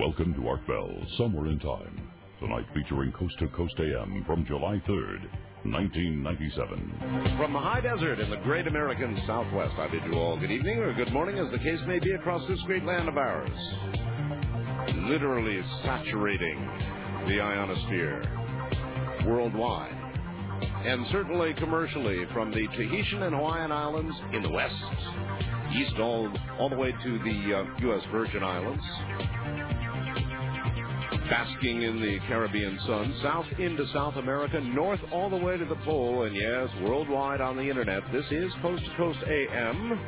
Welcome to Art Bell, Somewhere in Time. Tonight featuring Coast to Coast AM from July 3rd, 1997. From the high desert in the great American Southwest, I bid you all good evening or good morning, as the case may be, across this great land of ours. Literally saturating the ionosphere worldwide. And certainly commercially from the Tahitian and Hawaiian Islands in the west, east all, all the way to the uh, U.S. Virgin Islands, basking in the Caribbean sun, south into South America, north all the way to the pole, and yes, worldwide on the internet. This is Coast to Coast AM.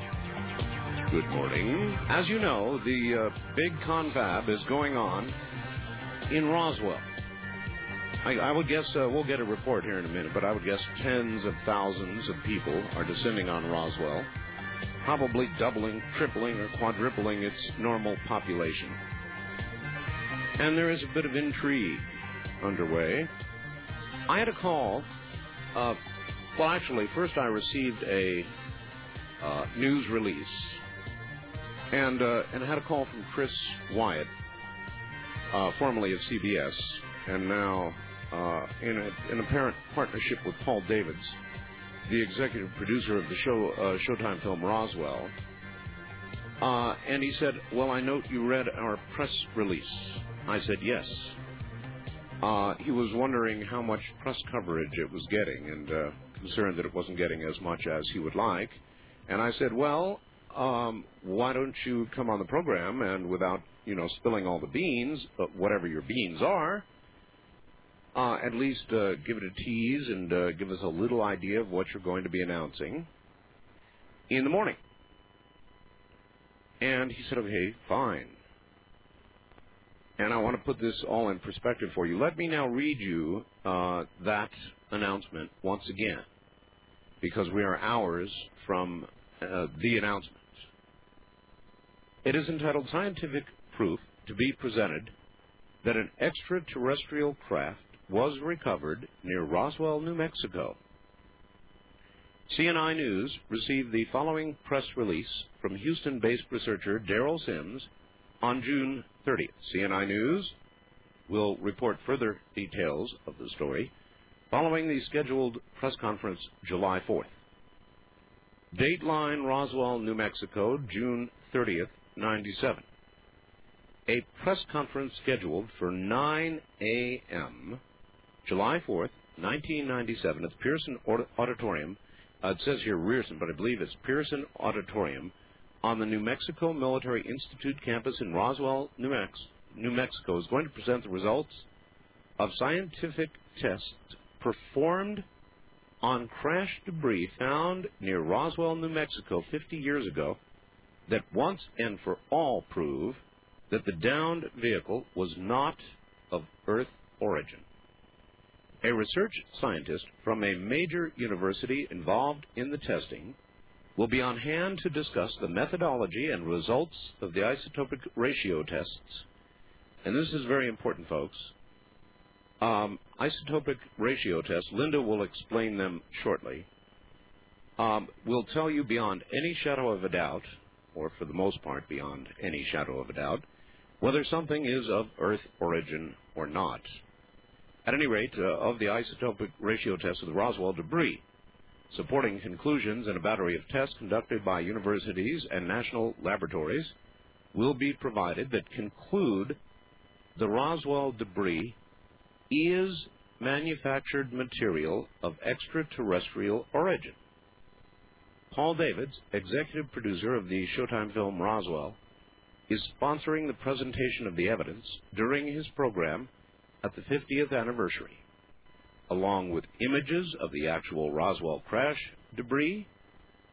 Good morning. As you know, the uh, big confab is going on in Roswell. I, I would guess uh, we'll get a report here in a minute, but I would guess tens of thousands of people are descending on Roswell, probably doubling, tripling, or quadrupling its normal population. And there is a bit of intrigue underway. I had a call. Uh, well, actually, first I received a uh, news release, and uh, and I had a call from Chris Wyatt, uh, formerly of CBS, and now uh, in a, an apparent partnership with Paul Davids, the executive producer of the show uh, Showtime film Roswell. and he said, "Well, I note you read our press release." I said yes. Uh, he was wondering how much press coverage it was getting and uh, concerned that it wasn't getting as much as he would like. And I said, well, um, why don't you come on the program and without, you know, spilling all the beans, but whatever your beans are, uh, at least uh, give it a tease and uh, give us a little idea of what you're going to be announcing in the morning. And he said, okay, fine. And I want to put this all in perspective for you. Let me now read you uh, that announcement once again, because we are hours from uh, the announcement. It is entitled Scientific Proof to be Presented that an extraterrestrial craft was recovered near Roswell, New Mexico. CNI News received the following press release from Houston based researcher Derrel Sims on June 30th. CNI News will report further details of the story following the scheduled press conference July 4th. Dateline Roswell, New Mexico, June 30th, 97. A press conference scheduled for 9 a.m. July 4th, 1997 at the Pearson Auditorium. Uh, it says here Rierson, but I believe it's Pearson Auditorium on the New Mexico Military Institute campus in Roswell, New, Mex- New Mexico, is going to present the results of scientific tests performed on crash debris found near Roswell, New Mexico 50 years ago that once and for all prove that the downed vehicle was not of Earth origin. A research scientist from a major university involved in the testing will be on hand to discuss the methodology and results of the isotopic ratio tests. And this is very important, folks. Um, isotopic ratio tests, Linda will explain them shortly, um, will tell you beyond any shadow of a doubt, or for the most part beyond any shadow of a doubt, whether something is of Earth origin or not. At any rate, uh, of the isotopic ratio tests of the Roswell debris, supporting conclusions in a battery of tests conducted by universities and national laboratories will be provided that conclude the Roswell debris is manufactured material of extraterrestrial origin. Paul Davids, executive producer of the Showtime film Roswell, is sponsoring the presentation of the evidence during his program at the 50th anniversary along with images of the actual Roswell crash debris.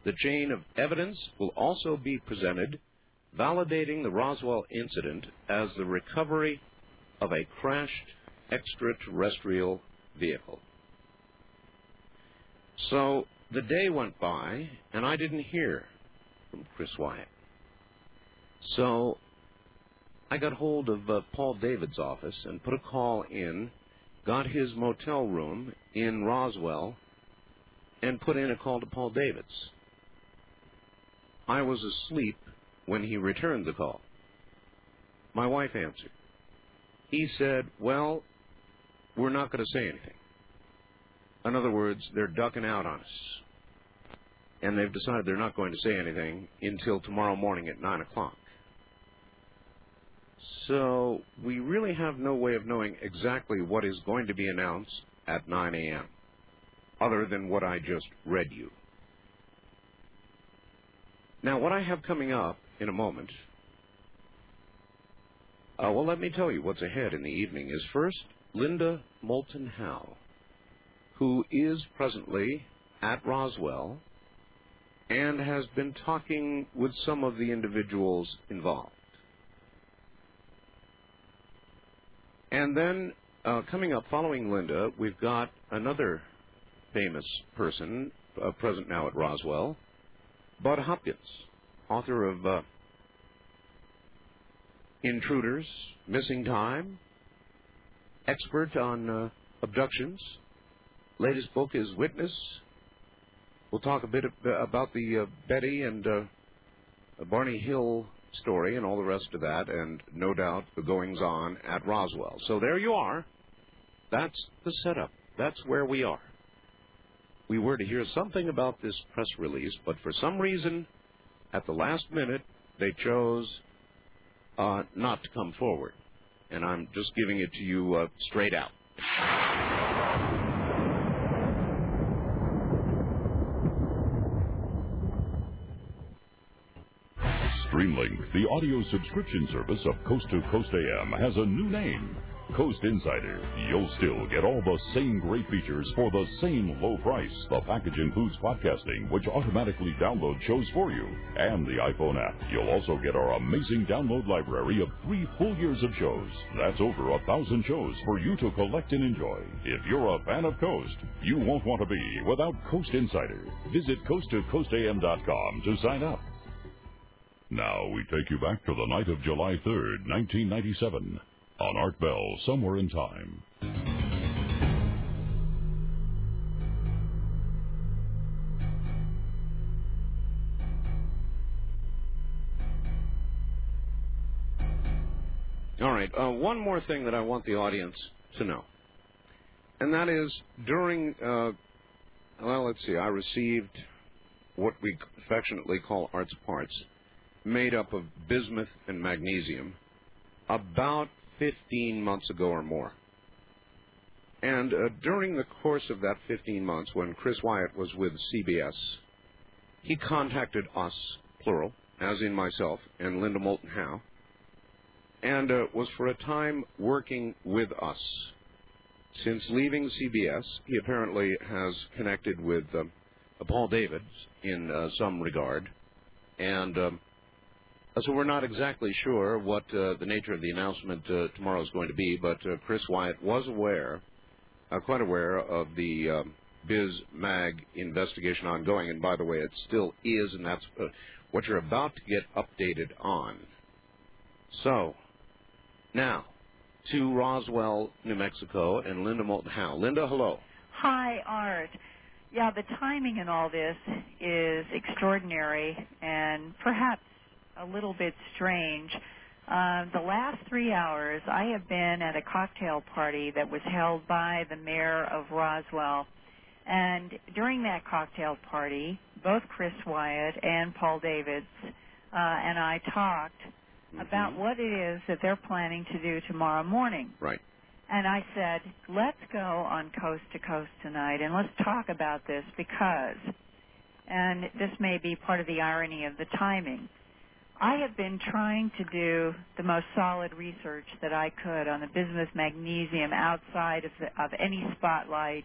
The chain of evidence will also be presented, validating the Roswell incident as the recovery of a crashed extraterrestrial vehicle. So the day went by, and I didn't hear from Chris Wyatt. So I got hold of uh, Paul Davids' office and put a call in got his motel room in Roswell, and put in a call to Paul Davids. I was asleep when he returned the call. My wife answered. he said, Well, we're not going to say anything. In other words, they're ducking out on us. And they've decided they're not going to say anything until tomorrow morning at 9 o'clock. So we really have no way of knowing exactly what is going to be announced at 9 a.m., other than what I just read you. Now, what I have coming up in a moment, uh, well, let me tell you what's ahead in the evening is first, Linda Moulton Howe, who is presently at Roswell and has been talking with some of the individuals involved. And then uh, coming up following Linda, we've got another famous person uh, present now at Roswell, Budd Hopkins, author of uh, Intruders, Missing Time, expert on uh, abductions. Latest book is Witness. We'll talk a bit about the uh, Betty and uh, Barney Hill story and all the rest of that, and no doubt the goings on at Roswell. So there you are. That's the setup. That's where we are. We were to hear something about this press release, but for some reason, at the last minute, they chose uh, not to come forward. And I'm just giving it to you uh, straight out. Streamlink, the audio subscription service of Coast to Coast AM, has a new name. Coast Insider. You'll still get all the same great features for the same low price. The package includes podcasting, which automatically downloads shows for you, and the iPhone app. You'll also get our amazing download library of three full years of shows. That's over a thousand shows for you to collect and enjoy. If you're a fan of Coast, you won't want to be without Coast Insider. Visit coasttocoastam.com to sign up. Now we take you back to the night of July 3rd, 1997, on Art Bell, Somewhere in Time. All right, uh, one more thing that I want the audience to know, and that is during, uh, well, let's see, I received what we affectionately call arts parts made up of bismuth and magnesium about 15 months ago or more. And uh, during the course of that 15 months, when Chris Wyatt was with CBS, he contacted us, plural, as in myself and Linda Moulton Howe, and uh, was for a time working with us. Since leaving CBS, he apparently has connected with uh, Paul Davids in some regard, and um, so we're not exactly sure what uh, the nature of the announcement uh, tomorrow is going to be, but uh, Chris Wyatt was aware, uh, quite aware of the um, Biz Mag investigation ongoing. And by the way, it still is, and that's uh, what you're about to get updated on. So, now to Roswell, New Mexico, and Linda Moulton Howe. Linda, hello. Hi, Art. Yeah, the timing in all this is extraordinary and perhaps a little bit strange. Uh, the last three hours, I have been at a cocktail party that was held by the mayor of Roswell. And during that cocktail party, both Chris Wyatt and Paul Davids uh, and I talked mm-hmm. about what it is that they're planning to do tomorrow morning. Right. And I said, let's go on Coast to Coast tonight and let's talk about this because, and this may be part of the irony of the timing, I have been trying to do the most solid research that I could on the bismuth magnesium outside of, the, of any spotlight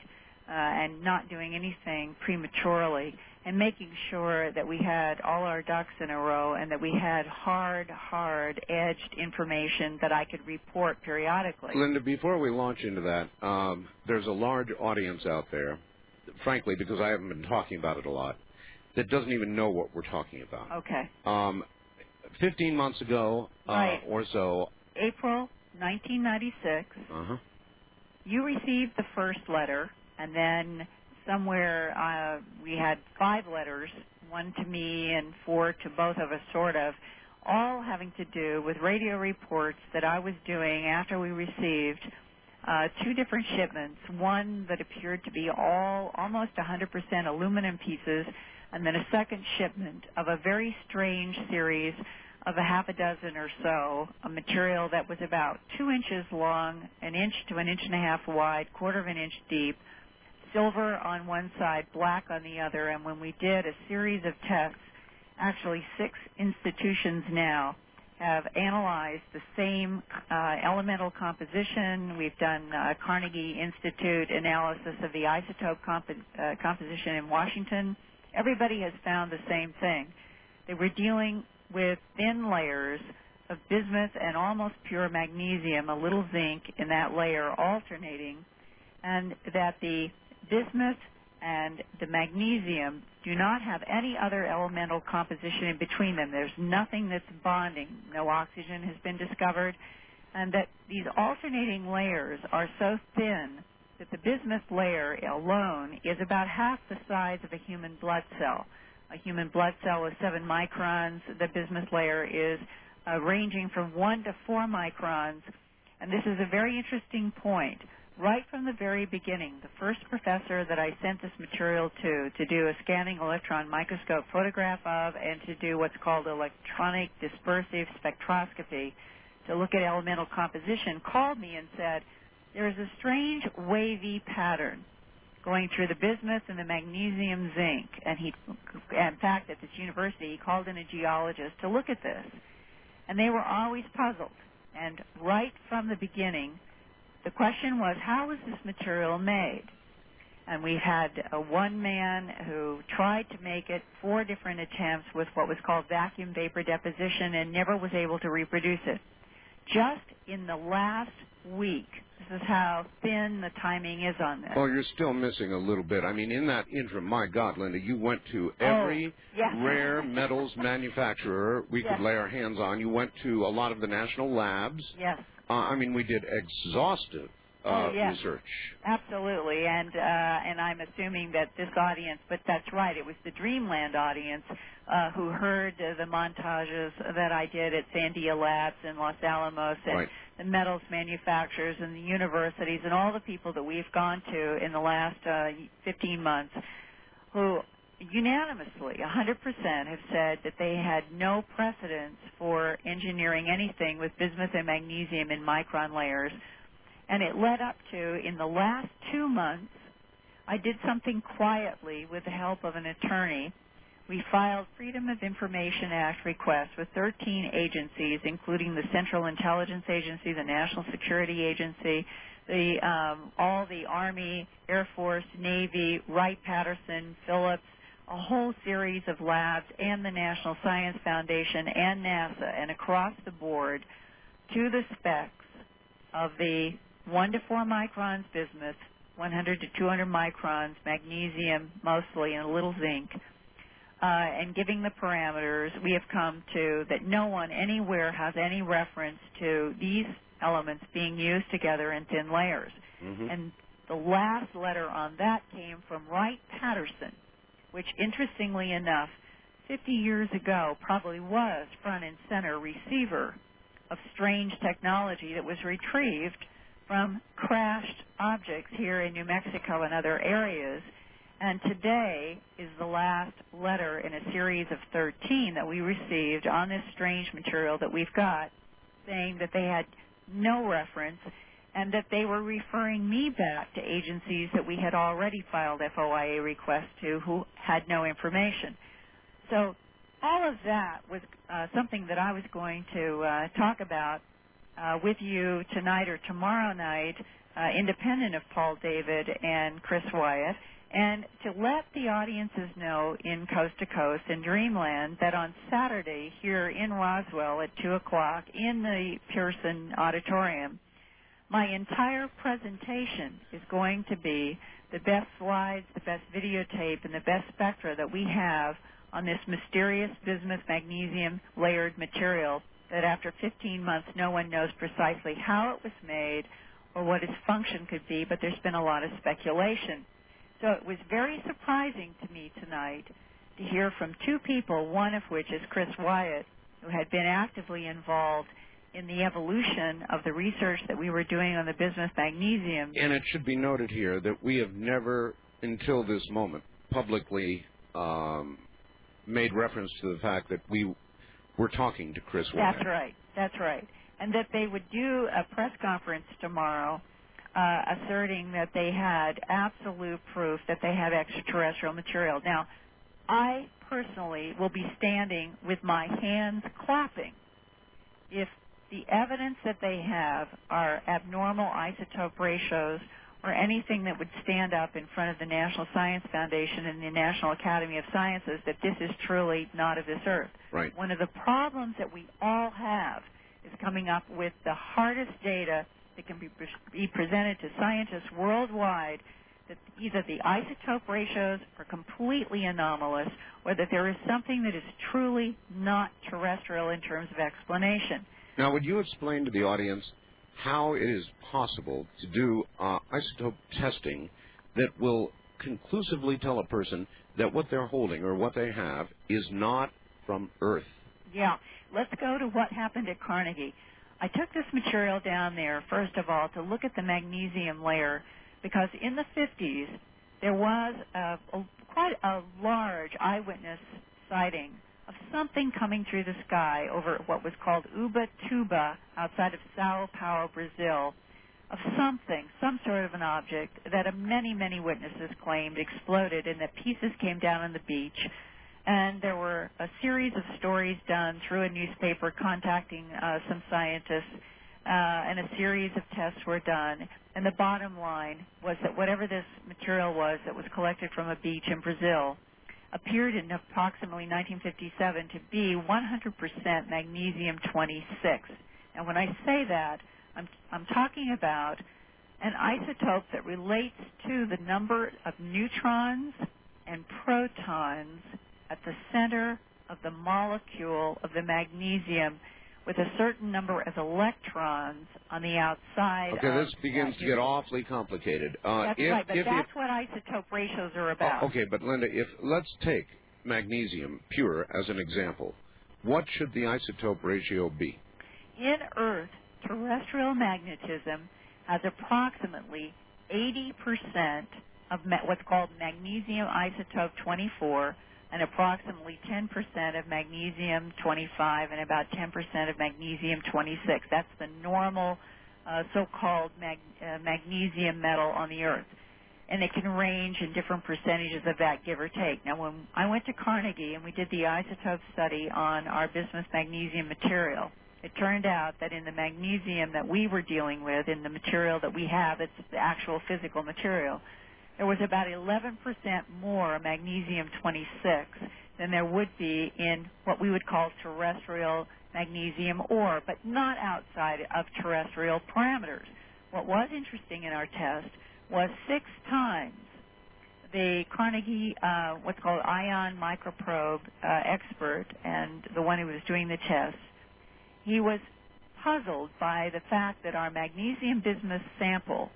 uh, and not doing anything prematurely and making sure that we had all our ducks in a row and that we had hard, hard edged information that I could report periodically. Linda, before we launch into that, um, there's a large audience out there, frankly, because I haven't been talking about it a lot, that doesn't even know what we're talking about. Okay. Um, 15 months ago uh, Right. or so. April 1996, Uh-huh. you received the first letter, and then somewhere uh, we had five letters, one to me and four to both of us, sort of, all having to do with radio reports that I was doing after we received uh, two different shipments. One that appeared to be all almost 100% aluminum pieces, and then a second shipment of a very strange series of a half a dozen or so, a material that was about two inches long, an inch to an inch and a half wide, quarter of an inch deep, silver on one side, black on the other, and when we did a series of tests, actually six institutions now have analyzed the same uh, elemental composition. We've done uh, Carnegie Institute analysis of the isotope comp- uh, composition in Washington. Everybody has found the same thing. They were dealing with thin layers of bismuth and almost pure magnesium, a little zinc in that layer alternating, and that the bismuth and the magnesium do not have any other elemental composition in between them. There's nothing that's bonding. No oxygen has been discovered. And that these alternating layers are so thin that the bismuth layer alone is about half the size of a human blood cell. A human blood cell is 7 microns. The bismuth layer is uh, ranging from 1 to 4 microns. And this is a very interesting point right from the very beginning, the first professor that I sent this material to, to do a scanning electron microscope photograph of and to do what's called electronic dispersive spectroscopy to look at elemental composition, called me and said, there is a strange wavy pattern going through the bismuth and the magnesium zinc. And he, in fact, at this university, he called in a geologist to look at this. And they were always puzzled. And right from the beginning, the question was, how was this material made? And we had a one man who tried to make it four different attempts with what was called vacuum vapor deposition and never was able to reproduce it. Just in the last week, this is how thin the timing is on this. Well, you're still missing a little bit. I mean, in that interim, my God, Linda, you went to every oh, yes. rare metals manufacturer we yes. could lay our hands on. You went to a lot of the national labs. Yes. Uh, I mean, we did exhaustive oh, yes. research. Absolutely, and uh, and I'm assuming that this audience, but that's right, it was the Dreamland audience uh, who heard uh, the montages that I did at Sandia Labs in Los Alamos and right. the metals manufacturers and the universities and all the people that we've gone to in the last uh, 15 months who unanimously, 100%, have said that they had no precedence for engineering anything with bismuth and magnesium in micron layers. And it led up to, in the last two months, I did something quietly with the help of an attorney. We filed Freedom of Information Act requests with 13 agencies, including the Central Intelligence Agency, the National Security Agency, the um, all the Army, Air Force, Navy, Wright Patterson, Phillips, a whole series of labs and the National Science Foundation and NASA and across the board to the specs of the 1 to 4 microns bismuth, 100 to 200 microns magnesium mostly and a little zinc, uh, and giving the parameters, we have come to that no one anywhere has any reference to these elements being used together in thin layers. Mm-hmm. And the last letter on that came from Wright Patterson, which interestingly enough, 50 years ago probably was front and center receiver of strange technology that was retrieved from crashed objects here in New Mexico and other areas. And today is the last letter in a series of 13 that we received on this strange material that we've got, saying that they had no reference and that they were referring me back to agencies that we had already filed FOIA requests to who had no information. So all of that was uh, something that I was going to uh, talk about uh, with you tonight or tomorrow night, uh, independent of Paul David and Chris Wyatt, and to let the audiences know in Coast to Coast and Dreamland that on Saturday here in Roswell at 2 o'clock in the Pearson Auditorium, my entire presentation is going to be the best slides, the best videotape, and the best spectra that we have on this mysterious bismuth magnesium layered material that after 15 months no one knows precisely how it was made or what its function could be, but there's been a lot of speculation. So it was very surprising to me tonight to hear from two people, one of which is Chris Wyatt, who had been actively involved in the evolution of the research that we were doing on the bismuth magnesium. And it should be noted here that we have never, until this moment, publicly um, made reference to the fact that we were talking to Chris That's right. That's right. And that they would do a press conference tomorrow uh, asserting that they had absolute proof that they had extraterrestrial material. Now, I personally will be standing with my hands clapping if the evidence that they have are abnormal isotope ratios or anything that would stand up in front of the National Science Foundation and the National Academy of Sciences that this is truly not of this earth. Right. One of the problems that we all have is coming up with the hardest data that can be, be presented to scientists worldwide that either the isotope ratios are completely anomalous or that there is something that is truly not terrestrial in terms of explanation. Now, would you explain to the audience how it is possible to do uh, isotope testing that will conclusively tell a person that what they're holding or what they have is not from Earth? Yeah. Let's go to what happened at Carnegie. I took this material down there, first of all, to look at the magnesium layer because in the 50s there was a, a, quite a large eyewitness sighting of something coming through the sky over what was called Ubatuba outside of Sao Paulo, Brazil, of something, some sort of an object that many, many witnesses claimed exploded and that pieces came down on the beach. And there were a series of stories done through a newspaper contacting uh, some scientists, uh, and a series of tests were done. And the bottom line was that whatever this material was that was collected from a beach in Brazil appeared in approximately 1957 to be 100% magnesium 26. And when I say that, I'm, I'm talking about an isotope that relates to the number of neutrons and protons at the center of the molecule of the magnesium with a certain number of electrons on the outside. Okay, this begins to get awfully complicated. Uh, that's if, right, but if, that's if, what isotope ratios are about. Oh, okay, but Linda, if let's take magnesium pure as an example, what should the isotope ratio be? In Earth, terrestrial magnesium has approximately 80% of what's called magnesium isotope 24 and approximately 10% of magnesium 25 and about 10% of magnesium 26. That's the normal uh, so-called mag- uh, magnesium metal on the Earth. And it can range in different percentages of that, give or take. Now, when I went to Carnegie and we did the isotope study on our bismuth magnesium material, it turned out that in the magnesium that we were dealing with, in the material that we have, it's the actual physical material, there was about 11% more magnesium 26 than there would be in what we would call terrestrial magnesium ore, but not outside of terrestrial parameters. What was interesting in our test was six times the Carnegie, uh, what's called ion microprobe uh, expert, and the one who was doing the test, he was puzzled by the fact that our magnesium bismuth sample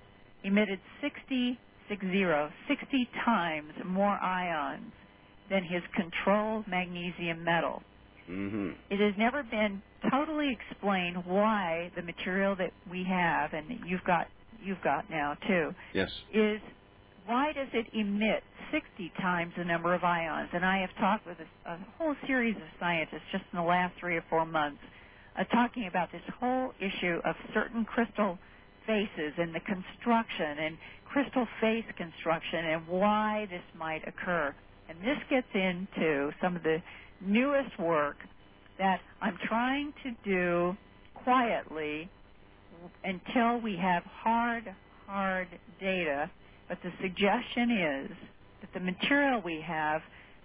emitted 60 60, 60 times more ions than his control magnesium metal. Mm-hmm. It has never been totally explained why the material that we have, and you've got you've got now too, yes, is why does it emit 60 times the number of ions? And I have talked with a, a whole series of scientists just in the last three or four months, uh, talking about this whole issue of certain crystal faces and the construction and crystal face construction and why this might occur. And this gets into some of the newest work that I'm trying to do quietly until we have hard, hard data. But the suggestion is that the material we have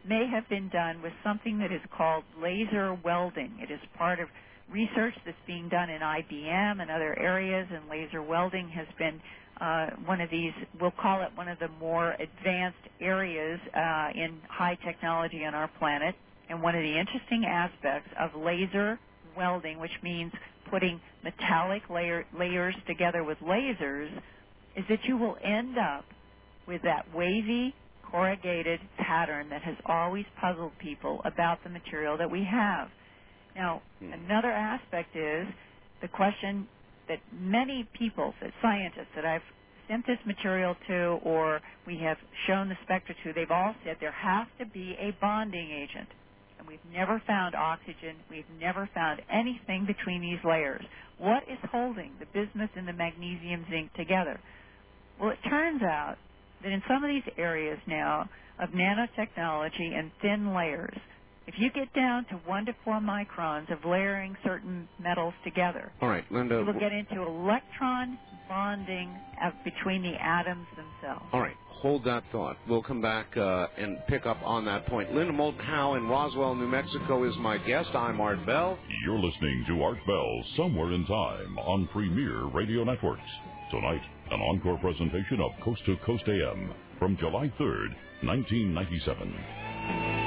may have been done with something that is called laser welding. It is part of research that's being done in IBM and other areas, and laser welding has been uh, one of these, we'll call it one of the more advanced areas uh, in high technology on our planet. And one of the interesting aspects of laser welding, which means putting metallic layer, layers together with lasers, is that you will end up with that wavy, corrugated pattern that has always puzzled people about the material that we have. Now, Hmm. another aspect is the question that many people, that scientists that I've sent this material to or we have shown the spectra to, they've all said there has to be a bonding agent. And we've never found oxygen. We've never found anything between these layers. What is holding the bismuth and the magnesium zinc together? Well, it turns out that in some of these areas now of nanotechnology and thin layers, if you get down to one to four microns of layering certain metals together, All right, Linda. you will get into electron bonding of, between the atoms themselves. All right, hold that thought. We'll come back uh, and pick up on that point. Linda Moulton Howe in Roswell, New Mexico is my guest. I'm Art Bell. You're listening to Art Bell Somewhere in Time on Premier Radio Networks. Tonight, an encore presentation of Coast to Coast AM from July 3rd, 1997.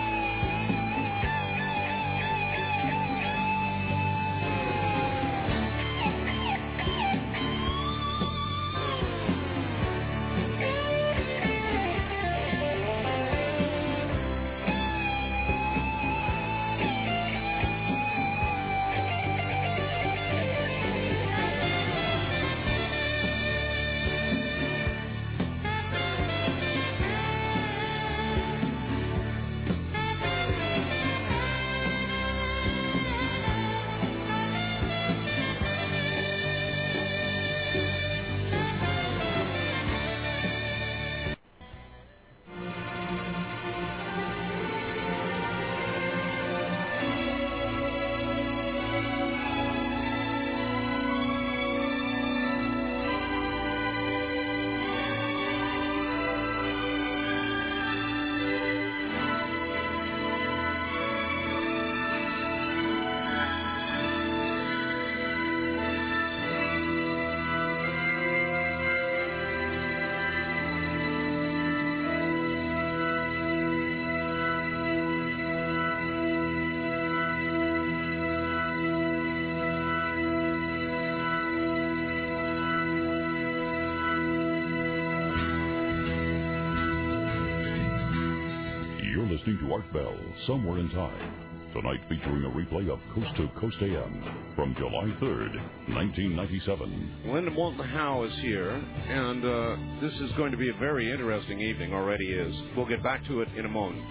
Art Bell Somewhere in Time. Tonight featuring a replay of Coast to Coast AM from July 3rd, 1997. Linda Moulton Howe is here, and uh, this is going to be a very interesting evening. Already is. We'll get back to it in a moment.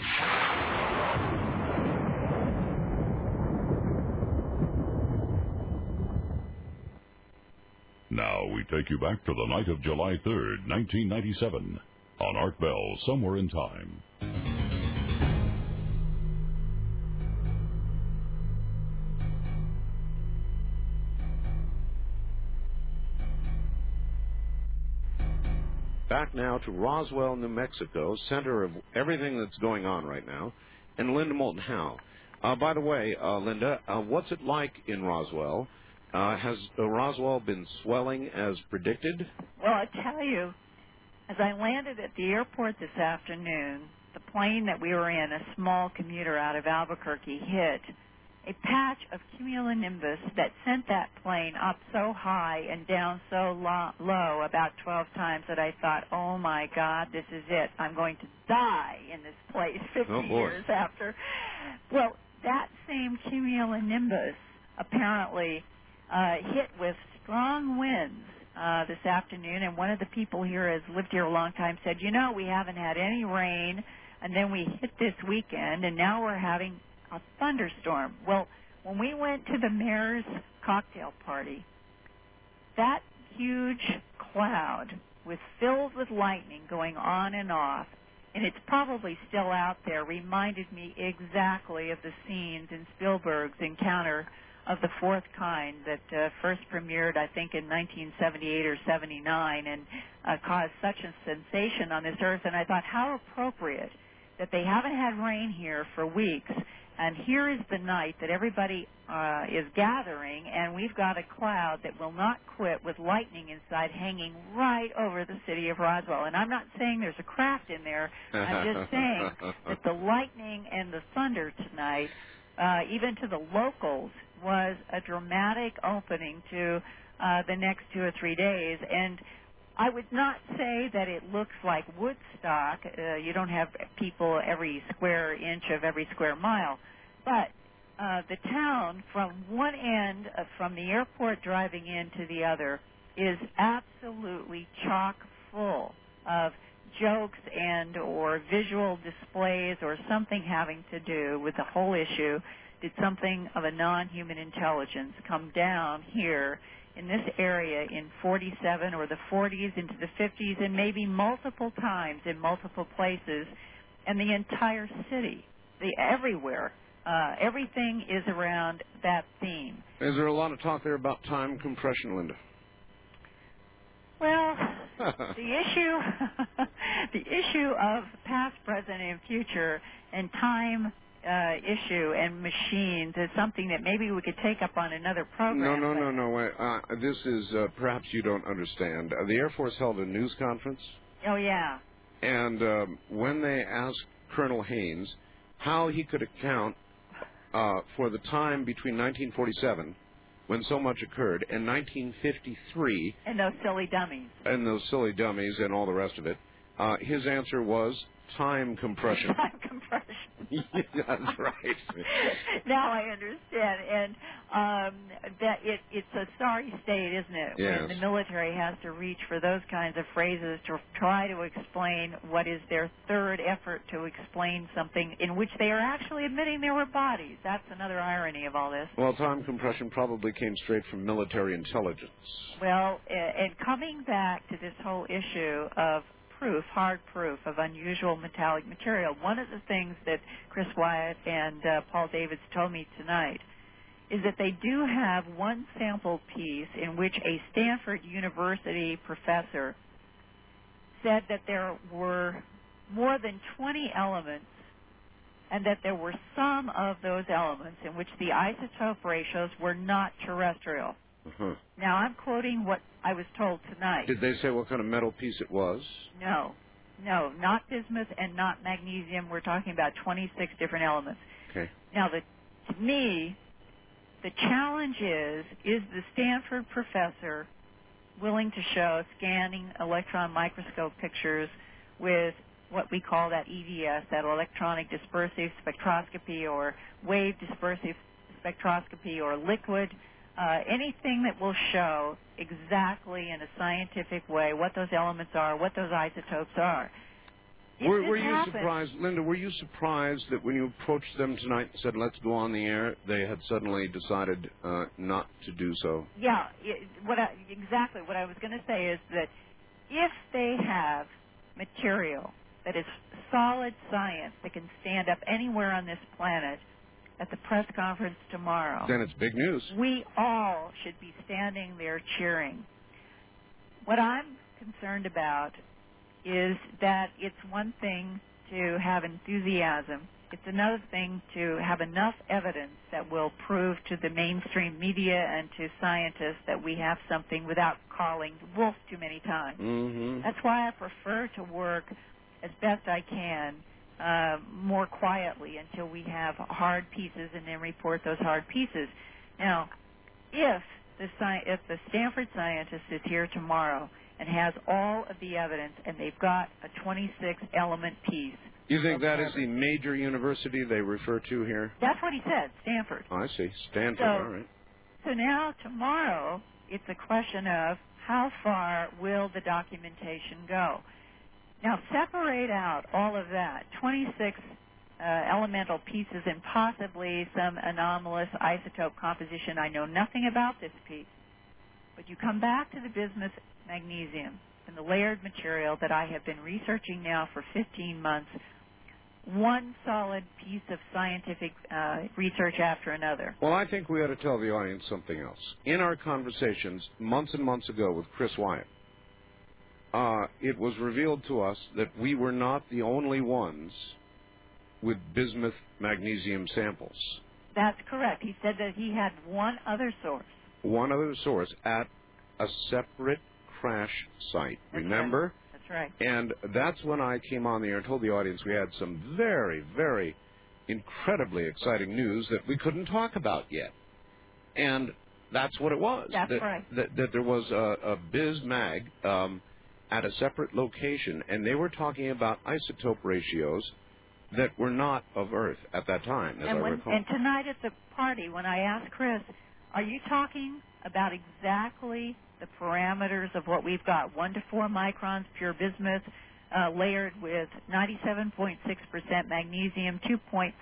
Now we take you back to the night of July 3rd, 1997 on Art Bell Somewhere in Time. Now to Roswell, New Mexico, center of everything that's going on right now, and Linda Moulton Howe. Uh, by the way, uh, Linda, uh, what's it like in Roswell? Uh, has uh, Roswell been swelling as predicted? Well, I tell you, as I landed at the airport this afternoon, the plane that we were in, a small commuter out of Albuquerque, hit a patch of cumulonimbus that sent that plane up so high and down so lo- low about 12 times that I thought, oh my God, this is it. I'm going to die in this place 50 Oh, years after. Well, that same cumulonimbus apparently uh, hit with strong winds uh, this afternoon, and one of the people here has lived here a long time said, you know, we haven't had any rain, and then we hit this weekend, and now we're having a thunderstorm. Well, when we went to the mayor's cocktail party, that huge cloud was filled with lightning going on and off, and it's probably still out there, reminded me exactly of the scenes in Spielberg's Encounter of the Fourth Kind that uh, first premiered, I think, in 1978 or 79 and uh, caused such a sensation on this earth. And I thought, how appropriate that they haven't had rain here for weeks. And here is the night that everybody uh, is gathering, and we've got a cloud that will not quit with lightning inside hanging right over the city of Roswell. And I'm not saying there's a craft in there. I'm just saying that the lightning and the thunder tonight, uh, even to the locals, was a dramatic opening to uh, the next two or three days. And I would not say that it looks like Woodstock. Uh, you don't have people every square inch of every square mile. But uh, the town from one end, uh, from the airport driving in to the other, is absolutely chock full of jokes and or visual displays or something having to do with the whole issue. Did something of a non-human intelligence come down here in this area in 47 or the 40s into the 50s and maybe multiple times in multiple places and the entire city, the everywhere. Uh, everything is around that theme. Is there a lot of talk there about time compression, Linda? Well, the issue, the issue of past, present, and future, and time uh, issue and machines is something that maybe we could take up on another program. No, no, no, no. Uh, this is uh, perhaps you don't understand. Uh, the Air Force held a news conference, Oh yeah. and um, when they asked Colonel Haynes how he could account uh, for the time between 1947, when so much occurred, and 1953, And those silly dummies. and those silly dummies and all the rest of it, uh, his answer was time compression. Time compression. That's right. now I understand, and um, that it, it's a sorry state, isn't it? Yes. When the military has to reach for those kinds of phrases to try to explain what is their third effort to explain something in which they are actually admitting there were bodies. That's another irony of all this. Well, time compression probably came straight from military intelligence. Well, and coming back to this whole issue of proof, hard proof of unusual metallic material, one of the things that Chris Wyatt and uh, Paul Davids told me tonight is that they do have one sample piece in which a Stanford University professor said that there were more than 20 elements and that there were some of those elements in which the isotope ratios were not terrestrial. Uh-huh. Now I'm quoting what I was told tonight. Did they say what kind of metal piece it was? No, no, not bismuth and not magnesium. We're talking about 26 different elements. Okay. Now, the, to me, the challenge is: is the Stanford professor willing to show scanning electron microscope pictures with what we call that EDS, that electronic dispersive spectroscopy, or wave dispersive spectroscopy, or liquid? Uh, anything that will show exactly in a scientific way what those elements are, what those isotopes are. Were, were you happens- surprised, Linda? Were you surprised that when you approached them tonight and said, "Let's go on the air," they had suddenly decided uh, not to do so? Yeah, it, what I, exactly what I was going to say is that if they have material that is solid science that can stand up anywhere on this planet at the press conference tomorrow, Then it's big news. we all should be standing there cheering. What I'm concerned about is that it's one thing to have enthusiasm. It's another thing to have enough evidence that will prove to the mainstream media and to scientists that we have something without calling wolf too many times. Mm-hmm. That's why I prefer to work as best I can uh, more quietly until we have hard pieces and then report those hard pieces. Now, if the sci- if the Stanford scientist is here tomorrow and has all of the evidence and they've got a 26 element piece, You think that is the major university they refer to here? that's what he said, Stanford. Oh, I see. Stanford. So- all right. So now tomorrow it's a question of how far will the documentation go. Now separate out all of that, 26 uh, elemental pieces and possibly some anomalous isotope composition. I know nothing about this piece. But you come back to the bismuth magnesium and the layered material that I have been researching now for 15 months, one solid piece of scientific uh, research after another. Well, I think we ought to tell the audience something else. In our conversations months and months ago with Chris Wyatt, uh, it was revealed to us that we were not the only ones with bismuth magnesium samples. That's correct. He said that he had one other source. One other source at a separate crash site. That's Remember? That's right. And that's when I came on the air and told the audience we had some very, very incredibly exciting news that we couldn't talk about yet. And that's what it was. That's that, right. That, that there was a, a biz mag um, at a separate location, and they were talking about isotope ratios that were not of Earth at that time, as and I when, recall. And tonight at the party, when I asked Chris, are you talking about exactly the parameters of what we've got? One to four microns pure bismuth, uh, layered with 97.6% magnesium, 2.4%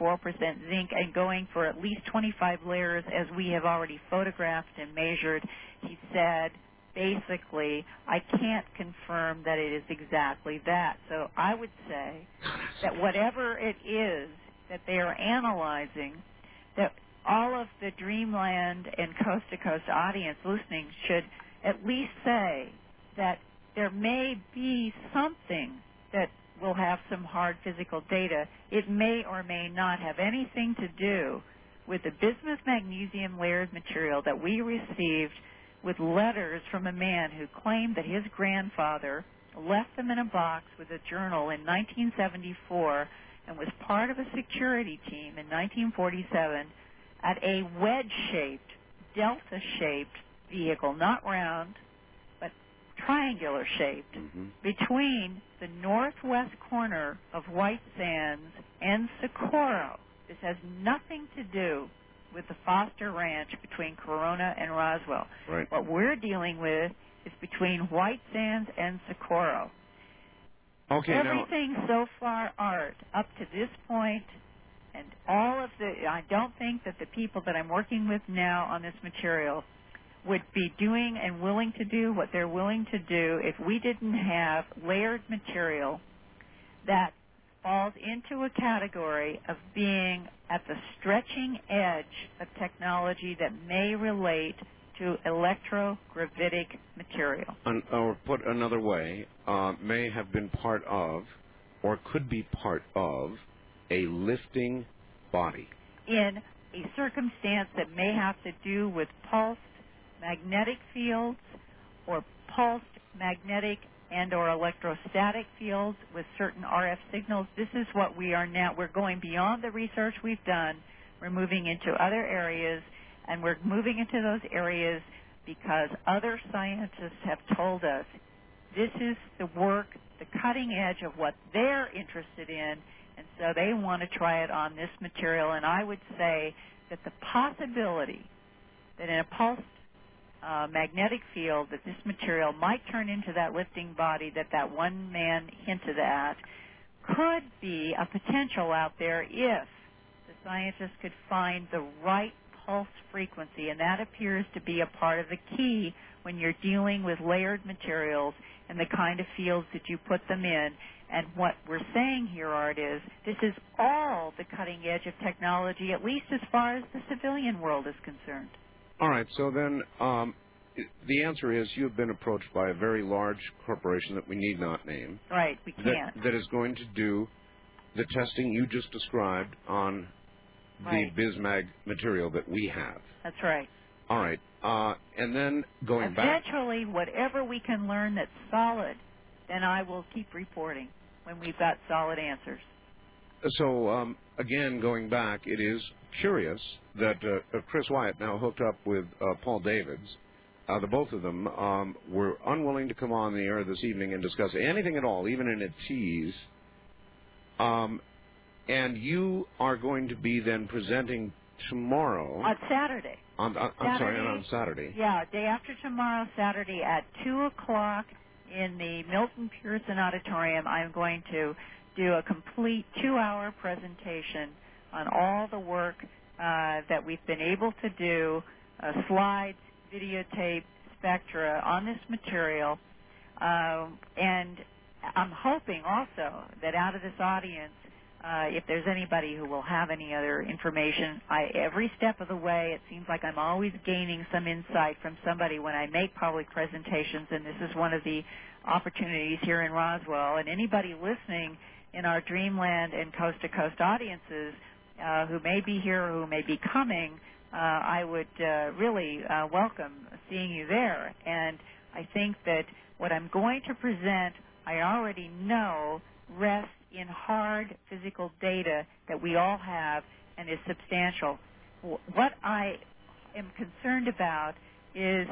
zinc, and going for at least 25 layers as we have already photographed and measured. He said, basically, I can't confirm that it is exactly that. So I would say that whatever it is that they are analyzing, that all of the Dreamland and Coast to Coast audience listening should at least say that there may be something that will have some hard physical data. It may or may not have anything to do with the bismuth magnesium layered material that we received with letters from a man who claimed that his grandfather left them in a box with a journal in 1974 and was part of a security team in 1947 at a wedge-shaped, delta-shaped vehicle, not round, but triangular shaped, Mhm. between the northwest corner of White Sands and Socorro. This has nothing to do with the Foster Ranch between Corona and Roswell. Right. What we're dealing with is between White Sands and Socorro. Okay, now, Everything so far, Art, up to this point, and all of the, I don't think that the people that I'm working with now on this material would be doing and willing to do what they're willing to do if we didn't have layered material that falls into a category of being at the stretching edge of technology that may relate to electrogravitic material. un, or put another way, uh, may have been part of, or could be part of, a lifting body. in a circumstance that may have to do with pulsed magnetic fields or pulsed magnetic and or electrostatic fields with certain RF signals. This is what we are now. We're going beyond the research we've done. We're moving into other areas and we're moving into those areas because other scientists have told us this is the work, the cutting edge of what they're interested in and so they want to try it on this material. And I would say that the possibility that in a pulsed uh, magnetic field that this material might turn into that lifting body that that one man hinted at could be a potential out there if the scientists could find the right pulse frequency, and that appears to be a part of the key when you're dealing with layered materials and the kind of fields that you put them in. And what we're saying here, Art, is this is all the cutting edge of technology, at least as far as the civilian world is concerned. All right, so then um, the answer is you've been approached by a very large corporation that we need not name Right, we can't. that, that is going to do the testing you just described on Right. the Bismag material that we have. That's right. All right, uh, and then going back. Eventually, whatever we can learn that's solid, then I will keep reporting when we've got solid answers. So um, again, going back, it is curious that uh, uh, Chris Wyatt now hooked up with uh, Paul Davids. Uh, the both of them um, were unwilling to come on the air this evening and discuss anything at all, even in a tease. Um, and you are going to be then presenting tomorrow On Saturday. on, on I'm sorry, Saturday? on Saturday. Yeah, day after tomorrow, Saturday at 2 o'clock in the Milton Pearson Auditorium, I'm going to do a complete two-hour presentation on all the work uh, that we've been able to do, uh, slides, videotape, spectra on this material. Um, and I'm hoping also that out of this audience, uh, if there's anybody who will have any other information, I, every step of the way, it seems like I'm always gaining some insight from somebody when I make public presentations, and this is one of the opportunities here in Roswell. And anybody listening in our Dreamland and Coast to Coast audiences uh, who may be here who may be coming, uh, I would uh, really uh, welcome seeing you there. And I think that what I'm going to present, I already know rests in hard physical data that we all have and is substantial. What I am concerned about is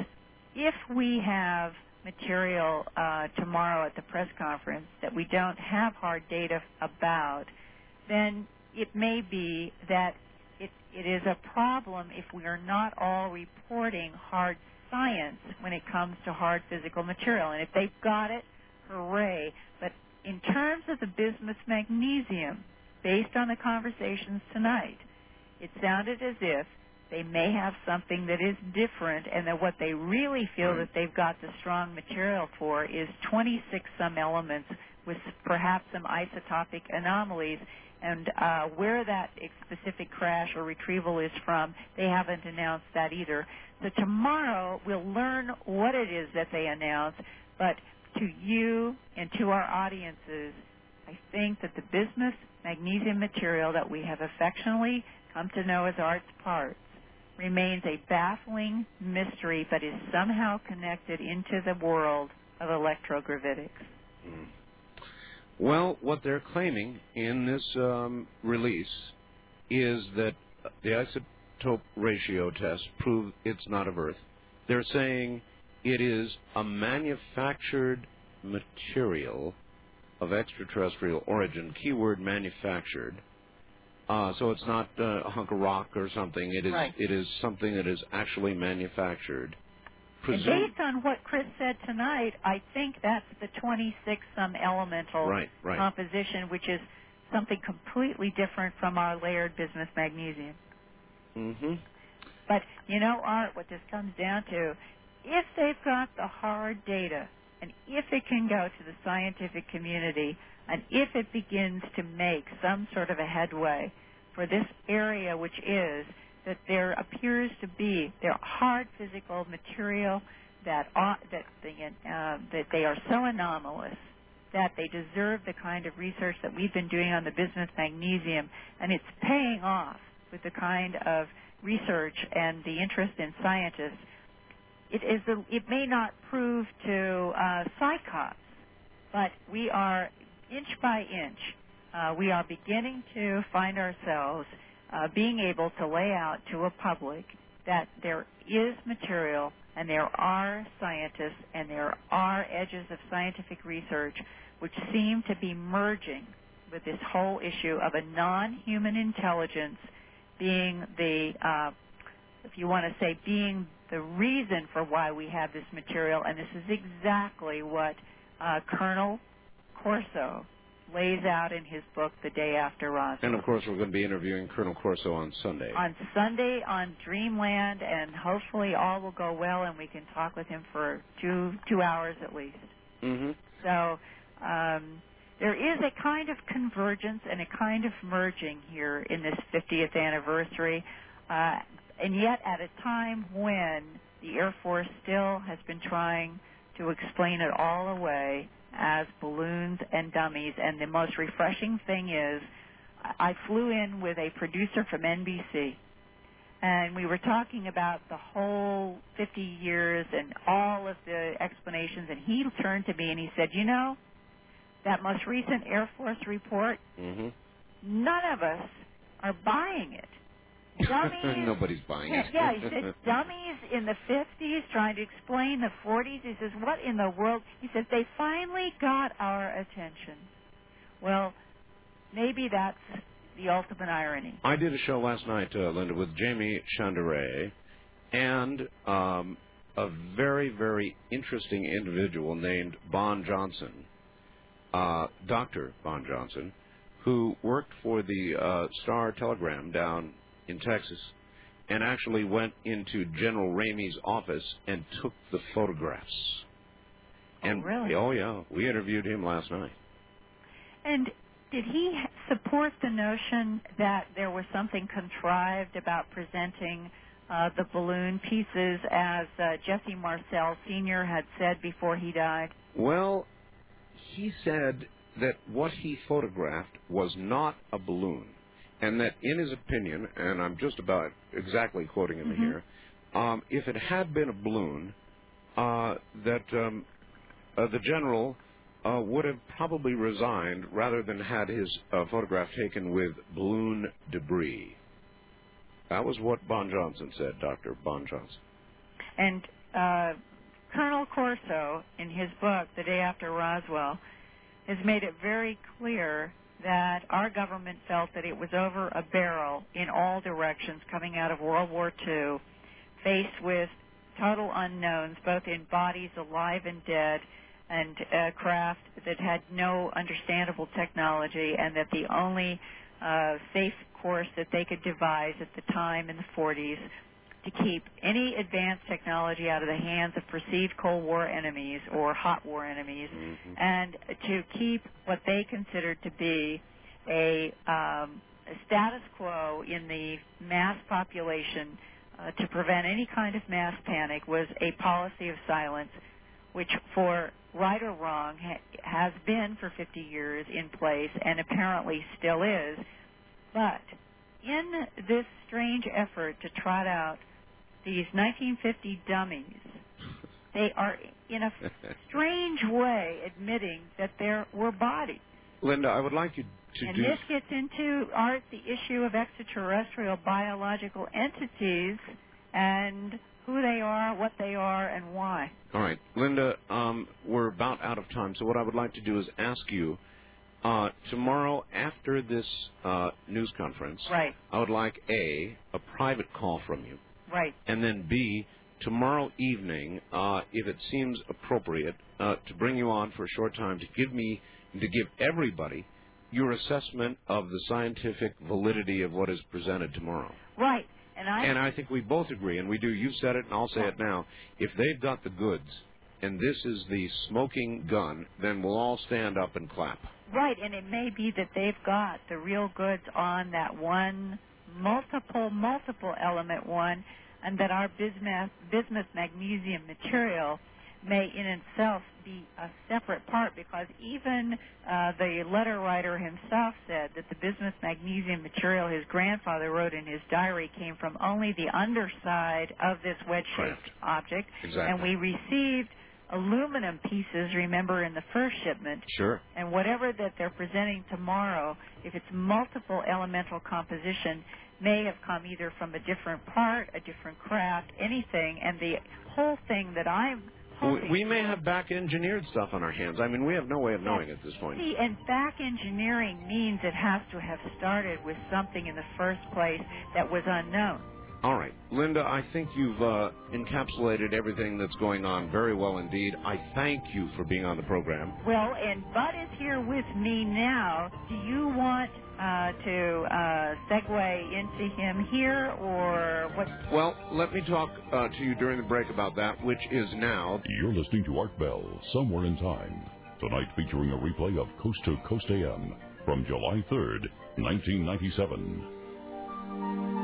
if we have material uh, tomorrow at the press conference that we don't have hard data about, then it may be that it, it is a problem if we are not all reporting hard science when it comes to hard physical material. And if they've got it, hooray. But in terms of the bismuth magnesium, based on the conversations tonight, it sounded as if they may have something that is different and that what they really feel Right. that they've got the strong material for is 26 some elements with perhaps some isotopic anomalies and uh, where that specific crash or retrieval is from, they haven't announced that either. So tomorrow we'll learn what it is that they announce, but to you and to our audiences, I think that the bismuth magnesium material that we have affectionately come to know as arts parts remains a baffling mystery, but is somehow connected into the world of electrogravitics. Mm. Well, what they're claiming in this um, release is that the isotope ratio test prove it's not of Earth. They're saying it is a manufactured material of extraterrestrial origin. Keyword manufactured. Uh, so it's not uh, a hunk of rock or something. It is Right. it is something that is actually manufactured. And based on what Chris said tonight, I think that's the 26 some elemental right, right. composition, which is something completely different from our layered bismuth magnesium. mm-hmm. But you know, Art, what this comes down to, if they've got the hard data, and if it can go to the scientific community, and if it begins to make some sort of a headway for this area, which is that there appears to be there hard physical material that ought, that the, uh, that they are so anomalous that they deserve the kind of research that we've been doing on the bismuth magnesium, and it's paying off with the kind of research and the interest in scientists. It is a, it may not prove to uh, psychops, but we are inch by inch. Uh, we are beginning to find ourselves uh, being able to lay out to a public that there is material and there are scientists and there are edges of scientific research which seem to be merging with this whole issue of a non-human intelligence being the, uh, if you want to say, being the reason for why we have this material. And this is exactly what uh, Colonel Corso lays out in his book, The Day After Roswell. And of course, we're going to be interviewing Colonel Corso on Sunday. on Sunday on Dreamland, and hopefully all will go well, and we can talk with him for two two hours at least. mm-hmm. So um, there is a kind of convergence and a kind of merging here in this 50th anniversary, uh, and yet at a time when the Air Force still has been trying to explain it all away as balloons and dummies. And the most refreshing thing is, I flew in with a producer from NBC, and we were talking about the whole 50 years and all of the explanations. And he turned to me and he said, "You know, that most recent Air Force report, Mm-hmm. none of us are buying it. Dummies Nobody's buying it. yeah, he said dummies in the 50s trying to explain the 40s. He says, what in the world? He says, they finally got our attention. Well, maybe that's the ultimate irony. I did a show last night, uh, Linda, with Jaime Shandera and um, a very, very interesting individual named Bond Johnson, uh, Dr. Bond Johnson, who worked for the uh, Star Telegram down in Texas and actually went into General Ramey's office and took the photographs. Oh, And really? oh yeah, we interviewed him last night. And did he support the notion that there was something contrived about presenting uh, the balloon pieces, as uh, Jesse Marcel Sr. had said before he died? Well, he said that what he photographed was not a balloon, and that in his opinion, and I'm just about exactly quoting him Mhm. here, um, if it had been a balloon, uh, that um, uh, the general uh, would have probably resigned rather than had his uh, photograph taken with balloon debris. That was what Bond Johnson said, Dr. Bond Johnson. And uh, Colonel Corso, in his book, The Day After Roswell, has made it very clear that our government felt that it was over a barrel in all directions coming out of World War II, faced with total unknowns, both in bodies alive and dead, and a craft that had no understandable technology, and that the only uh, safe course that they could devise at the time in the 40s to keep any advanced technology out of the hands of perceived Cold War enemies or hot war enemies, Mhm. and to keep what they considered to be a, um, a status quo in the mass population uh, to prevent any kind of mass panic was a policy of silence, which, for right or wrong, ha- has been for 50 years in place and apparently still is. But in this strange effort to trot out these 1950 dummies, they are in a strange way admitting that there were bodies. Linda, I would like you to and do. this gets into art the issue of extraterrestrial biological entities and who they are, what they are, and why. All right, Linda, um, we're about out of time, so what I would like to do is ask you uh, tomorrow after this uh, news conference. Right, I would like a a private call from you, right. and then b tomorrow evening, uh, if it seems appropriate, uh, to bring you on for a short time to give me to give everybody your assessment of the scientific validity of what is presented tomorrow. Right. And I And I think we both agree, and we do. You said it, and I'll say it now. If they've got the goods, and this is the smoking gun, then we'll all stand up and clap. right, and it may be that they've got the real goods on that one multiple multiple element one and that our bismuth bismuth magnesium material may in itself be a separate part because even uh, the letter writer himself said that the bismuth magnesium material his grandfather wrote in his diary came from only the underside of this wedge-shaped object, Exactly. and we received aluminum pieces. Remember in the first shipment, Sure. and whatever that they're presenting tomorrow, if it's multiple elemental composition, may have come either from a different part, a different craft, anything, and the whole thing that I'm We, may have back engineered stuff on our hands. I mean, we have no way of knowing at this point. See, and back engineering means it has to have started with something in the first place that was unknown. All right, Linda, I think you've uh, encapsulated everything that's going on very well indeed. I thank you for being on the program. Well, and Budd is here with me now. Do you want uh, to uh, segue into him here, or what? Well, let me talk uh, to you during the break about that, which is now. You're listening to Art Bell, Somewhere in Time. Tonight featuring a replay of Coast to Coast AM from July 3rd, 1997.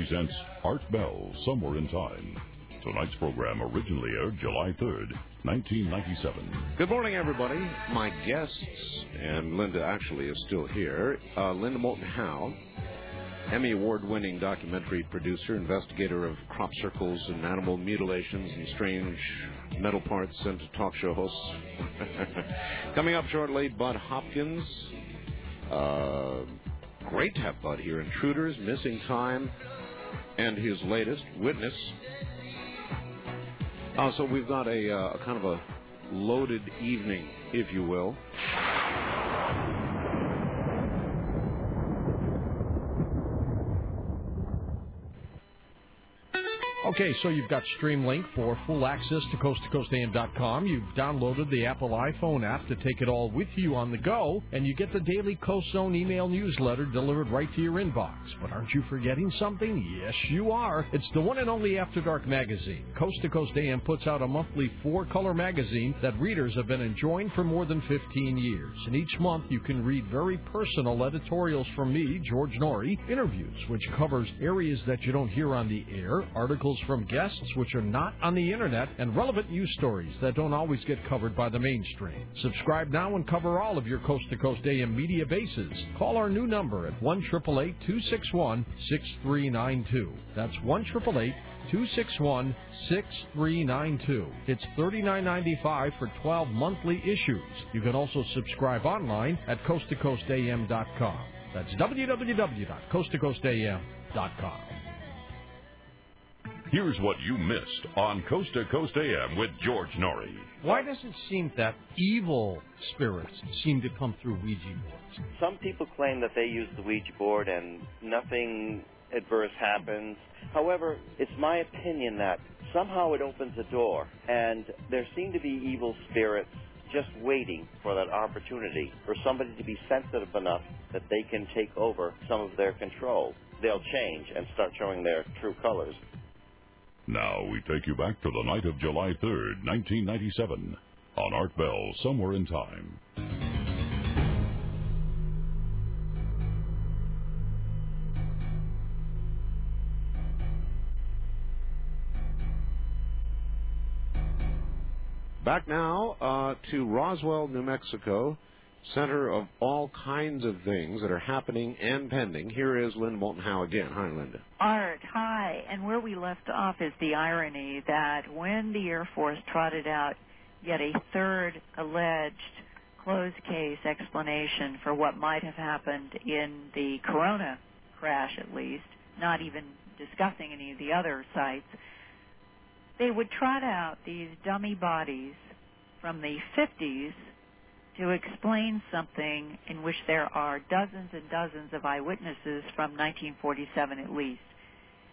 Presents Art Bell, Somewhere in Time. Tonight's program originally aired July 3rd, 1997. Good morning, everybody. My guests, and Linda actually is still here. Uh, Linda Moulton Howe, Emmy Award winning documentary producer, investigator of crop circles and animal mutilations and strange metal parts and talk show hosts. Coming up shortly, Budd Hopkins. Uh, great to have Budd here. Intruders, Missing Time, and his latest, Witness. Uh, so we've got a, uh, a kind of a loaded evening, if you will. Okay, so you've got Streamlink for full access to coasttocoastam.com. You've downloaded the Apple iPhone app to take it all with you on the go, and you get the daily Coast Zone email newsletter delivered right to your inbox. But aren't you forgetting something? Yes, you are. It's the one and only After Dark magazine. Coast to Coast AM puts out a monthly four-color magazine that readers have been enjoying for more than 15 years. And each month you can read very personal editorials from me, George Noory, interviews which covers areas that you don't hear on the air, articles from guests which are not on the internet, and relevant news stories that don't always get covered by the mainstream. Subscribe now and cover all of your Coast to Coast AM media bases. Call our new number at 1 261 6392. That's 1 261 6392. It's $39.95 for 12 monthly issues. You can also subscribe online at coasttocoastam.com. That's www.coasttocoastam.com. Here's what you missed on Coast to Coast AM with George Noory. Why does it seem that evil spirits seem to come through Ouija boards? Some people claim that they use the Ouija board and nothing adverse happens. However, it's my opinion that somehow it opens a door, and there seem to be evil spirits just waiting for that opportunity for somebody to be sensitive enough that they can take over some of their control. They'll change and start showing their true colors. Now we take you back to the night of July 3rd, 1997, on Art Bell, Somewhere in Time. Back now uh, to Roswell, New Mexico, center of all kinds of things that are happening and pending. Here is Linda Moulton Howe again. Hi, Linda. Art, hi. And where we left off is the irony that when the Air Force trotted out yet a third alleged closed case explanation for what might have happened in the Corona crash, at least, not even discussing any of the other sites, they would trot out these dummy bodies from the 50s to explain something in which there are dozens and dozens of eyewitnesses from 1947 at least.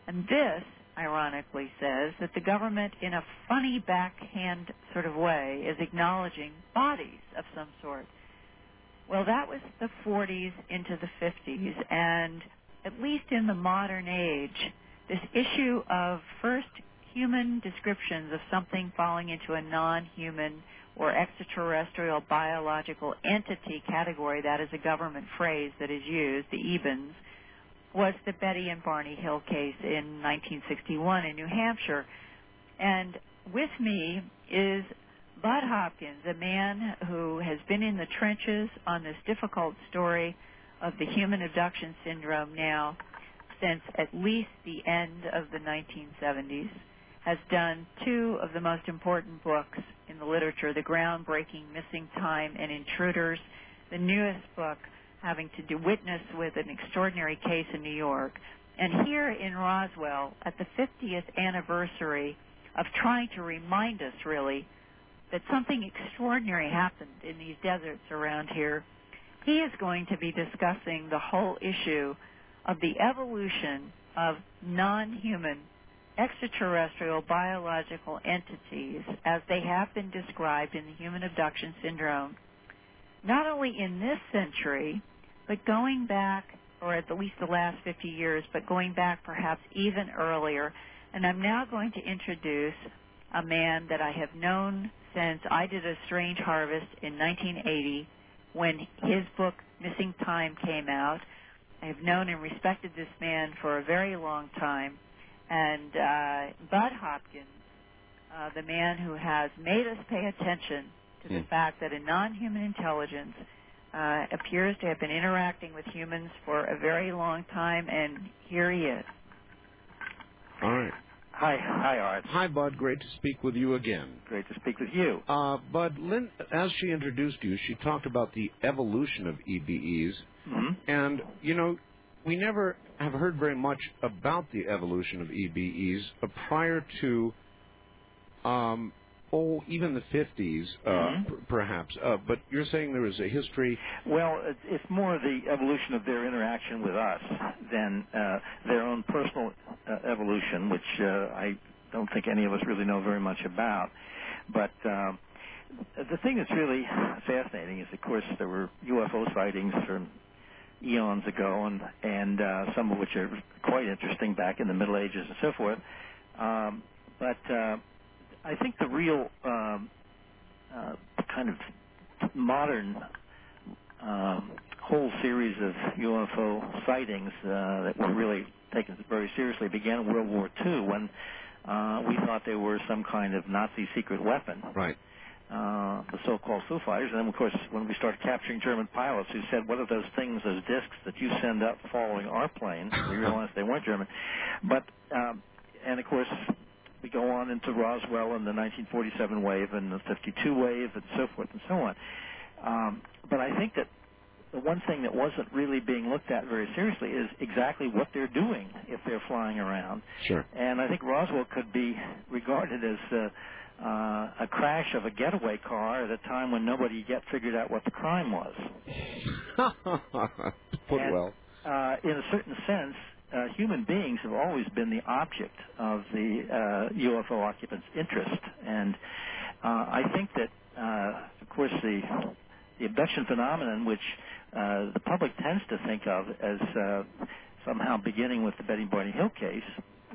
And this, ironically, says that the government, in a funny backhand sort of way, is acknowledging bodies of some sort. Well, that was the 40s into the 50s, and at least in the modern age, this issue of first human descriptions of something falling into a non-human or extraterrestrial biological entity category, that is a government phrase that is used, the EBINS, was the Betty and Barney Hill case in 1961 in New Hampshire. And with me is Budd Hopkins, a man who has been in the trenches on this difficult story of the human abduction syndrome now since at least the end of the 1970s has done two of the most important books in the literature, the groundbreaking Missing Time and Intruders, the newest book having to do witness with an extraordinary case in New York. And here in Roswell, at the 50th anniversary of trying to remind us really that something extraordinary happened in these deserts around here, he is going to be discussing the whole issue of the evolution of non-human extraterrestrial biological entities as they have been described in the human abduction syndrome, not only in this century, but going back, or at least the last 50 years, but going back perhaps even earlier. And I'm now going to introduce a man that I have known since I did a strange harvest in 1980 when his book Missing Time came out. I have known and respected this man for a very long time and uh, Budd Hopkins, uh, the man who has made us pay attention to the Hmm. fact that a non-human intelligence uh, appears to have been interacting with humans for a very long time, and here he is. All right. Hi, hi, Art. Hi, Budd. Great to speak with you again. Great to speak with you. Uh, Budd, Lynn, as she introduced you, she talked about the evolution of EBEs. hmm And, you know, we never have heard very much about the evolution of EBEs prior to, um, oh, even the 50s, uh, Mhm. p- perhaps. Uh, but you're saying there is a history. Well, it's, it's more the evolution of their interaction with us than uh, their own personal uh, evolution, which uh, I don't think any of us really know very much about. But um, the thing that's really fascinating is, of course, there were UFO sightings from eons ago, and and uh, some of which are quite interesting back in the Middle Ages and so forth. Um, but uh, I think the real um, uh, kind of modern um, whole series of UFO sightings uh, that were really taken very seriously began in World War II when uh, we thought they were some kind of Nazi secret weapon. Right. Uh, the so-called Foo Fighters, and then of course when we started capturing German pilots who said, "What are those things, those discs that you send up following our plane?" we realized they weren't German, but um, and of course we go on into Roswell and the 1947 wave and the 52 wave and so forth and so on. Um, but I think that the one thing that wasn't really being looked at very seriously is exactly what they're doing if they're flying around. Sure. And I think Roswell could be regarded as uh, uh, a crash of a getaway car at a time when nobody yet figured out what the crime was. Put And, well. Uh, in a certain sense, uh, human beings have always been the object of the uh, UFO occupants' interest, and uh, I think that, uh, of course, the the abduction phenomenon, which uh, the public tends to think of as uh, somehow beginning with the Betty Barney Hill case,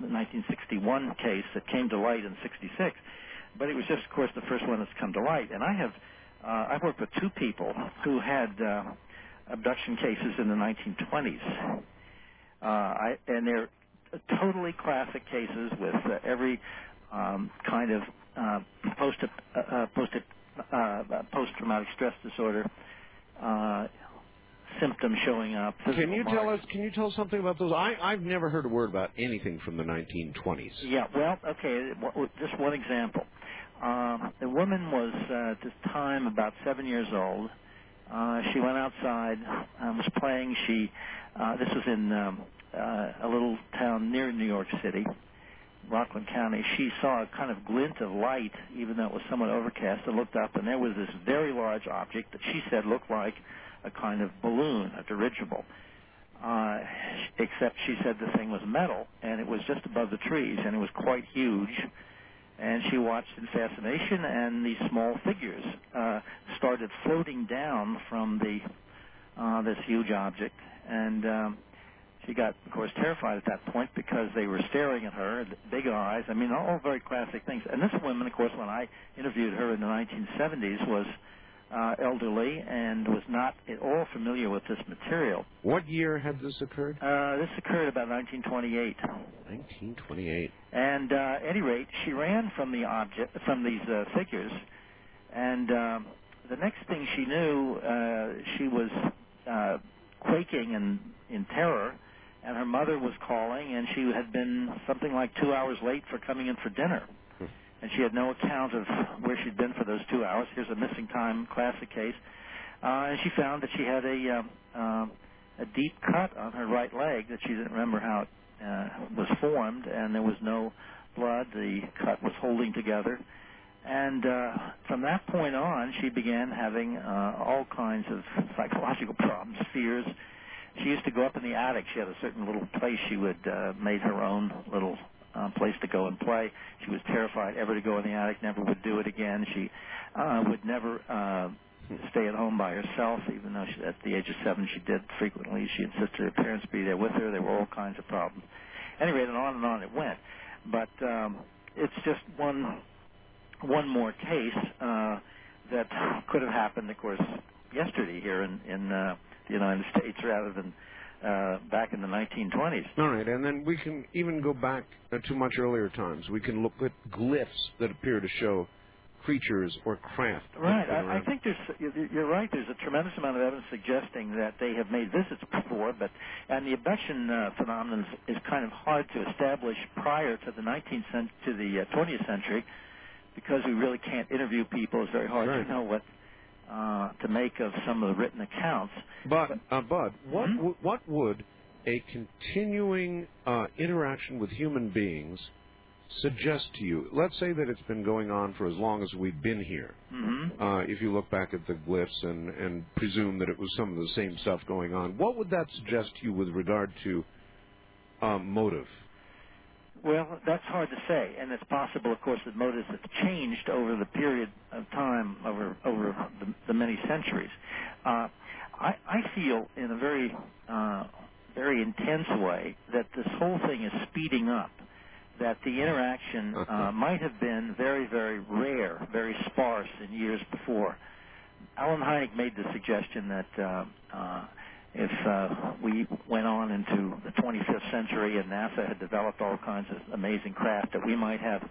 the 1961 case that came to light in '66, but it was just, of course, the first one that's come to light. And I have uh, I've worked with two people who had uh, abduction cases in the 1920s. Uh, I, and they're totally classic cases with uh, every um, kind of uh, post uh, uh, post uh, post traumatic stress disorder uh, symptoms showing up. Can you tell us? Can you tell us something about those? I I've never heard a word about anything from the 1920s. Yeah, well, okay, just one example. Um, the woman was uh, at this time about seven years old. Uh, she went outside, uh, was playing. She, uh, this was in um, uh, a little town near New York City, Rockland County. She saw a kind of glint of light, even though it was somewhat overcast, and looked up, and there was this very large object that she said looked like a kind of balloon, a dirigible. Uh, except she said the thing was metal, and it was just above the trees, and it was quite huge. And she watched in fascination, and these small figures uh, started floating down from the uh, this huge object, and um, she got, of course, terrified at that point because they were staring at her, big eyes. I mean, all very classic things. And this woman, of course, when I interviewed her in the 1970s, was uh, elderly and was not at all familiar with this material. What year had this occurred? Uh, this occurred about 1928. 1928. And uh, at any rate, she ran from the object, from these uh, figures, and um, the next thing she knew, uh, she was uh, quaking and in terror, and her mother was calling, and she had been something like two hours late for coming in for dinner. And she had no account of where she'd been for those two hours. Here's a missing time classic case. Uh, and she found that she had a um, um, a deep cut on her right leg that she didn't remember how it uh, was formed, and there was no blood. The cut was holding together. And uh, from that point on, she began having uh, all kinds of psychological problems, fears. She used to go up in the attic. She had a certain little place she would uh, made her own little uh, place to go and play. She was terrified ever to go in the attic. Never would do it again. She uh, would never uh, stay at home by herself, even though she, at the age of seven she did frequently. She insisted her parents be there with her. There were all kinds of problems. Anyway, and on and on it went. But um, it's just one one more case uh, that could have happened, of course, yesterday here in in uh, the United States rather than uh, back in the 1920s. All right, and then we can even go back uh, to much earlier times. We can look at glyphs that appear to show creatures or craft. Right. I, I think there's you're- you're right. There's a tremendous amount of evidence suggesting that they have made visits before, but and the abduction uh, phenomenon is, is kind of hard to establish prior to the 19th cent- to the uh, 20th century because we really can't interview people. It's very hard Right. to know what uh, to make of some of the written accounts. But, uh, Budd, what Mhm. w- what would a continuing uh, interaction with human beings suggest to you? Let's say that it's been going on for as long as we've been here. Mm-hmm. Uh, if you look back at the glyphs and, and presume that it was some of the same stuff going on, what would that suggest to you with regard to um, motive? Well, that's hard to say, and it's possible, of course, that motives have changed over the period of time, over over the, the many centuries. Uh, I, I feel, in a very uh, very intense way, that this whole thing is speeding up. That the interaction uh, might have been very, very rare, very sparse in years before. Allen Hynek made the suggestion that uh, uh, we went on into the 25th century and NASA had developed all kinds of amazing craft, that we might have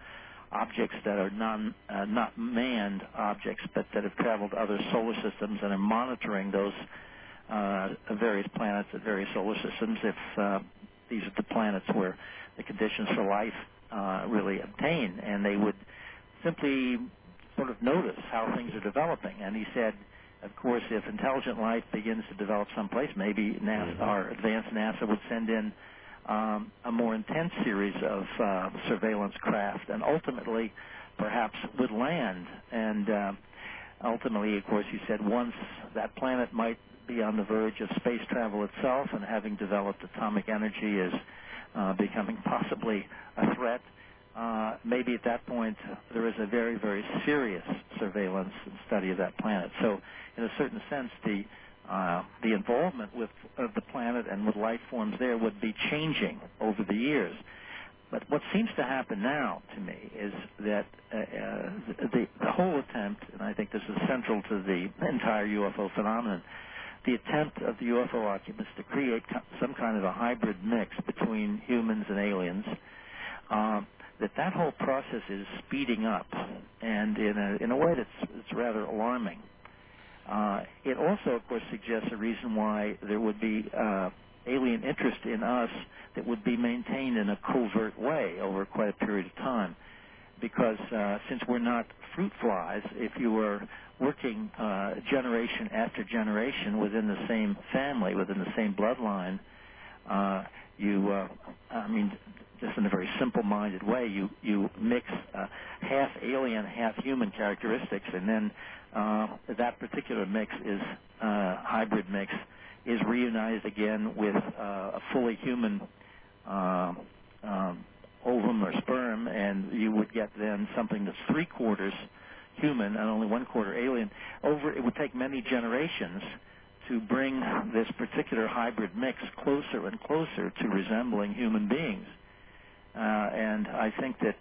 objects that are non, uh, not manned objects, but that have traveled other solar systems and are monitoring those uh, various planets at various solar systems. If uh, these are the planets where the conditions for life uh, really obtain, and they would simply sort of notice how things are developing. And he said of course, if intelligent life begins to develop someplace, maybe NASA, Mm-hmm. our advanced NASA would send in um, a more intense series of uh, surveillance craft, and ultimately, perhaps would land. And uh, ultimately, of course, you said once that planet might be on the verge of space travel itself, and having developed atomic energy is uh, becoming possibly a threat uh, maybe at that point there is a very, very serious surveillance and study of that planet. So, in a certain sense, the uh, the involvement with of the planet and with life forms there would be changing over the years. But what seems to happen now, to me, is that uh, uh, the, the whole attempt, and I think this is central to the entire UFO phenomenon, the attempt of the UFO occupants to create some kind of a hybrid mix between humans and aliens. Um, that that whole process is speeding up, and in a in a way that's it's rather alarming. Uh, it also, of course, suggests a reason why there would be uh, alien interest in us that would be maintained in a covert way over quite a period of time. Because uh, since we're not fruit flies, if you were working uh, generation after generation within the same family, within the same bloodline, uh, you, uh, I mean, just in a very simple-minded way, you you mix uh, half alien, half human characteristics, and then uh, that particular mix is uh, hybrid mix is reunited again with uh, a fully human uh, um, ovum or sperm, and you would get then something that's three quarters human and only one quarter alien. Over it would take many generations to bring this particular hybrid mix closer and closer to resembling human beings. Uh, and I think that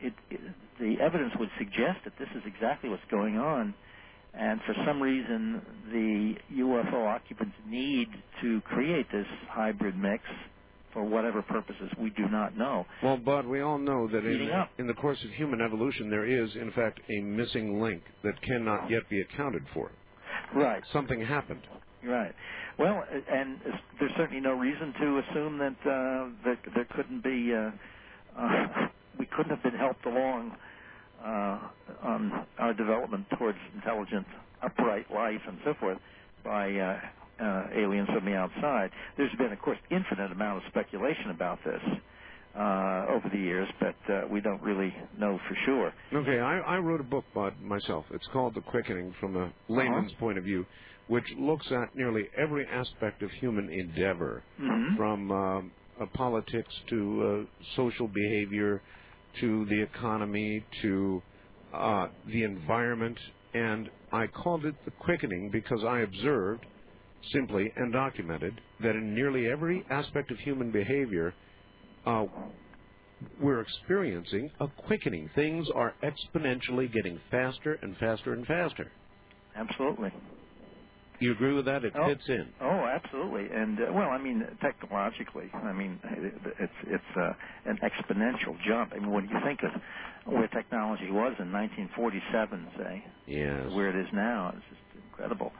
it, it, the evidence would suggest that this is exactly what's going on. And for some reason, the UFO occupants need to create this hybrid mix for whatever purposes we do not know. Well, Budd, we all know that in, in the course of human evolution, there is, in fact, a missing link that cannot yet be accounted for. Right. Something happened. Right. Well, and there's certainly no reason to assume that uh, that there couldn't be uh, uh, we couldn't have been helped along uh, on our development towards intelligent, upright life and so forth by uh, uh, aliens from the outside. There's been, of course, infinite amount of speculation about this uh, over the years, but uh, we don't really know for sure. Okay, I, I wrote a book, Budd, myself. It's called The Quickening from a layman's point of view, which looks at nearly every aspect of human endeavor, Mhm. from um, uh, politics to uh, social behavior to the economy to uh, the environment. And I called it The Quickening because I observed, simply and documented, that in nearly every aspect of human behavior, uh, we're experiencing a quickening. Things are exponentially getting faster and faster and faster. Absolutely. You agree with that? It Oh. fits in. Oh, absolutely. And uh, well, I mean, technologically, I mean, it's it's uh, an exponential jump. I mean, when you think of where technology was in 1947, say, Yes. where it is now, it's just incredible.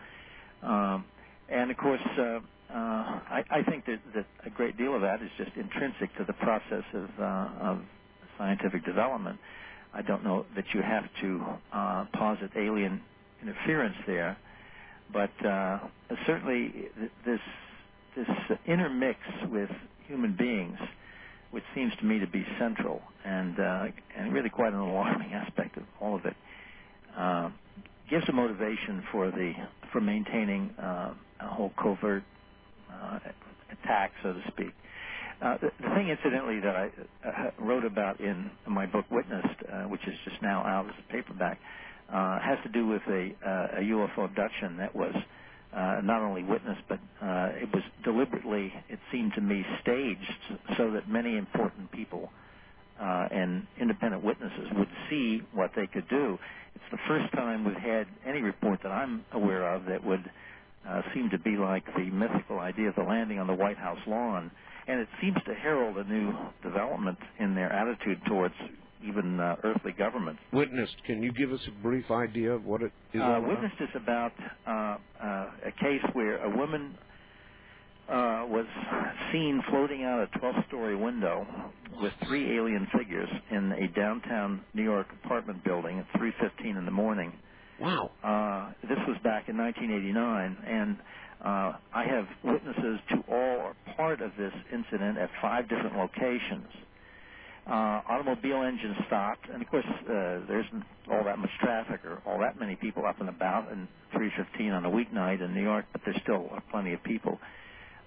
Um, and of course, uh, uh, I, I think that, that a great deal of that is just intrinsic to the process of uh, of scientific development. I don't know that you have to uh, posit alien interference there but uh, certainly th- this this intermix with human beings, which seems to me to be central and uh, and really quite an alarming aspect of all of it, uh, gives a motivation for the for maintaining uh, a whole covert uh, attack, so to speak. Uh, the, the thing, incidentally, that I uh, wrote about in my book Witnessed, uh, which is just now out as a paperback, uh, has to do with a, uh, a UFO abduction that was uh, not only witnessed, but uh, it was deliberately, it seemed to me, staged so that many important people uh, and independent witnesses would see what they could do. It's the first time we've had any report that I'm aware of that would uh, seem to be like the mythical idea of the landing on the White House lawn, and it seems to herald a new development in their attitude towards even uh, earthly governments. Witnessed. Can you give us a brief idea of what it is? Uh, witnessed is about uh, uh, a case where a woman uh, was seen floating out a 12-story window with three alien figures in a downtown New York apartment building at 3:15 in the morning. Wow. Uh, this was back in 1989, and uh, I have witnesses to all or part of this incident at five different locations. Uh, automobile engines stopped, and of course, uh, there isn't all that much traffic or all that many people up and about in 3:15 on a weeknight in New York, but there's still plenty of people.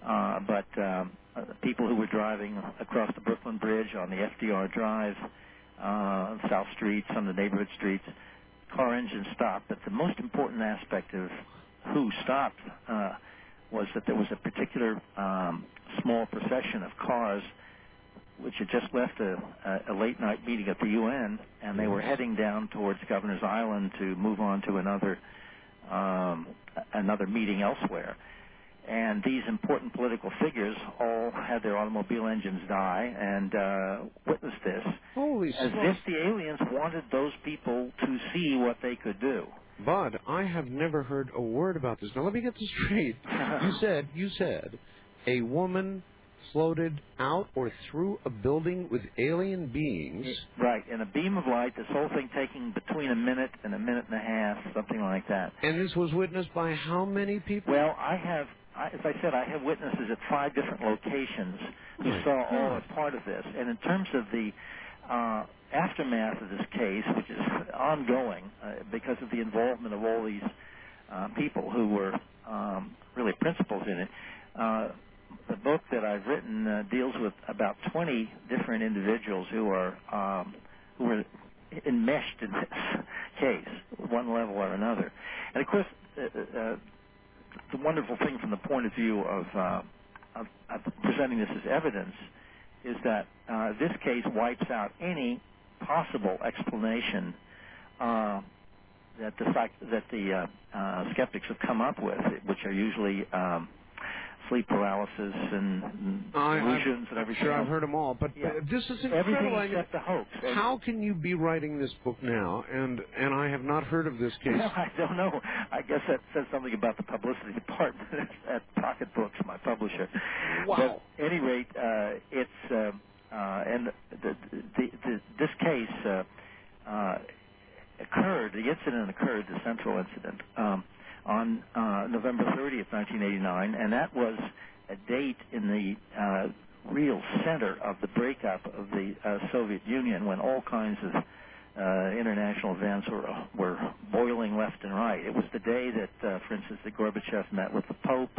Uh, but um, uh, people who were driving across the Brooklyn Bridge on the FDR Drive, uh, South Street, some of the neighborhood streets, car engines stopped. But the most important aspect of who stopped uh, was that there was a particular um, small procession of cars which had just left a, a, a late night meeting at the UN, and they were heading down towards Governor's Island to move on to another um, another meeting elsewhere. And these important political figures all had their automobile engines die and uh, witnessed this, Holy as smokes. if the aliens wanted those people to see what they could do. Budd, I have never heard a word about this. Now let me get this straight. You said you said a woman floated out or through a building with alien beings. Right, in a beam of light, this whole thing taking between a minute and a minute and a half, something like that. And this was witnessed by how many people? Well, I have, I, as I said, I have witnesses at five different locations who saw all or part of this. And in terms of the uh, aftermath of this case, which is ongoing uh, because of the involvement of all these uh, people who were um, really principals in it, uh, the book that I've written uh, deals with about 20 different individuals who are um, who were enmeshed in this case, one level or another. And of course, uh, uh, the wonderful thing from the point of view of, uh, of, of presenting this as evidence is that uh, this case wipes out any possible explanation uh, that the fact that the uh, uh, skeptics have come up with, which are usually um, sleep paralysis and, and I- illusions and everything. sure I've heard them all, but Yeah. uh, this is incredible. I mean, except the hoax. How can you be writing this book now? And and I have not heard of this case. Well, I don't know. I guess that says something about the publicity department at Pocket Books, my publisher. Wow. But at any rate, uh, it's um uh, and the, the, the, this case uh, uh, occurred. The incident occurred, the central incident, um, on uh, November 30th, 1989, and that was a date in the uh, real center of the breakup of the uh, Soviet Union, when all kinds of uh, international events were were boiling left and right. It was the day that, uh, for instance, that Gorbachev met with the Pope.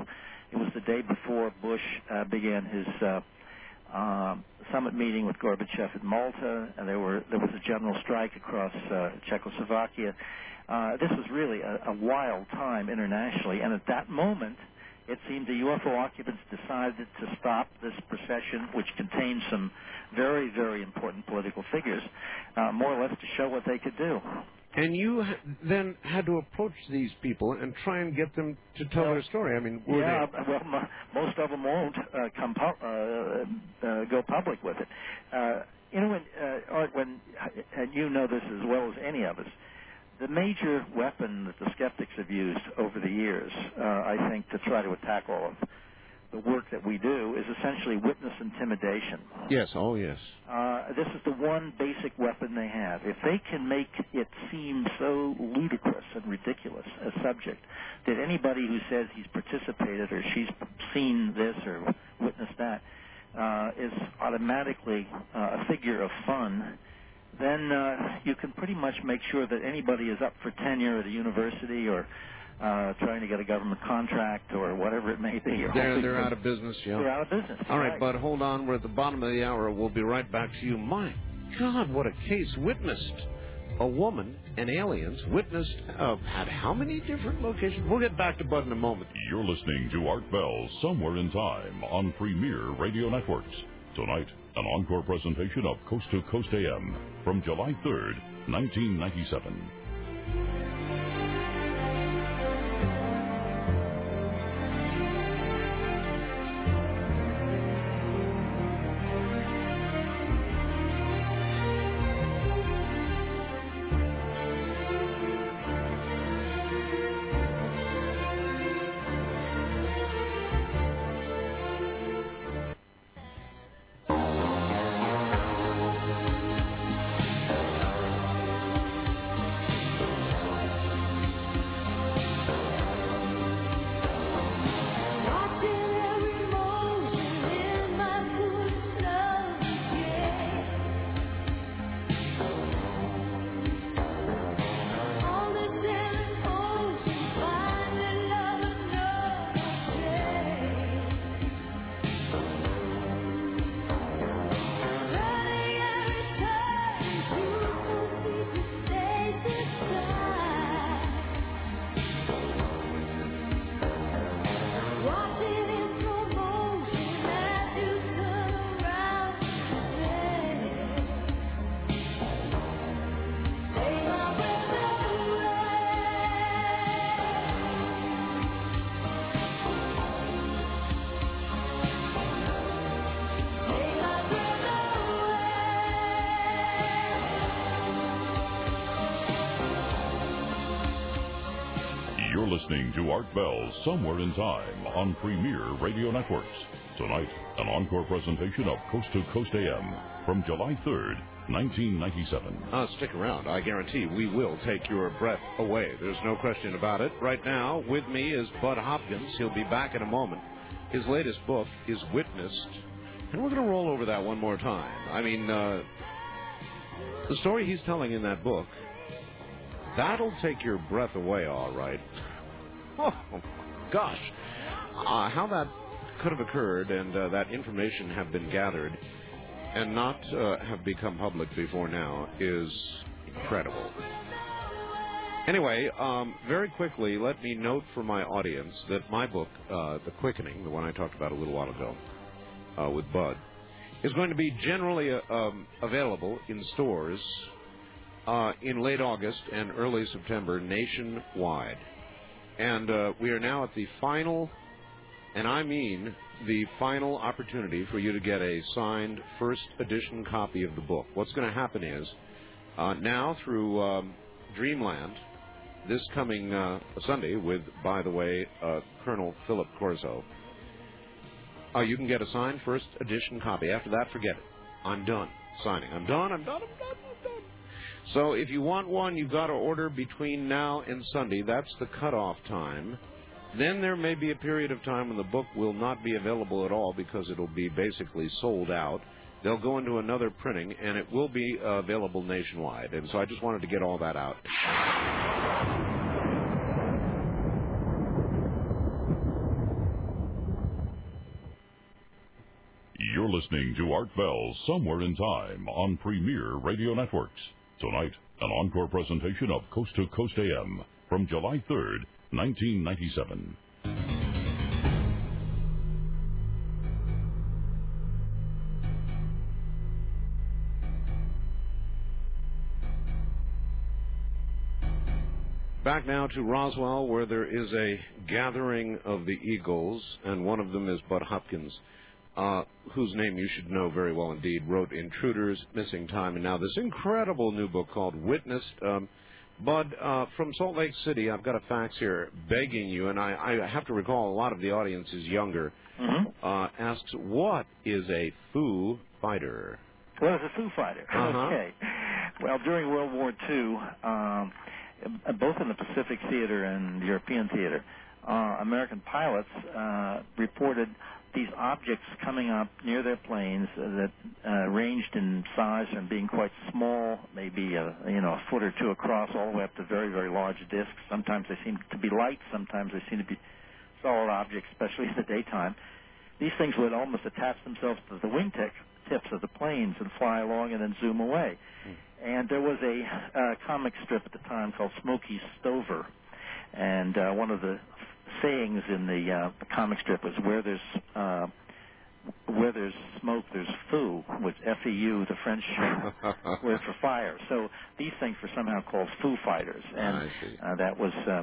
It was the day before Bush uh, began his uh, um, summit meeting with Gorbachev at Malta, and there were there was a general strike across uh, Czechoslovakia. Uh, this was really a, a wild time internationally, and at that moment, it seemed the UFO occupants decided to stop this procession, which contained some very, very important political figures, uh, more or less to show what they could do. And you then had to approach these people and try and get them to tell Well, their story. I mean, were yeah, they? well, mo most of them won't uh, come pu- uh, uh, go public with it. Uh, you know, when, uh, Art, when and you know this as well as any of us, the major weapon that the skeptics have used over the years, uh, I think, to try to attack all of the work that we do is essentially witness intimidation. Yes. Oh, yes. Uh, this is the one basic weapon they have. If they can make it seem so ludicrous and ridiculous a subject that anybody who says he's participated or she's seen this or witnessed that uh, is automatically uh, a figure of fun, then uh, you can pretty much make sure that anybody is up for tenure at a university or uh, trying to get a government contract or whatever it may be. Or They're they're out of business, yeah. They're out of business. All right, Budd, hold on. We're at the bottom of the hour. We'll be right back to you. My God, what a case witnessed. A woman and aliens witnessed uh, at how many different locations? We'll get back to Budd in a moment. You're listening to Art Bell Somewhere in Time on Premier Radio Networks. Tonight, an encore presentation of Coast to Coast AM from July 3rd, 1997. Art Bell Somewhere in Time on Premier Radio Networks. Tonight, an encore presentation of Coast to Coast AM from July 3rd, 1997. Uh, stick around. I guarantee we will take your breath away. There's no question about it. Right now, with me is Budd Hopkins. He'll be back in a moment. His latest book is Witnessed. And we're going to roll over that one more time. I mean, uh, the story he's telling in that book, that'll take your breath away, all right. Oh, gosh. Uh, how that could have occurred and uh, that information have been gathered and not uh, have become public before now is incredible. Anyway, um, very quickly, let me note for my audience that my book, uh, The Quickening, the one I talked about a little while ago uh, with Bud, is going to be generally uh, um, available in stores in late August and early September nationwide. And uh, we are now at the final, and I mean the final opportunity for you to get a signed first edition copy of the book. What's going to happen is uh, now through um, Dreamland, this coming uh, Sunday, with, by the way, uh, Colonel Philip Corso, uh, you can get a signed first edition copy. After that, forget it. I'm done signing. I'm done. I'm done. I'm done. So if you want one, you've got to order between now and Sunday. That's the cutoff time. Then there may be a period of time when the book will not be available at all because it'll be basically sold out. They'll go into another printing, and it will be uh, available nationwide. And so I just wanted to get all that out. You're listening to Art Bell Somewhere in Time on Premier Radio Networks. Tonight, an encore presentation of Coast to Coast AM from July 3rd, 1997. Back now to Roswell, where there is a gathering of the Eagles, and one of them is Budd Hopkins, uh, whose name you should know very well indeed, wrote Intruders, Missing Time, and now this incredible new book called Witnessed. Um, Budd, uh, from Salt Lake City, I've got a fax here begging you, and I, I have to recall a lot of the audience is younger, hmm uh, asks, what is a Foo Fighter? Well, it's a Foo Fighter? Uh-huh. Okay. Well, during World War II, um, both in the Pacific Theater and the European Theater, uh, American pilots uh, reported these objects coming up near their planes that uh, ranged in size from being quite small, maybe a, you know a foot or two across, all the way up to very very large discs. Sometimes they seem to be light, sometimes they seem to be solid objects, especially in the daytime. These things would almost attach themselves to the wingtip tips of the planes and fly along and then zoom away. And there was a uh, comic strip at the time called Smokey Stover, and uh, one of the sayings in the, uh, comic strip was where there's uh, where there's smoke, there's foo, with F-E-U, the French word for fire. So these things were somehow called foo fighters, and uh, that was uh,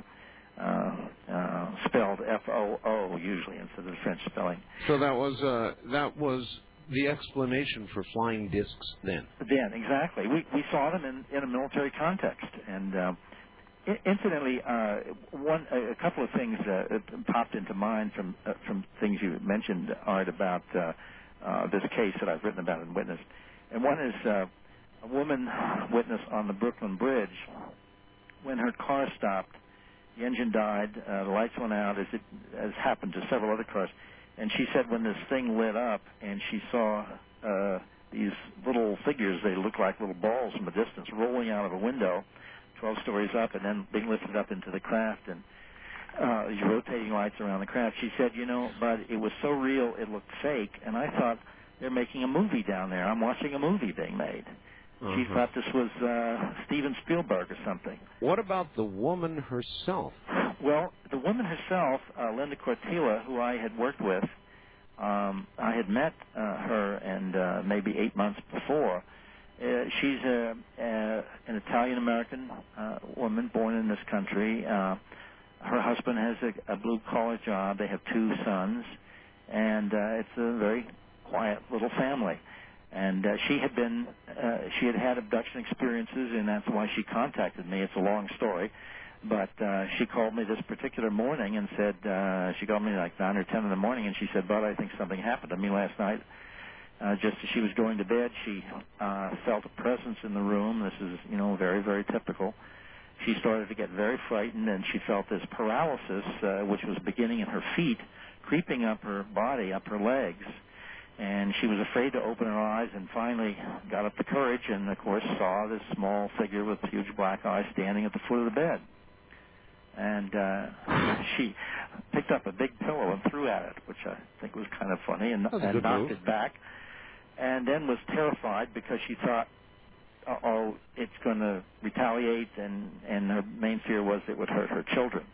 uh, uh, spelled F-O-O usually instead of the French spelling. So that was uh, that was the explanation for flying discs then. Then, exactly. We we saw them in, in a military context, and uh, incidentally, uh, one a, couple of things uh, popped into mind from uh, from things you mentioned, Art, about uh, uh, this case that I've written about and witnessed. And one is uh, a woman witness on the Brooklyn Bridge when her car stopped. The engine died, uh, the lights went out, as it as happened to several other cars. And she said when this thing lit up and she saw uh, these little figures, they looked like little balls from a distance, rolling out of a window, 12 stories up, and then being lifted up into the craft and uh, these rotating lights around the craft. She said, you know, but it was so real it looked fake, and I thought they're making a movie down there. I'm watching a movie being made. She Uh-huh. thought this was uh, Steven Spielberg or something. What about the woman herself? Well, the woman herself, uh, Linda Cortile, who I had worked with, um, I had met uh, her and uh, maybe eight months before. Uh, she's a, a, an Italian American uh, woman born in this country. Uh, her husband has a, a blue collar job. They have two sons, and uh, it's a very quiet little family. And uh, she had been, uh, she had had abduction experiences, and that's why she contacted me. It's a long story, but uh, she called me this particular morning and said uh, she called me like nine or ten in the morning, and she said, "Budd, I think something happened to me last night." Uh, just as she was going to bed, she uh, felt a presence in the room. This is, you know, very, very typical. She started to get very frightened, and she felt this paralysis, uh, which was beginning in her feet, creeping up her body, up her legs. And she was afraid to open her eyes, and finally got up the courage, and of course saw this small figure with huge black eyes standing at the foot of the bed. And uh, she picked up a big pillow and threw at it, which I think was kind of funny, and, and knocked move. it back. And then was terrified because she thought, oh, it's going to retaliate, and and her main fear was it would hurt her children.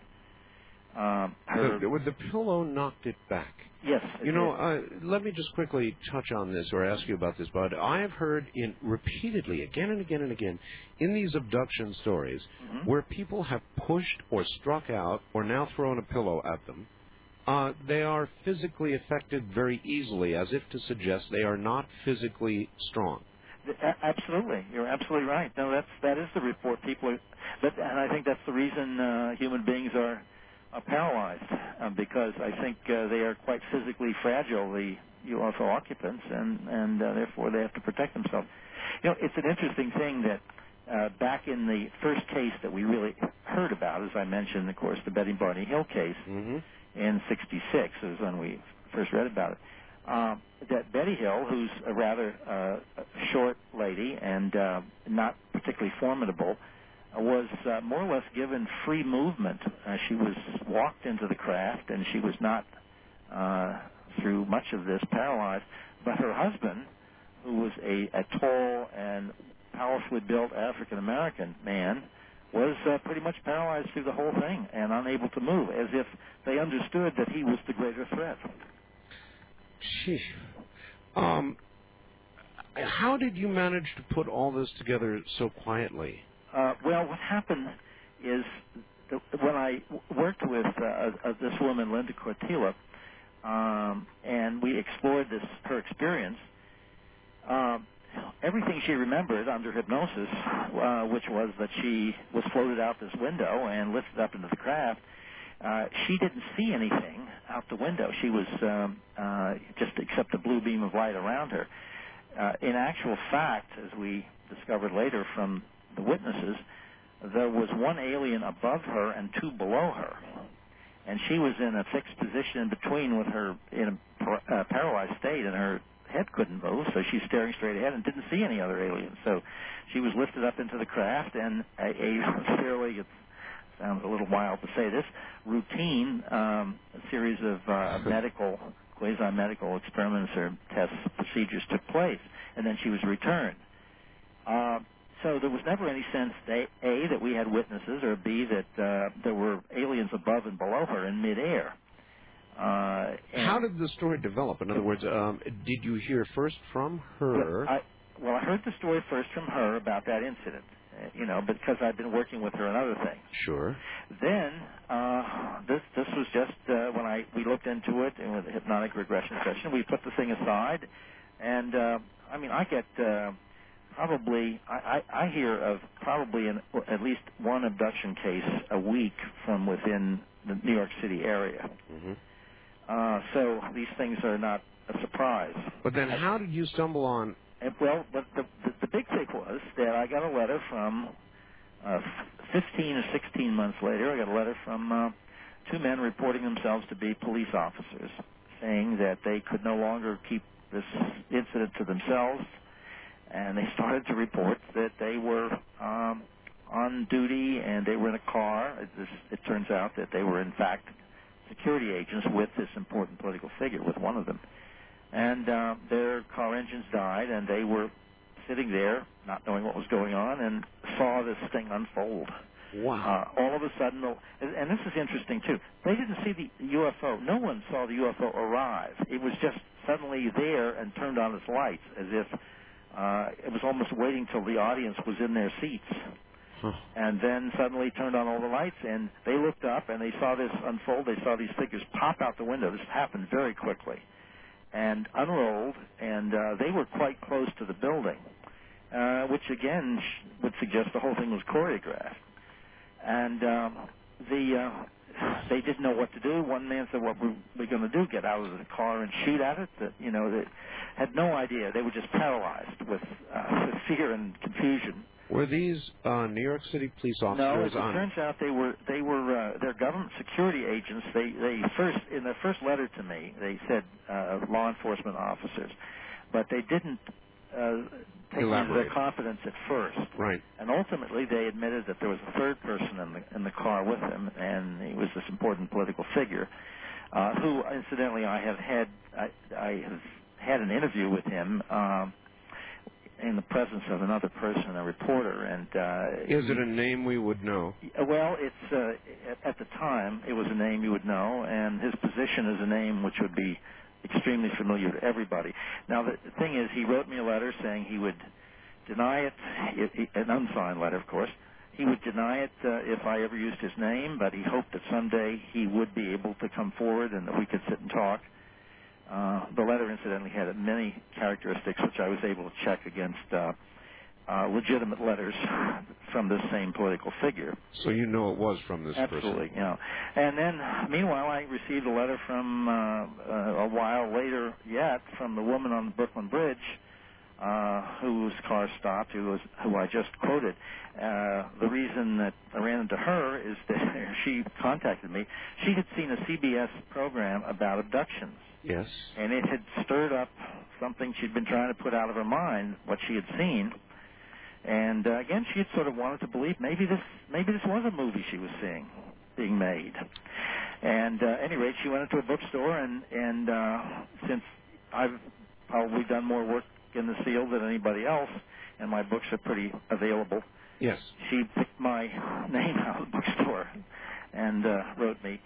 Um, her, The, the pillow knocked it back. yes, it You know, uh, let me just quickly touch on this or ask you about this, Budd. I have heard in repeatedly, again and again and again, in these abduction stories, Mhm. where people have pushed or struck out or now thrown a pillow at them. Uh, they are physically affected very easily, as if to suggest they are not physically strong. Absolutely, you're absolutely right. No, that's that is the report. People are, but and I think that's the reason uh, human beings are, are paralyzed uh, because I think uh, they are quite physically fragile, the UFO occupants, and and uh, therefore they have to protect themselves. You know, it's an interesting thing that uh, back in the first case that we really heard about, as I mentioned, of course, the Betty Barney Hill case Mm-hmm. In '66 is when we first read about it. Um, that Betty Hill, who's a rather uh, short lady and uh, not particularly formidable, uh, was uh, more or less given free movement. Uh, she was walked into the craft, and she was not uh, through much of this paralyzed. But her husband, who was a, a tall and powerfully built African American man, was uh, pretty much paralyzed through the whole thing and unable to move, as if they understood that he was the greater threat. Sheesh. Um, how did you manage to put all this together so quietly? Uh, well, what happened is when I worked with uh, uh, this woman, Linda Cortile, um, and we explored this her experience, um, everything she remembered under hypnosis, uh, which was that she was floated out this window and lifted up into the craft. Uh, she didn't see anything out the window. She was um, uh, just except a blue beam of light around her. Uh, in actual fact, as we discovered later from the witnesses, there was one alien above her and two below her. And she was in a fixed position in between with her in a par- uh, paralyzed state, and her head couldn't move, so she's staring straight ahead and didn't see any other aliens. So she was lifted up into the craft, and a, a fairly it sounds a little wild to say this routine um, series of uh, medical quasi-medical experiments or tests procedures took place, and then she was returned. Uh, so there was never any sense that a that we had witnesses, or b that uh, there were aliens above and below her in midair. Uh, How did the story develop? In other words, um, did you hear first from her? Well, I, well, I heard the story first from her about that incident, uh, you know, because I've been working with her on other things. Sure. Then uh, this this was just uh, when I we looked into it and with the hypnotic regression session, we put the thing aside, and uh, I mean I get uh, probably I, I, I hear of probably an, at least one abduction case a week from within the New York City area. hmm Uh, so these things are not a surprise. But then, how did you stumble on? And, well, but the, the the big thing was that I got a letter from uh, 15 or 16 months later. I got a letter from uh, two men reporting themselves to be police officers, saying that they could no longer keep this incident to themselves, and they started to report that they were um, on duty and they were in a car. It, this, it turns out that they were in fact security agents with this important political figure, with one of them and uh, their car engines died, and they were sitting there, not knowing what was going on, and saw this thing unfold. Wow. Uh, all of a sudden, and this is interesting too. They didn't see the UFO. No one saw the UFO arrive. It was just suddenly there and turned on its lights, as if uh, it was almost waiting till the audience was in their seats And then suddenly turned on all the lights and they looked up and they saw this unfold they saw these figures pop out the window this happened very quickly and unrolled and uh, they were quite close to the building uh, which again sh- would suggest the whole thing was choreographed and um, the uh, they didn't know what to do. One man said, "What were we going to do? Get out of the car and shoot at it?" That you know, they had no idea. They were just paralyzed with, uh, fear and confusion. Were these uh, New York City police officers as it turns out, they were they were uh, they're government security agents. They they first in their first letter to me they said uh, law enforcement officers, but they didn't uh, take into their confidence at first. Right. And ultimately, they admitted that there was a third person in the in the car with him, and he was this important political figure, uh, who, incidentally, I have had I, I have had an interview with him um, in the presence of another person, a reporter, and uh, Is it a name we would know? Well, it's uh, at, at the time it was a name you would know, and his position is a name which would be extremely familiar to everybody. Now, the thing is, he wrote me a letter saying he would deny it, it, it an unsigned letter, of course. He would deny it uh, if I ever used his name, but he hoped that someday he would be able to come forward and that we could sit and talk. Uh, the letter, incidentally, had many characteristics which I was able to check against uh, uh, legitimate letters from this same political figure. So you know it was from this Absolutely, person. you know. And then, meanwhile, I received a letter from uh, uh, a while later yet from the woman on the Brooklyn Bridge uh, whose car stopped, who was who I just quoted. Uh, the reason that I ran into her is that she contacted me. She had seen a CBS program about abductions Yes. and it had stirred up something she'd been trying to put out of her mind, what she had seen. And uh, again, she had sort of wanted to believe maybe this maybe this was a movie she was seeing being made. And uh, at any rate, she went into a bookstore, and and uh, since I've probably done more work in the field than anybody else, and my books are pretty available, Yes. she picked my name out of the bookstore and uh, wrote me.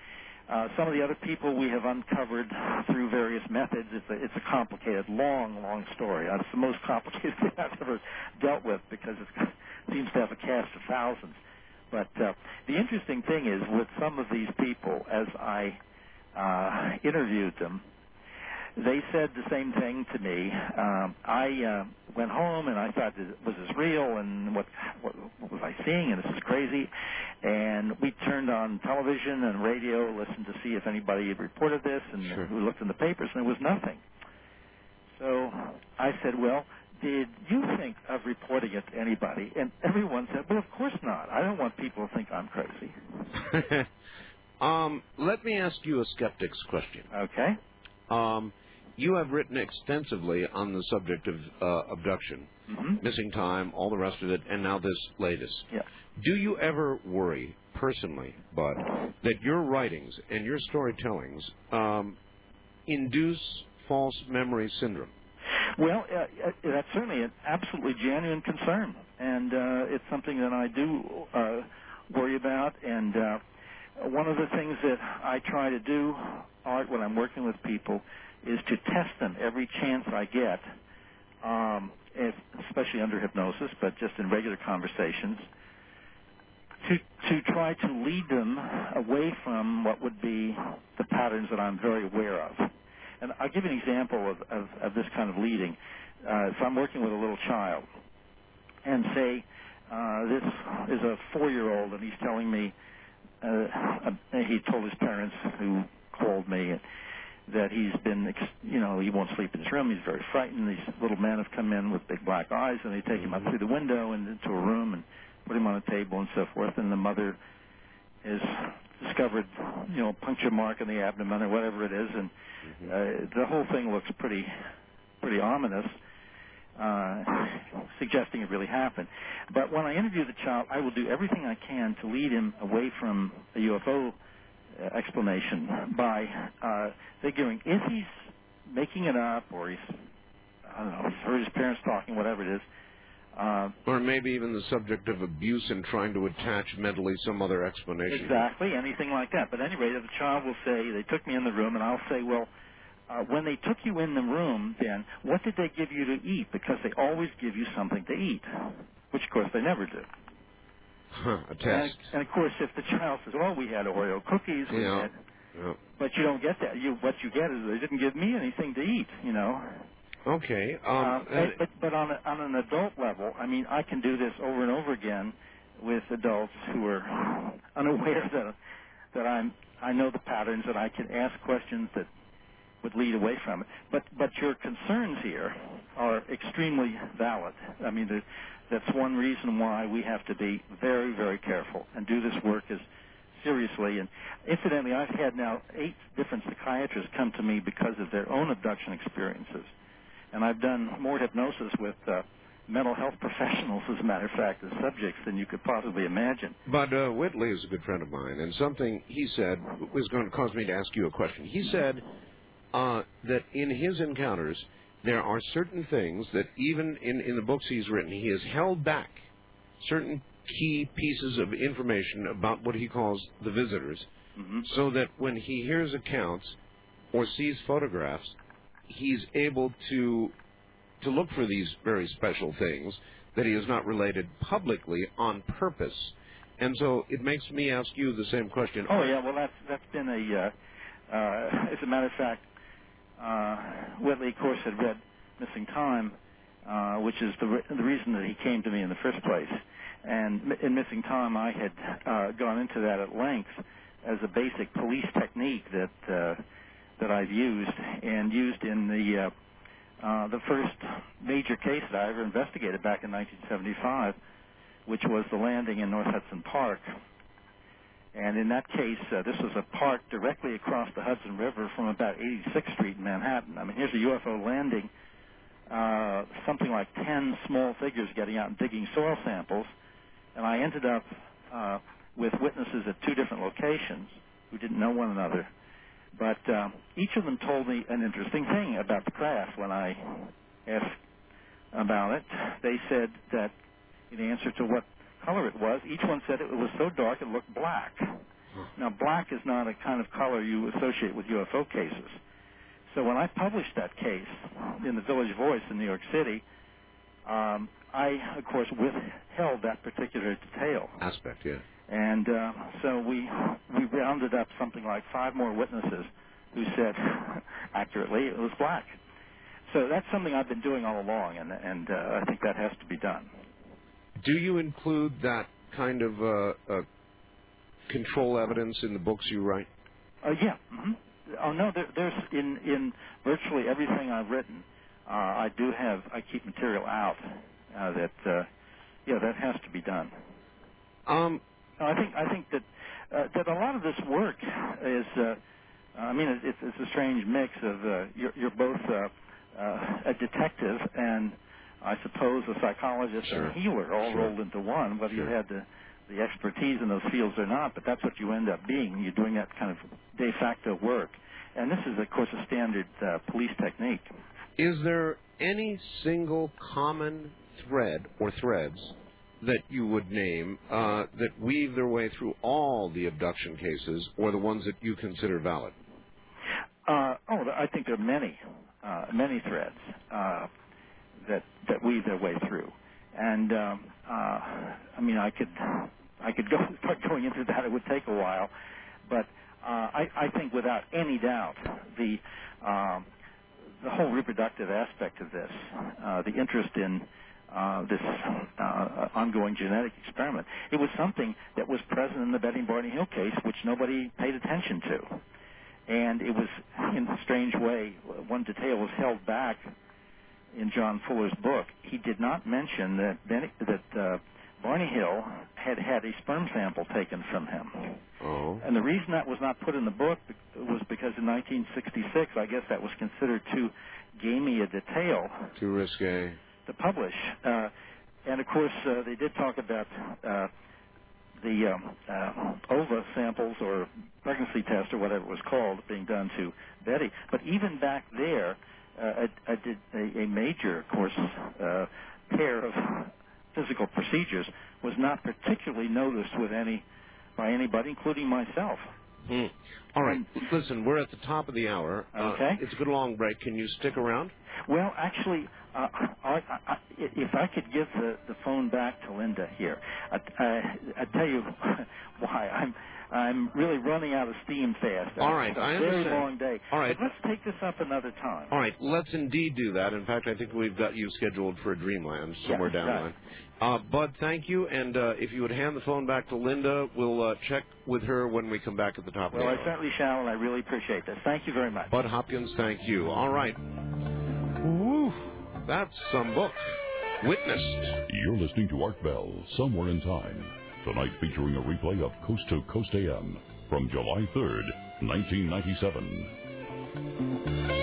Uh, some of the other people we have uncovered through various methods. It's a, it's a complicated, long, long story. Uh, It's the most complicated thing I've ever dealt with because it seems to have a cast of thousands. But uh, the interesting thing is with some of these people, as I uh, interviewed them, they said the same thing to me. Um, I uh, went home and I thought, was this real? And what, what, what was I seeing? And this is crazy. And we turned on television and radio, listened to see if anybody had reported this, and Sure. we looked in the papers, and there was nothing. So I said, well, did you think of reporting it to anybody? And everyone said, well, of course not. I don't want people to think I'm crazy. um, let me ask you a skeptic's question. Okay. Um, you have written extensively on the subject of uh, abduction, hmm missing time, all the rest of it, and now this latest. Yeah. Do you ever worry, personally, Budd, that your writings and your storytellings um, induce false memory syndrome? Well, uh, uh, that's certainly an absolutely genuine concern, and uh, it's something that I do uh, worry about. And uh, one of the things that I try to do, Art, when I'm working with people, is to test them every chance I get, um, especially under hypnosis, but just in regular conversations, to to try to lead them away from what would be the patterns that I'm very aware of. And I'll give you an example of, of, of this kind of leading. Uh, if I'm working with a little child, and say uh, this is a four-year-old, and he's telling me uh, uh, he told his parents who called me that he's been, you know, he won't sleep in his room. He's very frightened. These little men have come in with big black eyes, and they take him up through the window and into a room and put him on a table and so forth. And the mother has discovered, you know, a puncture mark in the abdomen or whatever it is, and uh, the whole thing looks pretty, pretty ominous. Uh, suggesting it really happened. But when I interview the child, I will do everything I can to lead him away from a UFO explanation by uh, figuring if he's making it up or he's I don't know he's heard his parents talking, whatever it is. Uh, Or maybe even the subject of abuse and trying to attach mentally some other explanation. exactly, anything like that. But anyway, the child will say they took me in the room, and I'll say, well, uh, when they took you in the room, then what did they give you to eat? Because they always give you something to eat, which of course they never do. Huh, a And, test. and of course, if the child says, "Well, we had Oreo cookies," we Yeah. had, Yeah. but you don't get that. You what you get is they didn't give me anything to eat. You know. Okay. Um, Uh, uh, but but on a, on an adult level, I mean, I can do this over and over again with adults who are unaware that that I'm I know the patterns and I can ask questions that would lead away from it. But but your concerns here are extremely valid. I mean, that's one reason why we have to be very very careful and do this work as seriously. And incidentally, I've had now eight different psychiatrists come to me because of their own abduction experiences, and I've done more hypnosis with. Uh, Mental health professionals, as a matter of fact, as subjects than you could possibly imagine. But uh, Whitley is a good friend of mine, and something he said was going to cause me to ask you a question. He said uh, that in his encounters, there are certain things that even in, in the books he's written, he has held back certain key pieces of information about what he calls the visitors, hmm so that when he hears accounts or sees photographs, he's able to to look for these very special things that he has not related publicly on purpose. And so it makes me ask you the same question. Oh yeah, well that's that's been a uh, uh, as a matter of fact, uh, Whitley of course had read Missing Time, uh, which is the re- the reason that he came to me in the first place. And in Missing Time, I had uh, gone into that at length as a basic police technique that uh, that I've used and used in the uh, uh, the first major case that I ever investigated back in 1975, which was the landing in North Hudson Park. And in that case, uh, this was a park directly across the Hudson River from about 86th Street in Manhattan. I mean, here's a UFO landing, uh, something like 10 small figures getting out and digging soil samples. And I ended up uh, with witnesses at two different locations who didn't know one another. But um, each of them told me an interesting thing about the craft when I asked about it. They said that in answer to what color it was, each one said it was so dark it looked black. Now, black is not a kind of color you associate with UFO cases. So when I published that case in the Village Voice in New York City, um, I, of course, withheld that particular detail. Aspect, yeah. And uh, so we we rounded up something like five more witnesses who said accurately it was black. So that's something I've been doing all along, and and uh, I think that has to be done. Do you include that kind of uh, uh, control evidence in the books you write? Uh, yeah. hmm Oh no, there, there's in in virtually everything I've written, uh, I do have I keep material out uh, that uh, yeah that has to be done. Um, I think I think that uh, that a lot of this work is uh, I mean, it's, it's a strange mix of uh, you're, you're both uh, uh, a detective and I suppose a psychologist Sure. and a healer all Sure. rolled into one, whether Sure. you had the the expertise in those fields or not. But that's what you end up being. You're doing that kind of de facto work, and this is, of course, a standard uh, police technique. Is there any single common thread or threads that you would name uh, that weave their way through all the abduction cases, or the ones that you consider valid? Uh, oh, I think there are many, uh, many threads uh, that that weave their way through, and um, uh, I mean, I could I could go start going into that. It would take a while, but uh, I, I think without any doubt the um, the whole reproductive aspect of this, uh, the interest in uh, this uh, ongoing genetic experiment, it was something that was present in the Betty Barney Hill case, which nobody paid attention to. And it was in a strange way one detail was held back in John Fuller's book. He did not mention that Benny, that uh, Barney Hill had had a sperm sample taken from him, Oh. and the reason that was not put in the book was because in 1966, I guess that was considered too gamey a detail Too risque. to publish. Uh, and of course, uh, they did talk about uh, the um, uh, ova samples or pregnancy test or whatever it was called being done to Betty. But even back there, I, I did a, a major, of course, uh, pair of physical procedures was not particularly noticed with any by anybody, including myself. Hmm. All right. Listen, we're at the top of the hour. Uh, Okay. it's a good long break. Can you stick around? Well, actually, uh, I, I, I, if I could give the, the phone back to Linda here, I, I, I tell you why I'm I'm really running out of steam fast. All right, It's a I very understand. long day. All right. but let's take this up another time. All right, let's indeed do that. In fact, I think we've got you scheduled for a Dreamland somewhere Yeah, down the line. Uh, Budd, thank you. And uh, if you would hand the phone back to Linda, we'll uh, check with her when we come back at the top Well, of I the hour. certainly shall, and I really appreciate this. Thank you very much. Budd Hopkins, thank you. All right. Woo, that's some book. Witnessed. You're listening to Art Bell, Somewhere in Time. Tonight featuring a replay of Coast to Coast AM from July 3rd, 1997.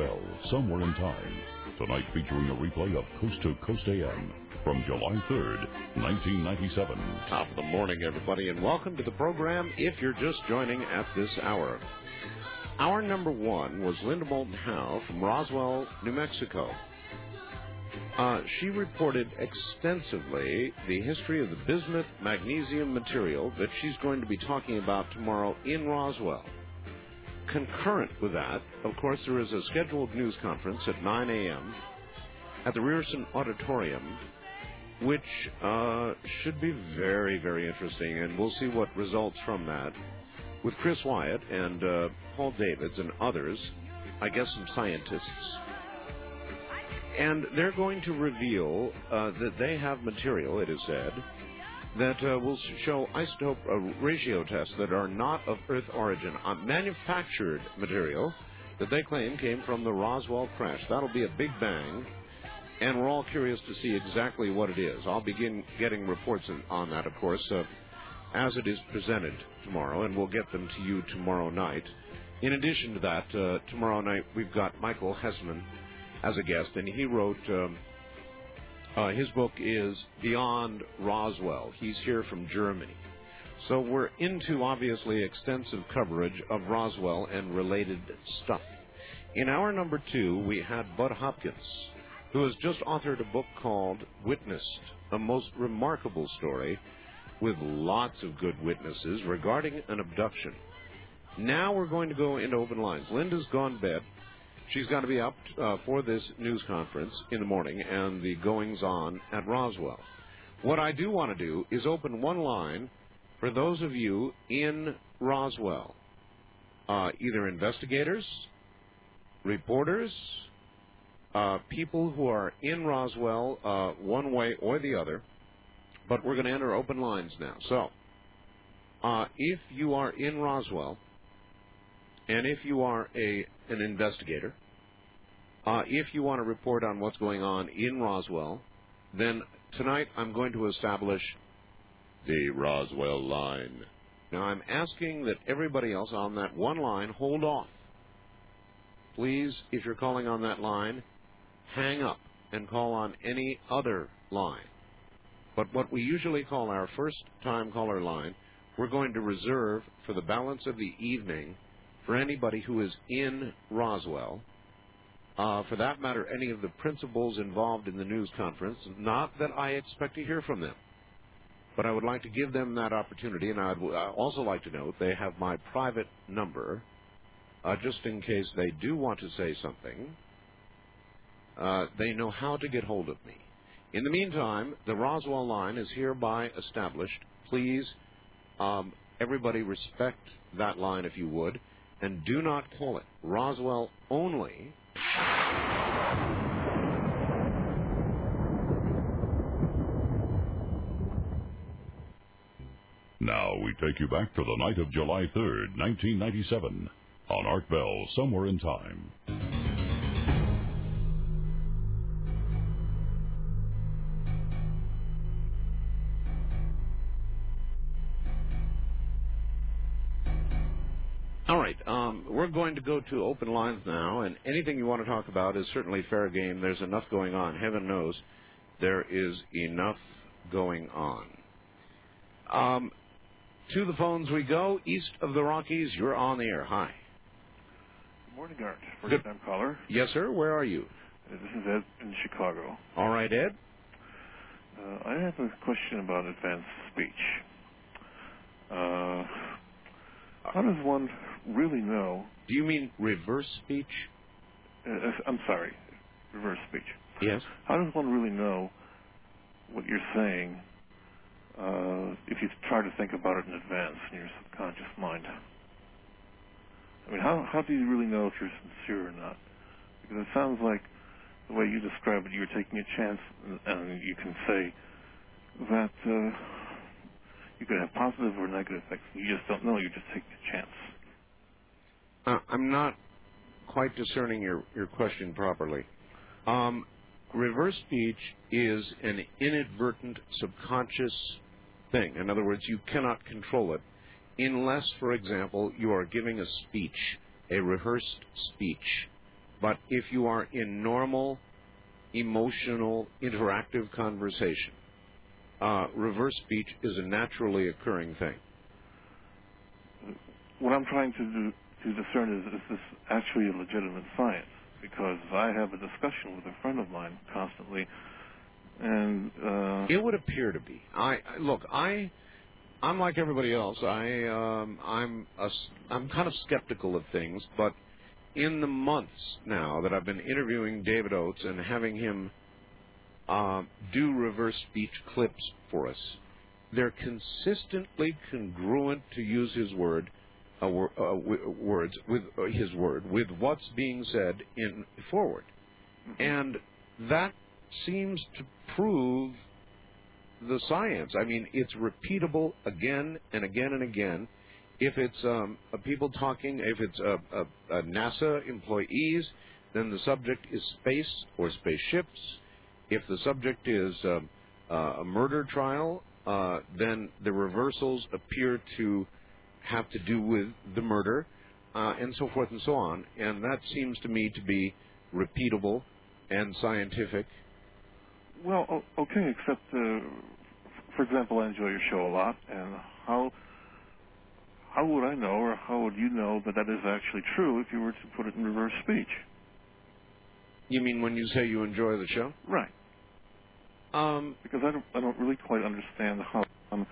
Bell, Somewhere in Time. Tonight featuring a replay of Coast to Coast AM from July 3rd, 1997. Top of the morning, everybody, and welcome to the program if you're just joining at this hour. Hour number one was Linda Moulton Howe from Roswell, New Mexico. Uh, she reported extensively the history of the bismuth magnesium material that she's going to be talking about tomorrow in Roswell. Concurrent with that, of course, there is a scheduled news conference at 9 a.m. at the Rierson Auditorium which uh, should be very, very interesting, and we'll see what results from that. With Chris Wyatt and uh, Paul Davids and others, I guess some scientists. And they're going to reveal uh, that they have material, it is said, that uh, will show isotope uh, ratio tests that are not of Earth origin, uh, manufactured material that they claim came from the Roswell crash. That'll be a big bang and we're all curious to see exactly what it is. I'll begin getting reports on- on that, of course, uh, as it is presented tomorrow, and we'll get them to you tomorrow night. In addition to that, uh, tomorrow night we've got Michael Hesemann as a guest, and he wrote. Um, uh, his book is Beyond Roswell. He's here from Germany. So we're into obviously extensive coverage of Roswell and related stuff. In hour number two, we had Budd Hopkins, who has just authored a book called Witnessed, a most remarkable story with lots of good witnesses regarding an abduction. Now we're going to go into open lines. Linda's gone bed. She's got to be up uh, for this news conference in the morning and the goings on at Roswell. What I do want to do is open one line for those of you in Roswell, uh, either investigators, reporters, uh, people who are in Roswell, uh, one way or the other. But we're going to enter open lines now. So, uh, if you are in Roswell, and if you are a an investigator, uh, if you want to report on what's going on in Roswell, then tonight I'm going to establish the Roswell line. Now I'm asking that everybody else on that one line hold off. Please, if you're calling on that line, hang up and call on any other line. But what we usually call our first time caller line, we're going to reserve for the balance of the evening for anybody who is in Roswell. Uh, for that matter, any of the principals involved in the news conference. Not that I expect to hear from them, but I would like to give them that opportunity, and I'd also like to note they have my private number, uh, just in case they do want to say something. Uh, they know how to get hold of me. In the meantime, the Roswell line is hereby established. Please, um, everybody respect that line if you would, and do not call it Roswell only. Now we take you back to the night of July 3rd, 1997, on Art Bell, Somewhere in Time. To go to open lines now, and anything you want to talk about is certainly fair game. There's enough going on. Heaven knows there is enough going on. Um, to the phones we go. East of the Rockies, you're on the air. Hi. Good morning, Art. First Good- time caller. Yes, sir. Where are you? Uh, This is Ed in Chicago. All right, Ed. Uh, I have a question about advanced speech. Uh, how does one really know? Do you mean reverse speech? Uh, uh, I'm sorry, reverse speech. Yes. How does one really know what you're saying uh, if you try to think about it in advance in your subconscious mind? I mean, how how do you really know if you're sincere or not? Because it sounds like the way you describe it, you're taking a chance, and- and you can say that uh, you could have positive or negative effects. You just don't know. You're just taking a chance. I'm not quite discerning your, your question properly. Um, reverse speech is an inadvertent subconscious thing. In other words, you cannot control it unless, for example, you are giving a speech, a rehearsed speech. But if you are in normal, emotional, interactive conversation, uh, reverse speech is a naturally occurring thing. What I'm trying to do, to discern is is this actually a legitimate science? Because I have a discussion with a friend of mine constantly, and uh, It would appear to be. I look. I I'm like everybody else. I um, I'm a, I'm kind of skeptical of things, but in the months now that I've been interviewing David Oates and having him uh, do reverse speech clips for us, they're consistently congruent, to use his word, uh, uh, words with uh, his word with what's being said in forward, and that seems to prove the science. I mean, it's repeatable again and again and again. If it's um, people talking, if it's uh, uh, uh, NASA employees, then the subject is space or spaceships. If the subject is um, uh, a murder trial, uh, then the reversals appear to have to do with the murder, uh, and so forth and so on. And that seems to me to be repeatable and scientific. Well, okay, except, uh, for example, I enjoy your show a lot, and how how would I know, or how would you know that that is actually true if you were to put it in reverse speech? You mean when you say you enjoy the show? Right. Um, Because I don't I don't really quite understand how one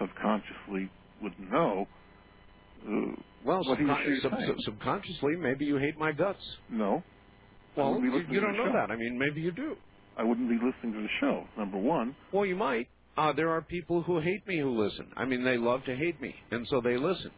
subconsciously would know. Uh, well, what he or subcon- she sub- sub- subconsciously, maybe you hate my guts. No. Well, you, you don't know show. that. I mean, maybe you do. I wouldn't be listening to the show. Number one. Well, you might. Uh, there are people who hate me who listen. I mean, they love to hate me, and so they listen.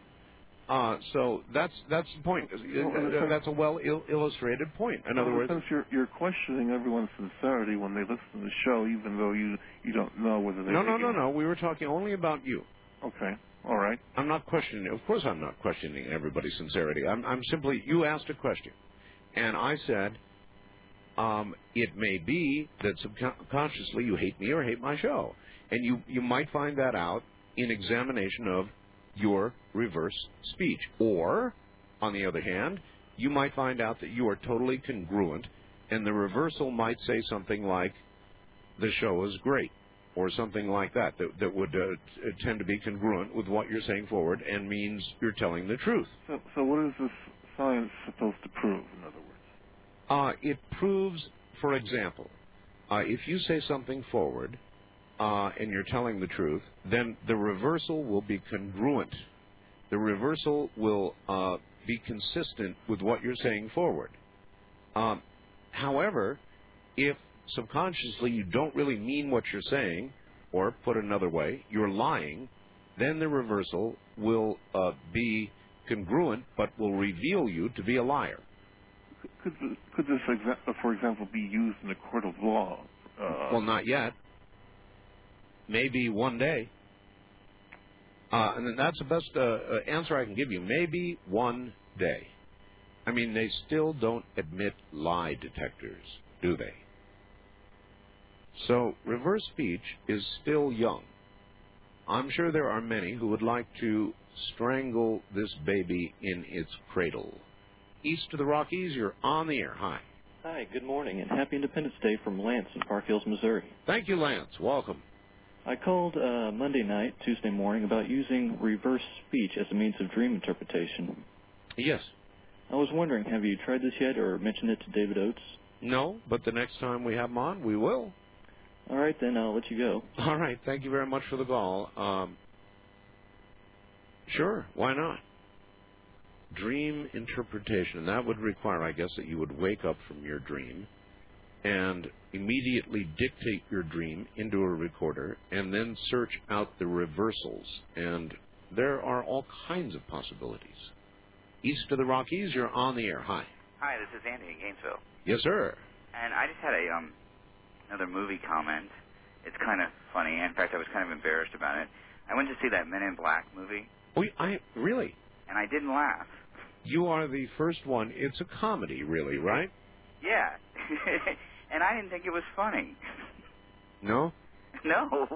Uh, so that's that's the point. Well, uh, That's a well il- illustrated point. In other Well, words, since you're you're questioning everyone's sincerity when they listen to the show, even though you you don't know whether they no, no, no, no. We were talking only about you. Okay. All right. I'm not questioning. Of course, I'm not questioning everybody's sincerity. I'm, I'm simply. You asked a question, and I said, um, it may be that subconsciously you hate me or hate my show, and you you might find that out in examination of your reverse speech, or on the other hand, you might find out that you are totally congruent, and the reversal might say something like, the show is great or something like that that, that would uh, tend to be congruent with what you're saying forward and means you're telling the truth. So so what is this science supposed to prove? In other words. Uh, it proves, for example, uh, if you say something forward uh, and you're telling the truth, then the reversal will be congruent. The reversal will uh, be consistent with what you're saying forward. Um, however, if subconsciously you don't really mean what you're saying, or put another way, you're lying, then the reversal will uh, be congruent but will reveal you to be a liar. Could could this, for example, be used in a court of law? Uh, well, not yet. Maybe one day. Uh, and that's the best uh, uh, answer I can give you. Maybe one day. I mean, they still don't admit lie detectors, do they? So, reverse speech is still young. I'm sure there are many who would like to strangle this baby in its cradle. East of the Rockies, you're on the air. Hi. Hi, good morning, and happy Independence Day from Lance in Park Hills, Missouri. Thank you, Lance. Welcome. I called uh, Monday night, Tuesday morning, about using reverse speech as a means of dream interpretation. Yes. I was wondering, have you tried this yet or mentioned it to David Oates? No, but the next time we have him on, we will. All right, then I'll let you go. All right. Thank you very much for the call. Um, sure. Why not? Dream interpretation. That would require, I guess, that you would wake up from your dream and immediately dictate your dream into a recorder and then search out the reversals. And there are all kinds of possibilities. East of the Rockies, you're on the air. Hi. Hi, this is Andy in Gainesville, Yes, sir. and I just had a um another movie comment. It's kind of funny. In fact, I was kind of embarrassed about it. I went to see that Men in Black movie, Oh, I really. and I didn't laugh. You are the first one. It's a comedy, really, right? Yeah, and I didn't think it was funny. No. no,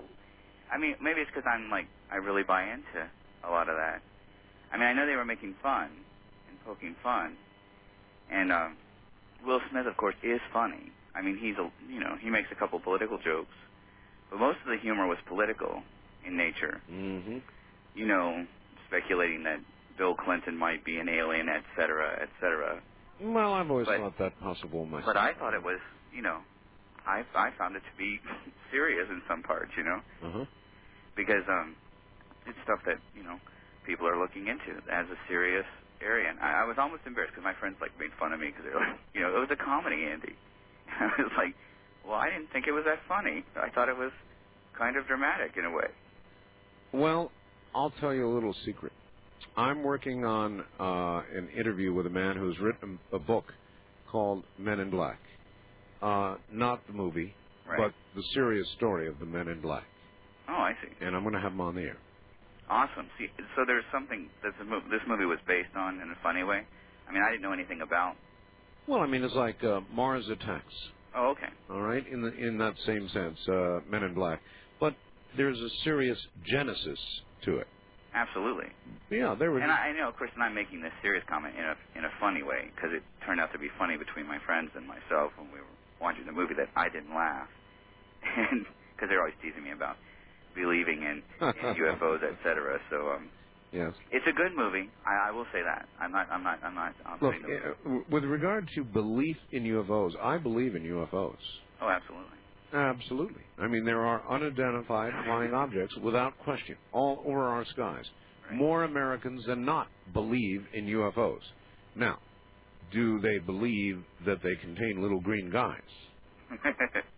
I mean maybe it's because I'm like I really buy into a lot of that. I mean I know they were making fun and poking fun, and um, Will Smith of course is funny. I mean he's a you know he makes a couple political jokes, but most of the humor was political in nature. Mm-hmm. You know, speculating that Bill Clinton might be an alien, et cetera, et cetera. Well, I've always But- thought that possible myself. But I thought it was you know, I I found it to be serious in some parts. You know. Uh-huh. because um, it's stuff that you know people are looking into as a serious area. And I, I was almost embarrassed because my friends like made fun of me because they're like, you know, it was a comedy, Andy. I was like, well, I didn't think it was that funny. I thought it was kind of dramatic in a way. Well, I'll tell you a little secret. I'm working on uh, an interview with a man who's written a book called Men in Black. Uh, not the movie, Right. but the serious story of the Men in Black. Oh, I see. And I'm going to have him on the air. Awesome. See, so there's something that this movie was based on in a funny way. I mean, I didn't know anything about. Well, I mean, it's like uh, Mars Attacks. Oh, okay. All right, in the in that same sense, uh, Men in Black. But there's a serious genesis to it. Absolutely. Yeah, there was. And I, I know, of course, I'm making this serious comment in a in a funny way because it turned out to be funny between my friends and myself when we were watching the movie that I didn't laugh, and because they're always teasing me about believing in, in UFOs, etc. So um, Yes. it's a good movie. I, I will say that. I'm not. I'm not. I'm not. I'm Look, uh, with regard to belief in UFOs, I believe in UFOs. oh, absolutely. Absolutely. I mean, there are unidentified flying objects without question all over our skies. More Americans than not believe in UFOs. Now, do they believe that they contain little green guys?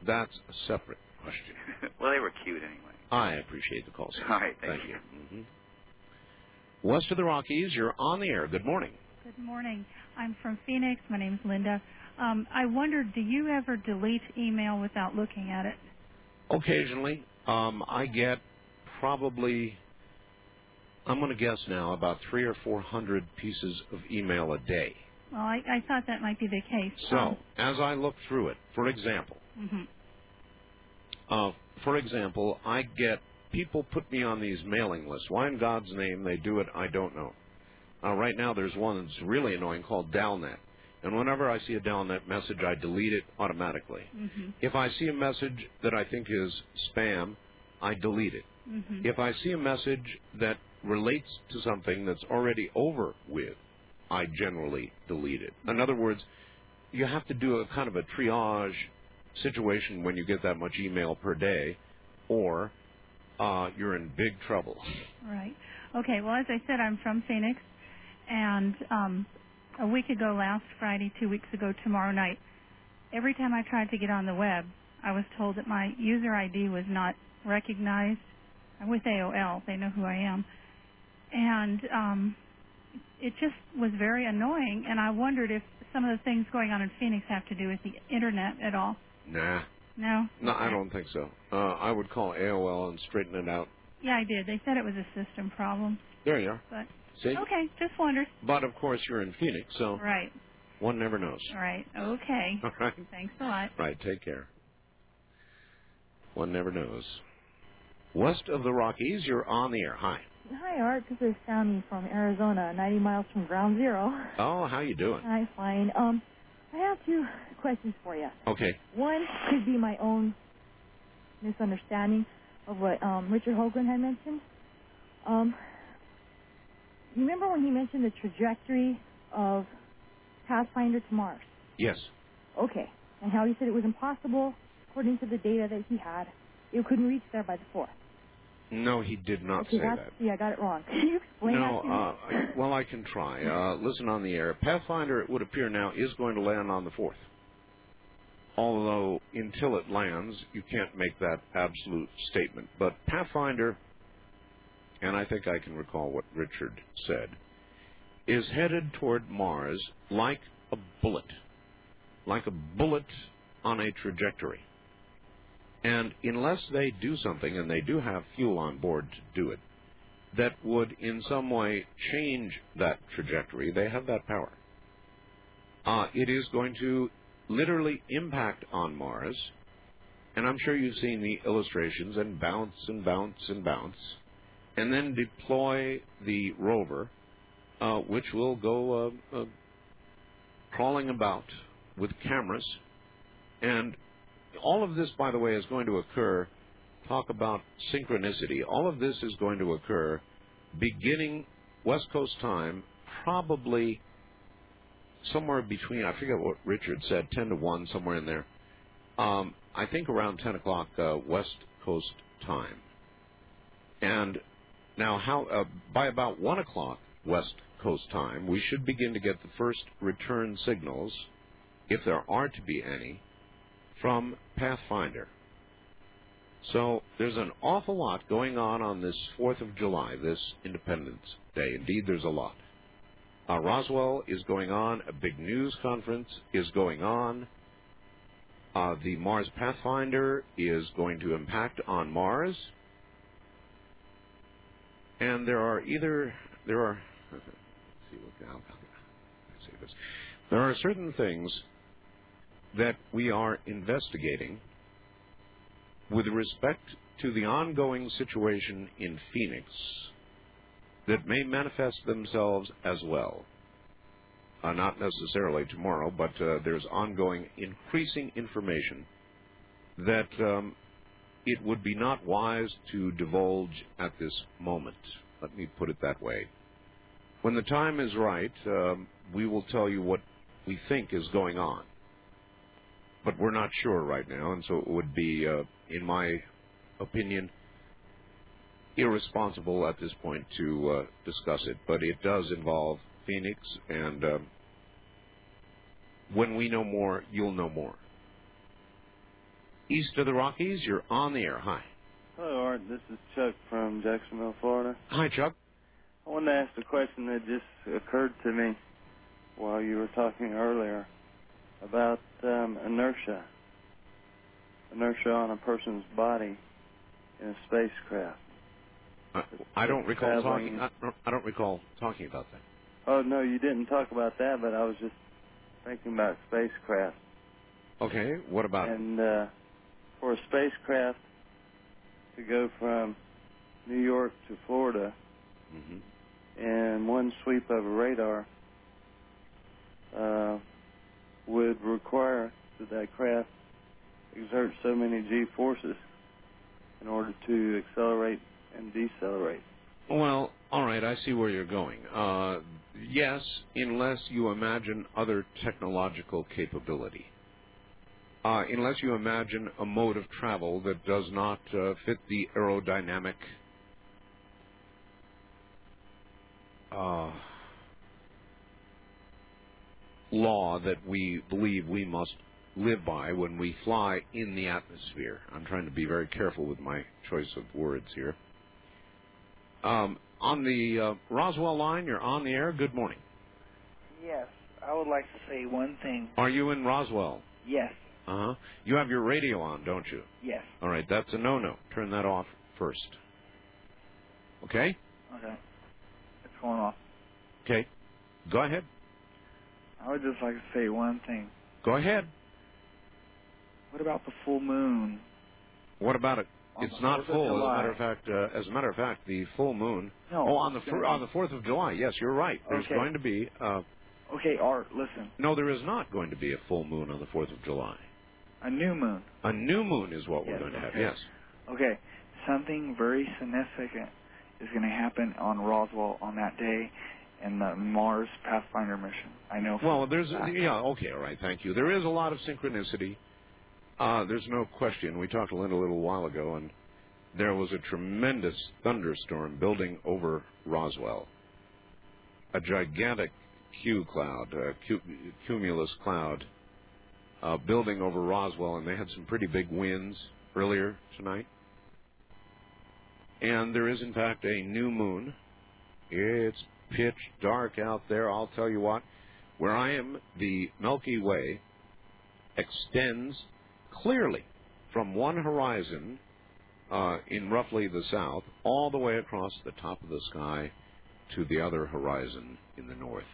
That's a separate question. well, they were cute anyway. I appreciate the call, sir. All right, thank you. hmm West of the Rockies, you're on the air. Good morning. Good morning. I'm from Phoenix. My name's Linda. Um, I wondered, do you ever delete email without looking at it? Occasionally, um, I get probably, I'm going to guess now, about three or four hundred pieces of email a day. Well, I, I thought that might be the case. So, as I look through it, for example, hmm uh, for example, I get people put me on these mailing lists. Why in God's name they do it, I don't know. Uh, right now, there's one that's really annoying called Dalnet, and whenever I see a Dalnet message, I delete it automatically. hmm If I see a message that I think is spam, I delete it. hmm If I see a message that relates to something that's already over with, I generally delete it. In other words, you have to do a kind of a triage situation when you get that much email per day, or uh, you're in big trouble. Right. Okay. Well, as I said, I'm from Phoenix, and um, a week ago, last Friday, two weeks ago, tomorrow night, every time I tried to get on the web, I was told that my user ID was not recognized. I'm with AOL; they know who I am, and um, it just was very annoying. And I wondered if some of the things going on in Phoenix have to do with the internet at all. Nah. No. No, I don't think so. Uh, I would call AOL and straighten it out. Yeah, I did. They said it was a system problem, There you are. but See? okay, just wondered. But of course, you're in Phoenix, so Right. one never knows. All right. Okay. All right. Thanks a lot. Right, take care. One never knows. West of the Rockies, you're on the air. Hi. Hi, Art. This is Sammy from Arizona, 90 miles from Ground Zero. Oh, how you doing? Hi, fine. Um, I have two questions for you. Okay. One could be my own misunderstanding of what um, Richard Hoagland had mentioned. Um, you remember when he mentioned the trajectory of Pathfinder to Mars? Yes. Okay. And how he said it was impossible, according to the data that he had, it couldn't reach there by the fourth. No, he did not okay, say that. see, I got it wrong. Can you explain No, that me? uh, well, I can try. Uh, listen on the air. Pathfinder, it would appear now, is going to land on the 4th. Although, until it lands, you can't make that absolute statement. But Pathfinder, and I think I can recall what Richard said, is headed toward Mars like a bullet. Like a bullet on a trajectory. And unless they do something, and they do have fuel on board to do it, that would in some way change that trajectory, they have that power. Uh, it is going to literally impact on Mars, and I'm sure you've seen the illustrations and bounce and bounce and bounce, and then deploy the rover, uh, which will go uh, uh, crawling about with cameras. And all of this, by the way, is going to occur. Talk about synchronicity. All of this is going to occur beginning West Coast time, probably somewhere between, I forget what Richard said, 10 to 1, somewhere in there. Um, I think around 10 o'clock uh, West Coast time. And now, how uh, by about 1 o'clock West Coast time, we should begin to get the first return signals, if there are to be any, from Pathfinder. So there's an awful lot going on on this 4th of July, this Independence Day. Indeed, there's a lot. Uh, Roswell is going on. A big news conference is going on. Uh, the Mars Pathfinder is going to impact on Mars. And there are either there are see what now say this. There are certain things that we are investigating with respect to the ongoing situation in Phoenix that may manifest themselves as well. Uh, not necessarily tomorrow, but uh, there's ongoing increasing information that um, it would be not wise to divulge at this moment. Let me put it that way. When the time is right, um, we will tell you what we think is going on. But we're not sure right now, and so it would be, uh, in my opinion, irresponsible at this point to uh, discuss it. But it does involve Phoenix, and um, when we know more, you'll know more. East of the Rockies, you're on the air. Hi. Hello, Art. This is Chuck from Jacksonville, Florida. Hi, Chuck. I wanted to ask a question that just occurred to me while you were talking earlier about um, inertia. Inertia on a person's body in a spacecraft. I, I don't recall Traveling- talking. I don't, I don't recall talking about that. Oh, no, you didn't talk about that, but I was just thinking about spacecraft. Okay. What about? And uh, for a spacecraft to go from New York to Florida Mm-hmm. in one sweep of a radar uh, would require that that craft exert so many g forces in order to accelerate and decelerate. Well, all right. I see where you're going. Uh, yes, unless you imagine other technological capability. Uh, unless you imagine a mode of travel that does not uh, fit the aerodynamic uh, law that we believe we must live by when we fly in the atmosphere. I'm trying to be very careful with my choice of words here. Um, on the uh, Roswell line, you're on the air. Good morning. Yes, I would like to say one thing. Are you in Roswell? Yes, Uh huh. You have your radio on, don't you? yes. All right, that's a no-no. Turn that off first. Okay? Okay. It's going off. Okay. Go ahead. I would just like to say one thing. Go ahead. What about the full moon? What about it? It's not full. As a matter of fact, uh, as a matter of fact, the full moon. No, oh, on the fir- on the fourth of July. Yes, you're right. There's Okay. going to be. Uh, Okay, Art, listen. no, there is not going to be a full moon on the fourth of July. A new moon. A new moon is what we're going to have. okay. Yes. Okay, something very significant is going to happen on Roswell on that day in the Mars Pathfinder mission. I know. Well, there's yeah. Okay, all right. Thank you. There is a lot of synchronicity. Uh, there's no question. We talked a little, little while ago, and there was a tremendous thunderstorm building over Roswell. A gigantic Q cloud, a cumulus cloud, uh, building over Roswell, and they had some pretty big winds earlier tonight. And there is, in fact, a new moon. It's pitch dark out there. I'll tell you what, where I am, the Milky Way extends clearly from one horizon uh, in roughly the south all the way across the top of the sky to the other horizon in the north.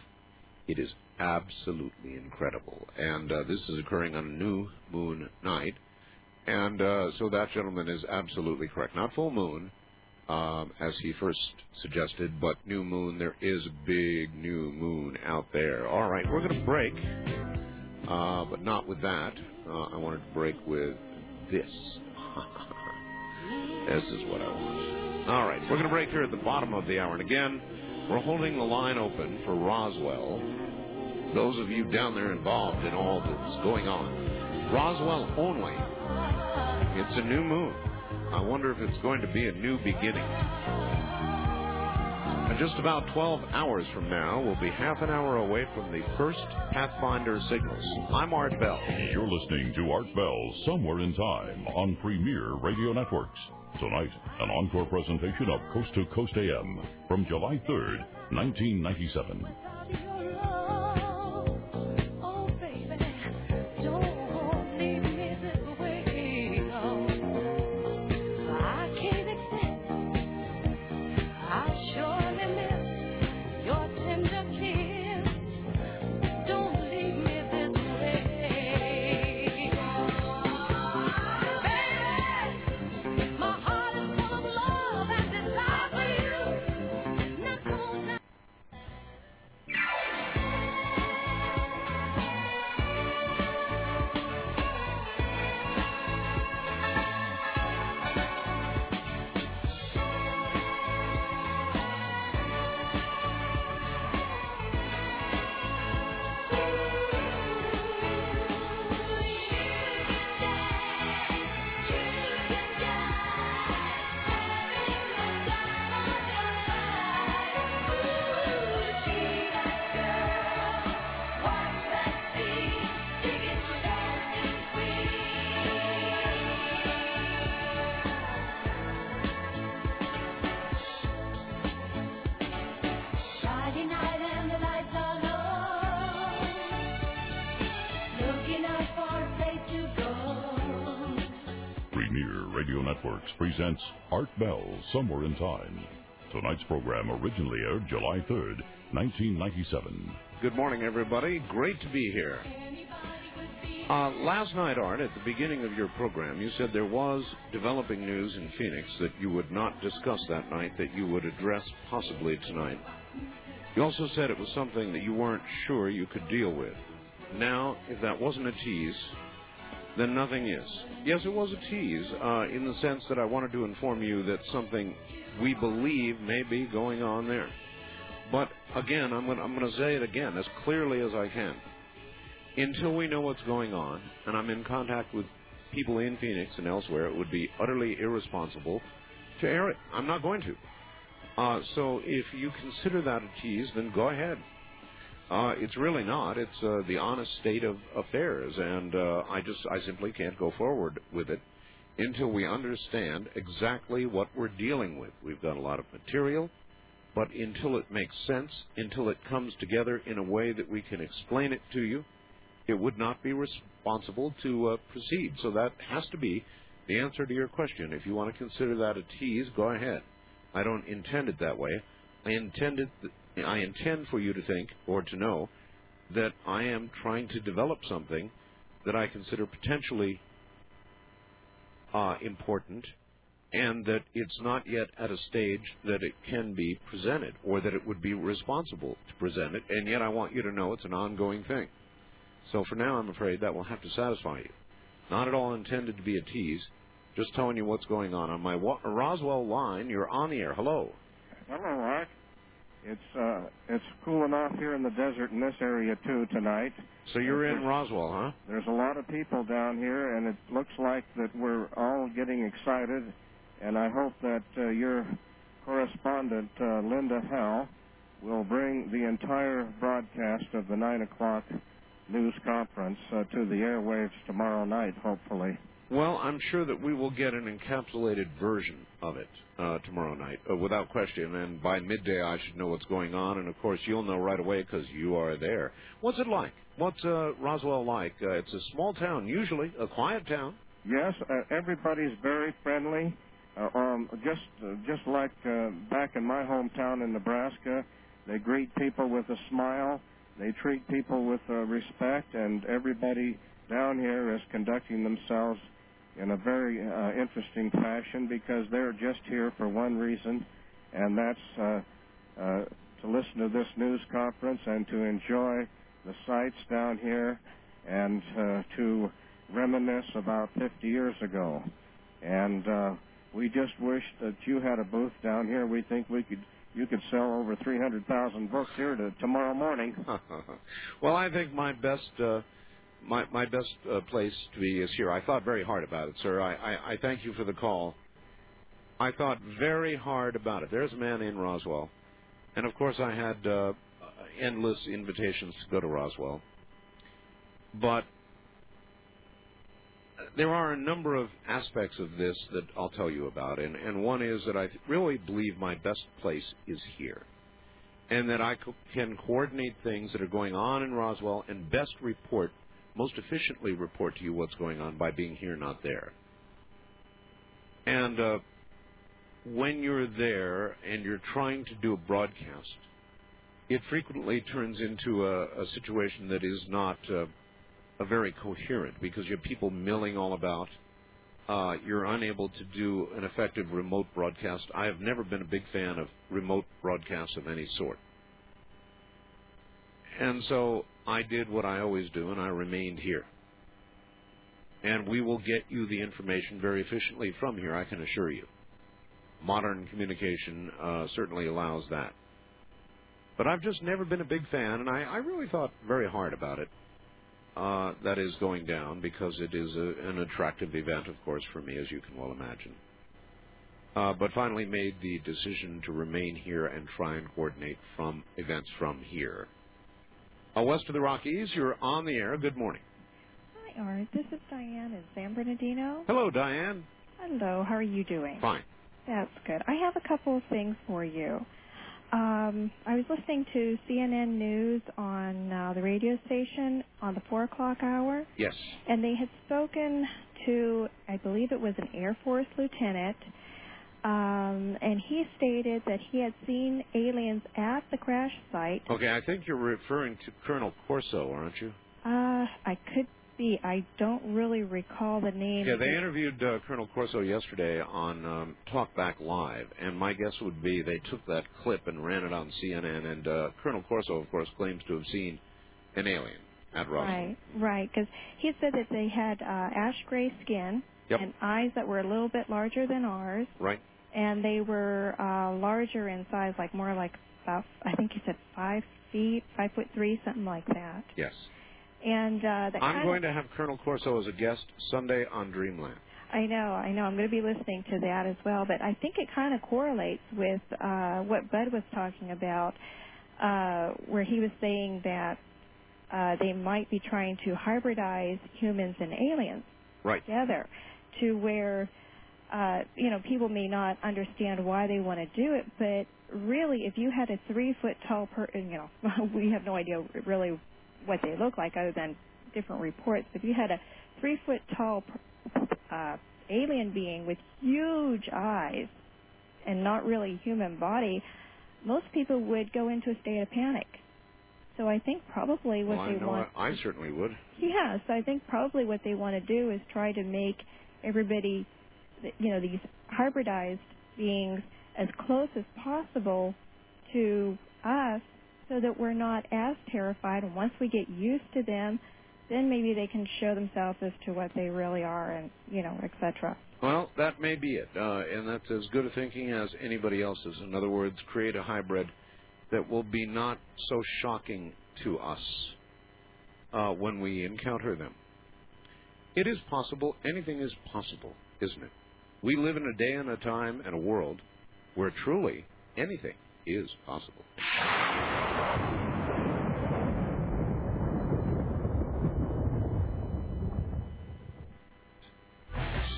It is absolutely incredible. And uh, this is occurring on a new moon night. And uh, so that gentleman is absolutely correct. Not full moon, um, as he first suggested, but new moon. There is a big new moon out there. All right, we're going to break, uh, but not with that. Uh, I wanted to break with this. this is what I want. All right, we're going to break here at the bottom of the hour. And again, we're holding the line open for Roswell. Those of you down there involved in all that's going on. Roswell only. It's a new moon. I wonder if it's going to be a new beginning. And just about 12 hours from now, we'll be half an hour away from the first Pathfinder signals. I'm Art Bell. You're listening to Art Bell Somewhere in Time on Premier Radio Networks. Tonight, an encore presentation of Coast to Coast AM from July 3rd, 1997. Presents Art Bell Somewhere in Time. Tonight's program originally aired July 3rd, 1997. Good morning, everybody. Great to be here. Uh, last night, Art, at the beginning of your program, you said there was developing news in Phoenix that you would not discuss that night, that you would address possibly tonight. You also said it was something that you weren't sure you could deal with. Now, if that wasn't a tease, then nothing is. Yes, it was a tease, uh, in the sense that I wanted to inform you that something we believe may be going on there. But again, I'm going I'm to say it again as clearly as I can. Until we know what's going on, and I'm in contact with people in Phoenix and elsewhere, it would be utterly irresponsible to air it. I'm not going to. Uh, so if you consider that a tease, then go ahead. Uh, it's really not. It's uh, the honest state of affairs, and uh, I just I simply can't go forward with it until we understand exactly what we're dealing with. We've got a lot of material, but until it makes sense, until it comes together in a way that we can explain it to you, it would not be responsible to uh, proceed. So that has to be the answer to your question. If you want to consider that a tease, go ahead. I don't intend it that way. I intended I intend for you to think or to know that I am trying to develop something that I consider potentially uh, important and that it's not yet at a stage that it can be presented or that it would be responsible to present it, and yet I want you to know it's an ongoing thing. So for now, I'm afraid that will have to satisfy you. Not at all intended to be a tease, just telling you what's going on. On my Wa- Roswell line, you're on the air. Hello. Hello, Art. It's uh, it's cooling off here in the desert in this area too tonight. So you're in Roswell, huh? There's a lot of people down here, and it looks like that we're all getting excited. And I hope that uh, your correspondent uh, Linda Howe will bring the entire broadcast of the nine o'clock news conference uh, to the airwaves tomorrow night, hopefully. Well, I'm sure that we will get an encapsulated version of it uh, tomorrow night, uh, without question. And by midday, I should know what's going on. And of course, you'll know right away because you are there. What's it like? What's uh, Roswell like? Uh, it's a small town, usually a quiet town. Yes, uh, everybody's very friendly. Uh, um, just uh, just like uh, back in my hometown in Nebraska, they greet people with a smile. They treat people with uh, respect, and everybody down here is conducting themselves in a very uh, interesting fashion because they're just here for one reason, and that's uh, uh, to listen to this news conference and to enjoy the sights down here and uh, to reminisce about 50 years ago. And uh, we just wish that you had a booth down here. We think we could you could sell over 300,000 books here to tomorrow morning. well, I think my best uh, my my best uh, place to be is here. I thought very hard about it, sir. I, I I thank you for the call. I thought very hard about it. There's a man in Roswell, and of course I had uh, endless invitations to go to Roswell, but there are a number of aspects of this that I'll tell you about, and, and one is that I really believe my best place is here, and that I co- can coordinate things that are going on in Roswell and best report, most efficiently report to you what's going on by being here, not there. And uh, when you're there and you're trying to do a broadcast, it frequently turns into a, a situation that is not. Uh, a very coherent because you have people milling all about. Uh, you're unable to do an effective remote broadcast. I have never been a big fan of remote broadcasts of any sort. And so I did what I always do, and I remained here. And we will get you the information very efficiently from here, I can assure you. Modern communication uh, certainly allows that. But I've just never been a big fan, and I, I really thought very hard about it uh, that is going down because it is a, an attractive event, of course, for me, as you can well imagine. Uh, but finally made the decision to remain here and try and coordinate from events from here. Uh, west of the Rockies, you're on the air. Good morning. Hi, Art. This is Diane in San Bernardino. Hello, Diane. Hello. How are you doing? Fine. That's good. I have a couple of things for you. Um, I was listening to CNN News on uh, the radio station on the four o'clock hour, Yes. and they had spoken to, I believe it was an Air Force lieutenant, um, and he stated that he had seen aliens at the crash site. Okay, I think you're referring to Colonel Corso, aren't you? Uh, I could be. I don't really recall the name. Yeah, they interviewed uh, Colonel Corso yesterday on um, Talkback Live, and my guess would be they took that clip and ran it on CNN. And uh, Colonel Corso, of course, claims to have seen an alien at Roswell. Right, right. Because he said that they had uh, ash gray skin Yep. and eyes that were a little bit larger than ours, Right. And they were uh, larger in size, like more like about, I think you said five feet, five foot three, something like that. Yes. And uh, that I'm going to have Colonel Corso as a guest Sunday on Dreamland. I know, I know. I'm going to be listening to that as well, but I think it kind of correlates with uh, what Budd was talking about, uh, where he was saying that uh, they might be trying to hybridize humans and aliens Right. together, to where uh, you know people may not understand why they want to do it, but really, if you had a three foot tall per, you know, we have no idea really what they look like other than different reports. But if you had a three foot tall uh, alien being with huge eyes and not really human body, most people would go into a state of panic. So I think probably what well, I they know want I, I certainly would. yeah, so I think probably what they want to do is try to make everybody, you know, these hybridized beings as close as possible to us so that we're not as terrified. And once we get used to them, then maybe they can show themselves as to what they really are and, you know, etc. Well, that may be it, uh, and that's as good a thinking as anybody else's. In other words, create a hybrid that will be not so shocking to us uh, when we encounter them. It is possible. Anything is possible, isn't it? We live in a day and a time and a world where truly anything is possible.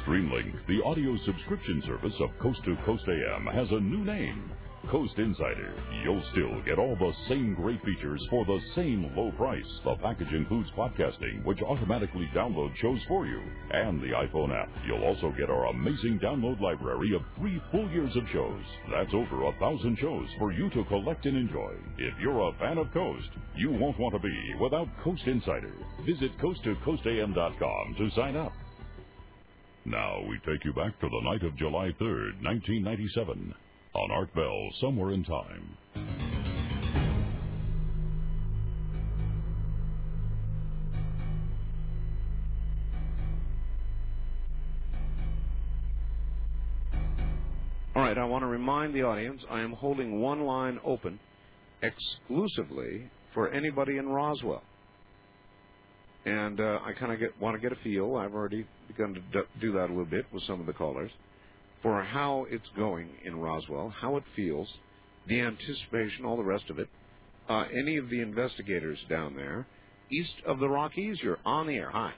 Streamlink, the audio subscription service of Coast to Coast AM, has a new name. Coast Insider. You'll still get all the same great features for the same low price. The package includes podcasting, which automatically downloads shows for you, and the iPhone app. You'll also get our amazing download library of three full years of shows. That's over a thousand shows for you to collect and enjoy. If you're a fan of Coast, you won't want to be without Coast Insider. Visit coasttocoastam.com to sign up. Now we take you back to the night of July 3rd, 1997, on Art Bell, somewhere in time. All right, I want to remind the audience I am holding one line open exclusively for anybody in Roswell. And uh, I kind of get want to get a feel. I've already begun to do that a little bit with some of the callers for how it's going in Roswell, how it feels, the anticipation, all the rest of it. Uh, any of the investigators down there, east of the Rockies, you're on the air. Hi.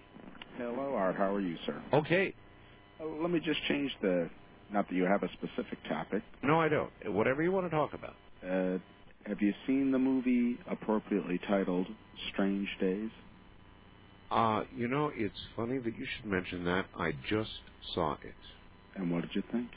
Hello, Art. How are you, sir? Okay. Uh, let me just change the. Not that you have a specific topic. No, I don't. Whatever you want to talk about. Uh, have you seen the movie appropriately titled Strange Days? Uh, you know, it's funny that you should mention that. I just saw it. And what did you think?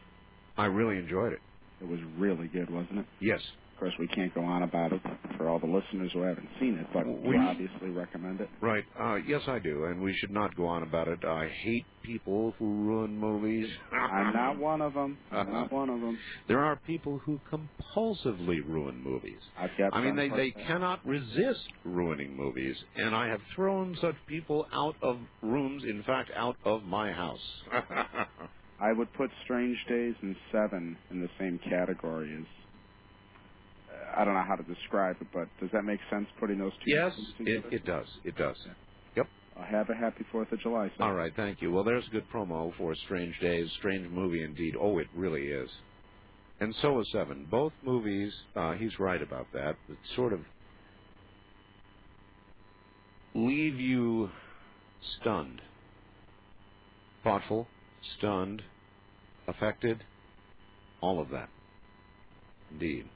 I really enjoyed it. It was really good, wasn't it? Yes. Of course, we can't go on about it for all the listeners who haven't seen it, but we We- obviously recommend it. Right. Uh, yes, I do, and we should not go on about it. I hate people who ruin movies. I'm not one of them. I'm not one of them. There are people who compulsively ruin movies. I've got I mean, they, they that. cannot resist ruining movies, and I have thrown such people out of rooms, in fact, out of my house. I would put Strange Days and Seven in the same category as. I don't know how to describe it, but does that make sense? Putting those two. yes, it, it does. It does. Yep. Uh, have a happy Fourth of July. Sir. All right, thank you. Well, there's a good promo for Strange Days, strange movie indeed. Oh, it really is. And so is Seven. Both movies, uh, he's right about that. That sort of leave you stunned, thoughtful, stunned, affected, all of that. Indeed.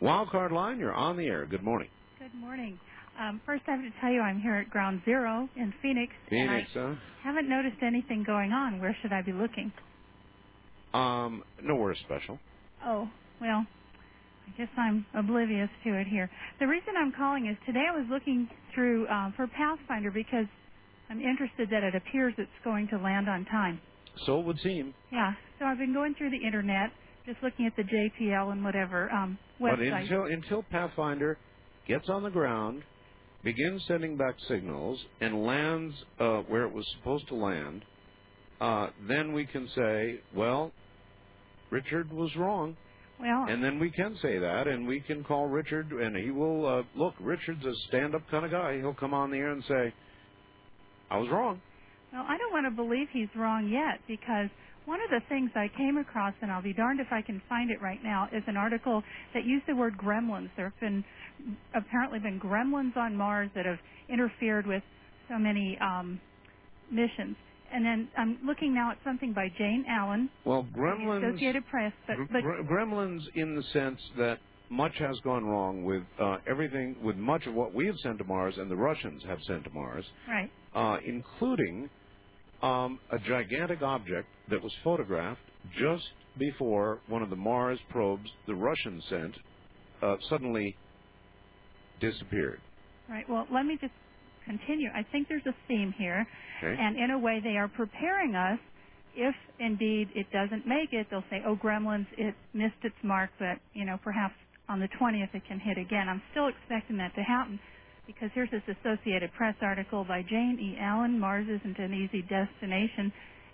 Wild card line, you're on the air. Good morning. Good morning. Um, first, I have to tell you I'm here at Ground Zero in Phoenix, Phoenix, huh? Haven't noticed anything going on. Where should I be looking? Um, nowhere special. Oh, well, I guess I'm oblivious to it here. The reason I'm calling is today I was looking through uh, for Pathfinder because I'm interested that it appears it's going to land on time. So it would seem. Yeah, so I've been going through the internet, just looking at the JPL and whatever um, But website. until until Pathfinder gets on the ground, begins sending back signals, and lands uh, where it was supposed to land, uh, then we can say, well, Richard was wrong. well, And then we can say that, and we can call Richard, and he will uh, look. Richard's a stand-up kind of guy. He'll come on the air and say, "I was wrong." Well, I don't want to believe he's wrong yet because one of the things I came across, and I'll be darned if I can find it right now, is an article that used the word gremlins. There have been apparently been gremlins on Mars that have interfered with so many um, missions. And then I'm looking now at something by Jane Allen, Well, Gremlins. Associated Press, but, but gremlins in the sense that much has gone wrong with uh, everything, with much of what we have sent to Mars and the Russians have sent to Mars, right. uh, including um, a gigantic object that was photographed just before one of the Mars probes the Russians sent uh, suddenly disappeared. Right. Well, let me just continue. I think there's a theme here, Okay. and in a way, they are preparing us. If indeed it doesn't make it, they'll say, "Oh, Gremlins, it missed its mark, but you know, perhaps on the 20th it can hit again." I'm still expecting that to happen, because here's this Associated Press article by Jane E. Allen. Mars isn't an easy destination,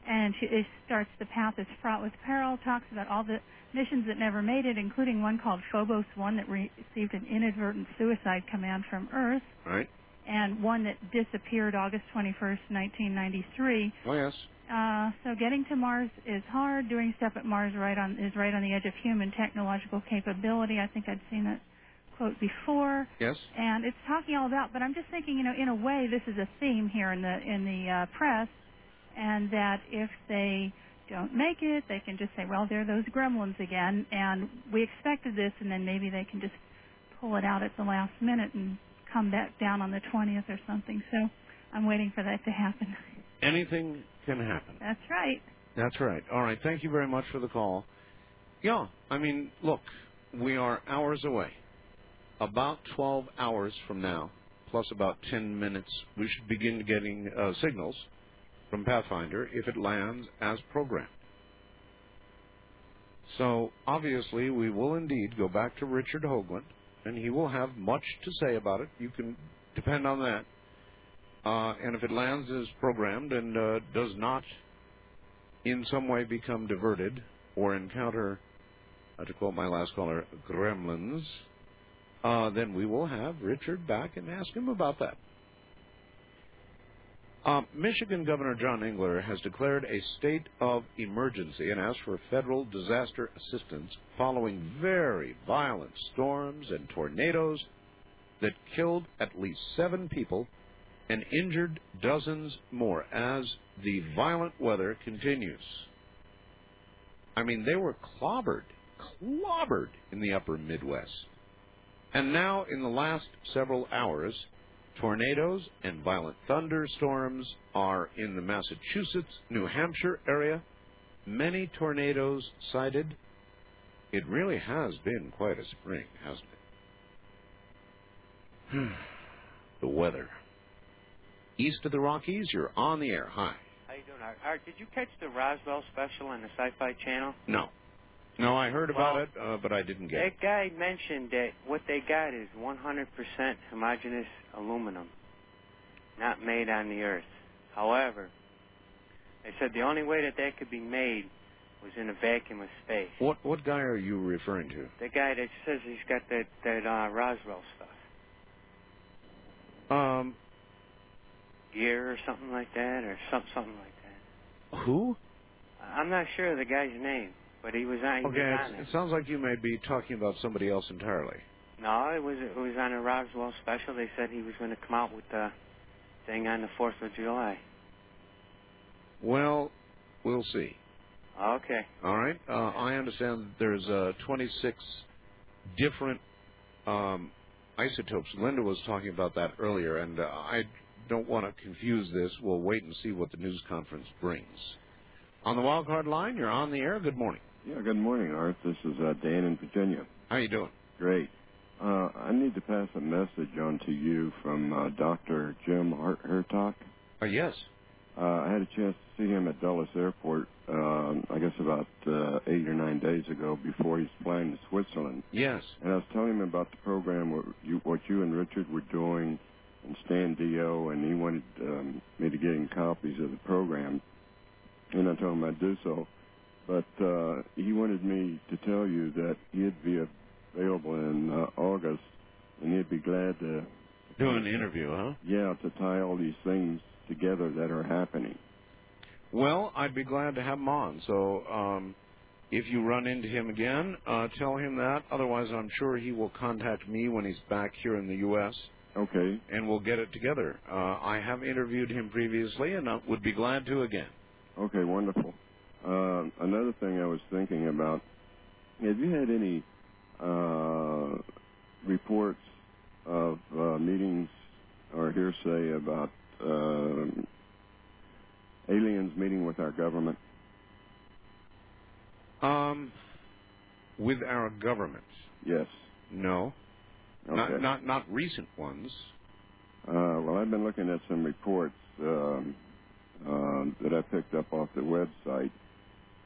and she it starts the path is fraught with peril. Talks about all the missions that never made it, including one called Phobos 1 that re- received an inadvertent suicide command from Earth Right? and one that disappeared August 21st, 1993. Oh yes. Uh, so getting to Mars is hard. Doing stuff at Mars right on is right on the edge of human technological capability. I think I'd seen that quote before. Yes. And it's talking all about, but I'm just thinking, you know, in a way, this is a theme here in the in the uh, press, and that if they don't make it, they can just say, well, they're those gremlins again, and we expected this, and then maybe they can just pull it out at the last minute and come back down on the 20th or something. So I'm waiting for that to happen. Anything can happen. That's right. That's right. All right. Thank you very much for the call. Yeah, I mean, look, we are hours away. About 12 hours from now, plus about 10 minutes, we should begin getting uh, signals from Pathfinder if it lands as programmed. So, obviously, we will indeed go back to Richard Hoagland, and he will have much to say about it. You can depend on that. Uh, and if it lands as programmed and uh, does not in some way become diverted or encounter, uh, to quote my last caller, gremlins, uh, then we will have Richard back and ask him about that. Uh, Michigan Governor John Engler has declared a state of emergency and asked for federal disaster assistance following very violent storms and tornadoes that killed at least seven people and injured dozens more as the violent weather continues. I mean, they were clobbered, clobbered in the upper Midwest. And now, in the last several hours, tornadoes and violent thunderstorms are in the Massachusetts, New Hampshire area. Many tornadoes sighted. It really has been quite a spring, hasn't it? Hmm. the weather. East of the Rockies, you're on the air. Hi. How you doing, Art? Art, did you catch the Roswell special on the Sci-Fi Channel? No. No, I heard about Well, it, uh, but I didn't get it. That guy mentioned that what they got is 100% homogeneous aluminum, not made on the Earth. However, they said the only way that that could be made was in a vacuum of space. What what guy are you referring to? The guy that says he's got that that uh, Roswell stuff, Um, gear or something like that, or some something like that. who? I'm not sure of the guy's name, but he was on. He Okay, was on it. it sounds like you may be talking about somebody else entirely. No, it was it was on a Roswell special. They said he was going to come out with the thing on the Fourth of July. Well, we'll see. Okay. All right. Uh, I understand there's uh, 26 different um, isotopes. Linda was talking about that earlier, and uh, I don't want to confuse this. We'll wait and see what the news conference brings. On the wild card line, you're on the air. Good morning. Yeah, good morning, Art. This is uh, Dan in Virginia. How you doing? Great. Uh, I need to pass a message on to you from uh, Dr. Jim Hart- Hurtak. Uh, yes. Uh, I had a chance to see him at Dulles Airport, um, I guess about uh, eight or nine days ago before he's flying to Switzerland. Yes. And I was telling him about the program, what you, what you and Richard were doing, and Stan Deyo, and he wanted um, me to get him copies of the program. And I told him I'd do so. But uh, he wanted me to tell you that he'd be available in uh, August, and he'd be glad to Do an interview, huh? yeah, to tie all these things together that are happening. Well, I'd be glad to have him on. So um, if you run into him again, uh, tell him that. Otherwise, I'm sure he will contact me when he's back here in the U.S. Okay. And we'll get it together. Uh, I have interviewed him previously, and I would be glad to again. Okay, wonderful. Uh, another thing I was thinking about, have you had any uh, reports of uh, meetings or hearsay about uh, aliens meeting with our government? Um, with our government, Yes. no, Okay. not not not recent ones. Uh, well, I've been looking at some reports um, um, that I picked up off the website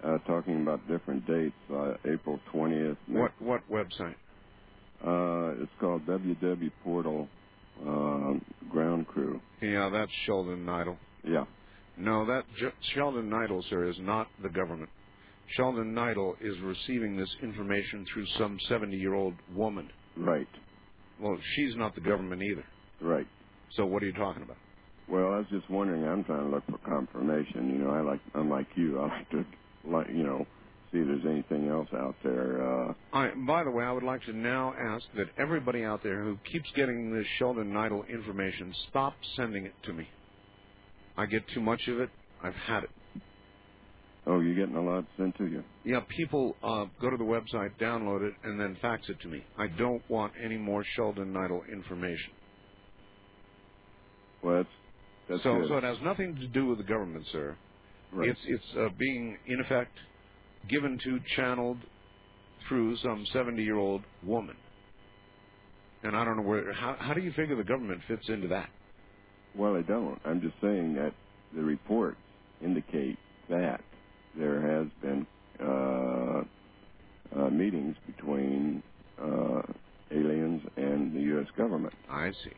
uh, talking about different dates. Uh, April 20th. What what website? Uh, it's called WW Portal um, Ground Crew. Yeah, that's Sheldon Nidle. Yeah. No, that J- Sheldon Nidle, sir, is not the government. Sheldon Nidle is receiving this information through some 70-year-old woman. Right. Well, she's not the government either. Right. So what are you talking about? Well, I was just wondering. I'm trying to look for confirmation. You know, I like, unlike you, I like to, like, you know, see if there's anything else out there. Uh, I, by the way, I would like to now ask that everybody out there who keeps getting this Sheldon Nidle information stop sending it to me. I get too much of it. I've had it. oh, you're getting a lot sent to you. Yeah, people uh, go to the website, download it, and then fax it to me. I don't want any more Sheldon Nidle information. Well, that's that's so, good. so it has nothing to do with the government, sir. Right. It's it's uh, being in effect given to, channeled through some 70-year-old woman. And I don't know where. How how do you figure the government fits into that? Well, I don't. I'm just saying that the reports indicate that there has been uh, uh, meetings between uh, aliens and the U.S. government. I see.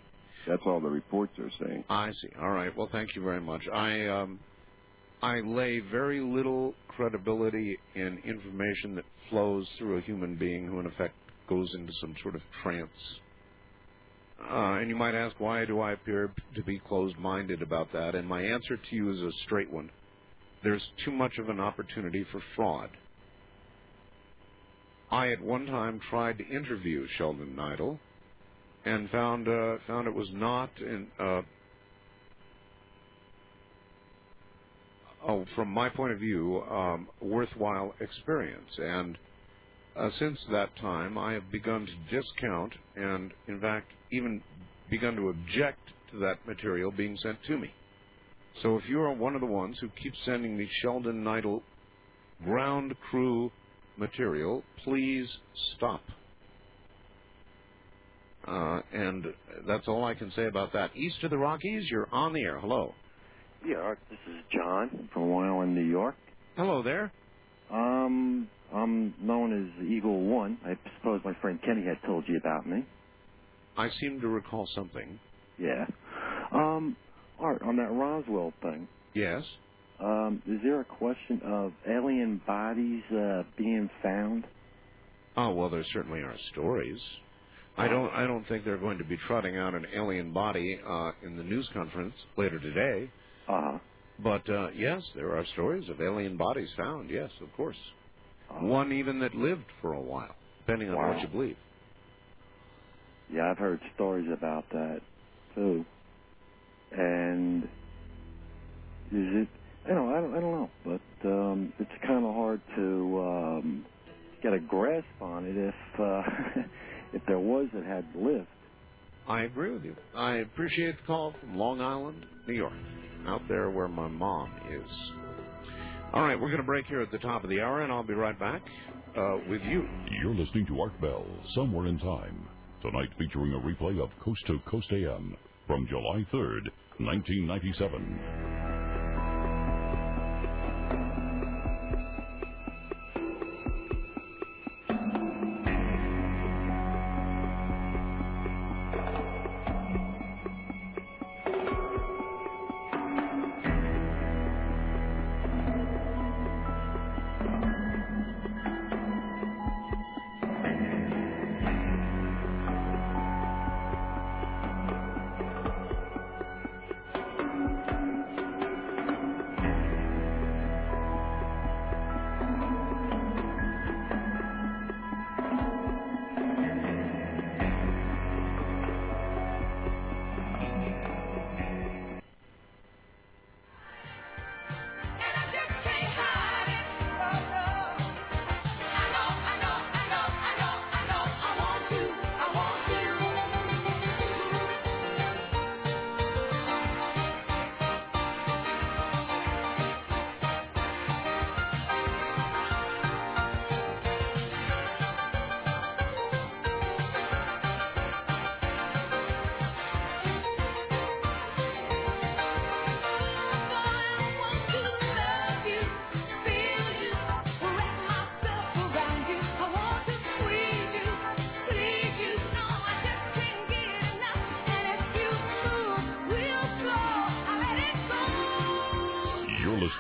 That's all the reports are saying. I see. All right. Well, thank you very much. I um, I lay very little credibility in information that flows through a human being who, in effect, goes into some sort of trance. Uh, and you might ask, why do I appear to be closed-minded about that? And my answer to you is a straight one. There's too much of an opportunity for fraud. I at one time tried to interview Sheldon Nidle, and found uh, found it was not in uh, oh from my point of view um, worthwhile experience and uh, since that time I have begun to discount and in fact even begun to object to that material being sent to me so if you are one of the ones who keeps sending me Sheldon Nidle ground crew material please stop uh, and that's all I can say about that. East of the Rockies, you're on the air. Hello. Yeah, Art, this is John from Long Island, New York. Hello there. Um, I'm known as Eagle One. I suppose my friend Kenny had told you about me. I seem to recall something. Yeah. Um, Art, on that Roswell thing, Yes. um, is there a question of alien bodies uh, being found? Oh well, there certainly are stories. I don't. I don't think they're going to be trotting out an alien body uh, in the news conference later today. Uh-huh. But uh, yes, there are stories of alien bodies found. Yes, of course. One even that lived for a while, depending on what you believe. Yeah, I've heard stories about that too. And is it? You know, I don't. I don't know, but um, it's kind of hard to um, get a grasp on it if uh, if there was, it had lived. I agree with you. I appreciate the call from Long Island, New York, out there where my mom is. All right, we're going to break here at the top of the hour, and I'll be right back uh, with you. You're listening to Art Bell, Somewhere in Time. Tonight featuring a replay of Coast to Coast AM from July 3rd, 1997.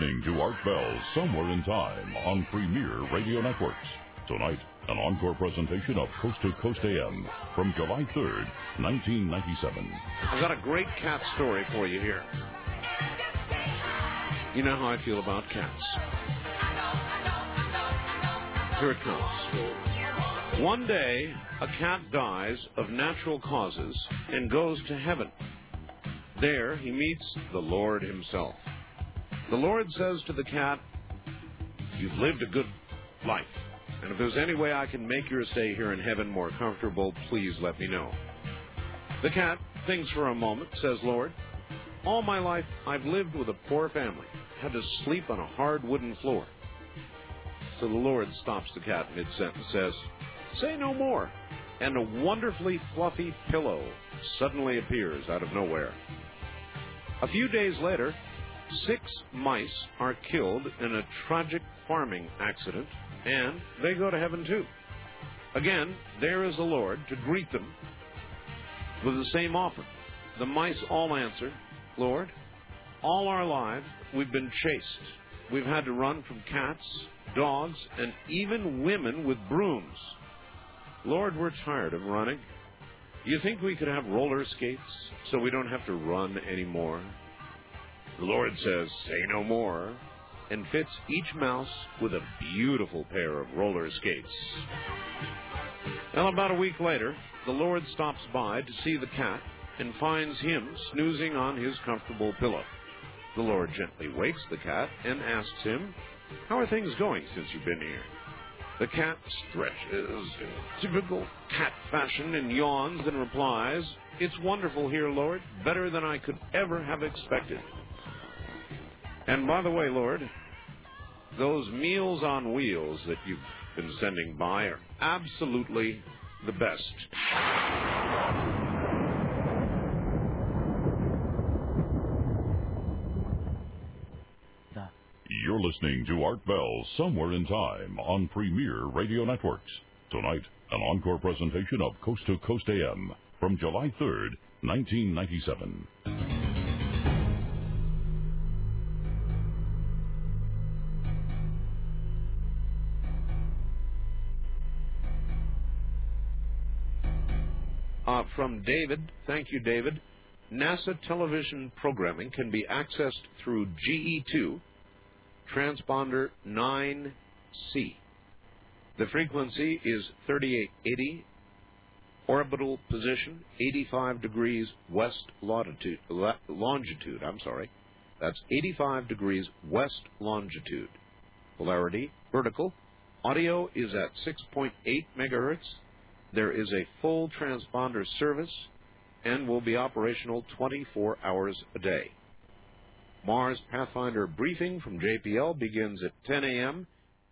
Listening to Art Bell Somewhere in Time on Premier Radio Networks. Tonight, an encore presentation of Coast to Coast AM from July 3rd, 1997. I've got a great cat story for you here. You know how I feel about cats. Here it comes. One day, a cat dies of natural causes and goes to heaven. There, he meets the Lord himself. The Lord says to the cat, You've lived a good life, and if there's any way I can make your stay here in heaven more comfortable, please let me know. The cat thinks for a moment, says Lord, All my life I've lived with a poor family, had to sleep on a hard wooden floor. So the Lord stops the cat mid sentence, and says, Say no more. And a wonderfully fluffy pillow suddenly appears out of nowhere. A few days later, six mice are killed in a tragic farming accident, and they go to heaven too. Again, there is the Lord to greet them with the same offer. The mice all answer, Lord, all our lives we've been chased. We've had to run from cats, dogs, and even women with brooms. Lord, we're tired of running. You think we could have roller skates so we don't have to run anymore? The Lord says, Say no more, and fits each mouse with a beautiful pair of roller skates. Well, about a week later, the Lord stops by to see the cat and finds him snoozing on his comfortable pillow. The Lord gently wakes the cat and asks him, How are things going since you've been here? The cat stretches in typical cat fashion and yawns and replies, It's wonderful here, Lord, better than I could ever have expected. And by the way, Lord, those meals on wheels that you've been sending by are absolutely the best. You're listening to Art Bell Somewhere in Time on Premier Radio Networks. Tonight, an encore presentation of Coast to Coast AM from July 3rd, 1997. From David, thank you, David. NASA television programming can be accessed through GE2, transponder 9C. The frequency is 3880, orbital position 85 degrees west longitude. longitude I'm sorry. That's 85 degrees west longitude. Polarity vertical. Audio is at 6.8 megahertz. There is a full transponder service and will be operational 24 hours a day. Mars Pathfinder briefing from JPL begins at 10 a.m.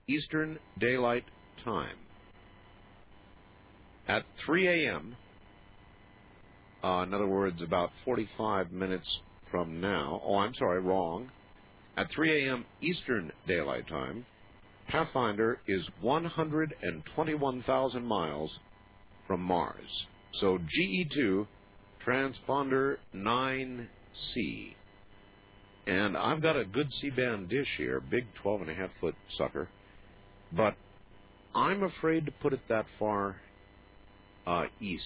Eastern Daylight Time. At 3 a.m., uh, in other words, about 45 minutes from now, oh, I'm sorry, wrong. At 3 a.m. Eastern Daylight Time, Pathfinder is 121,000 miles from Mars. So GE2, transponder 9C. And I've got a good C-band dish here, big 12 and a half foot sucker, but I'm afraid to put it that far uh, east.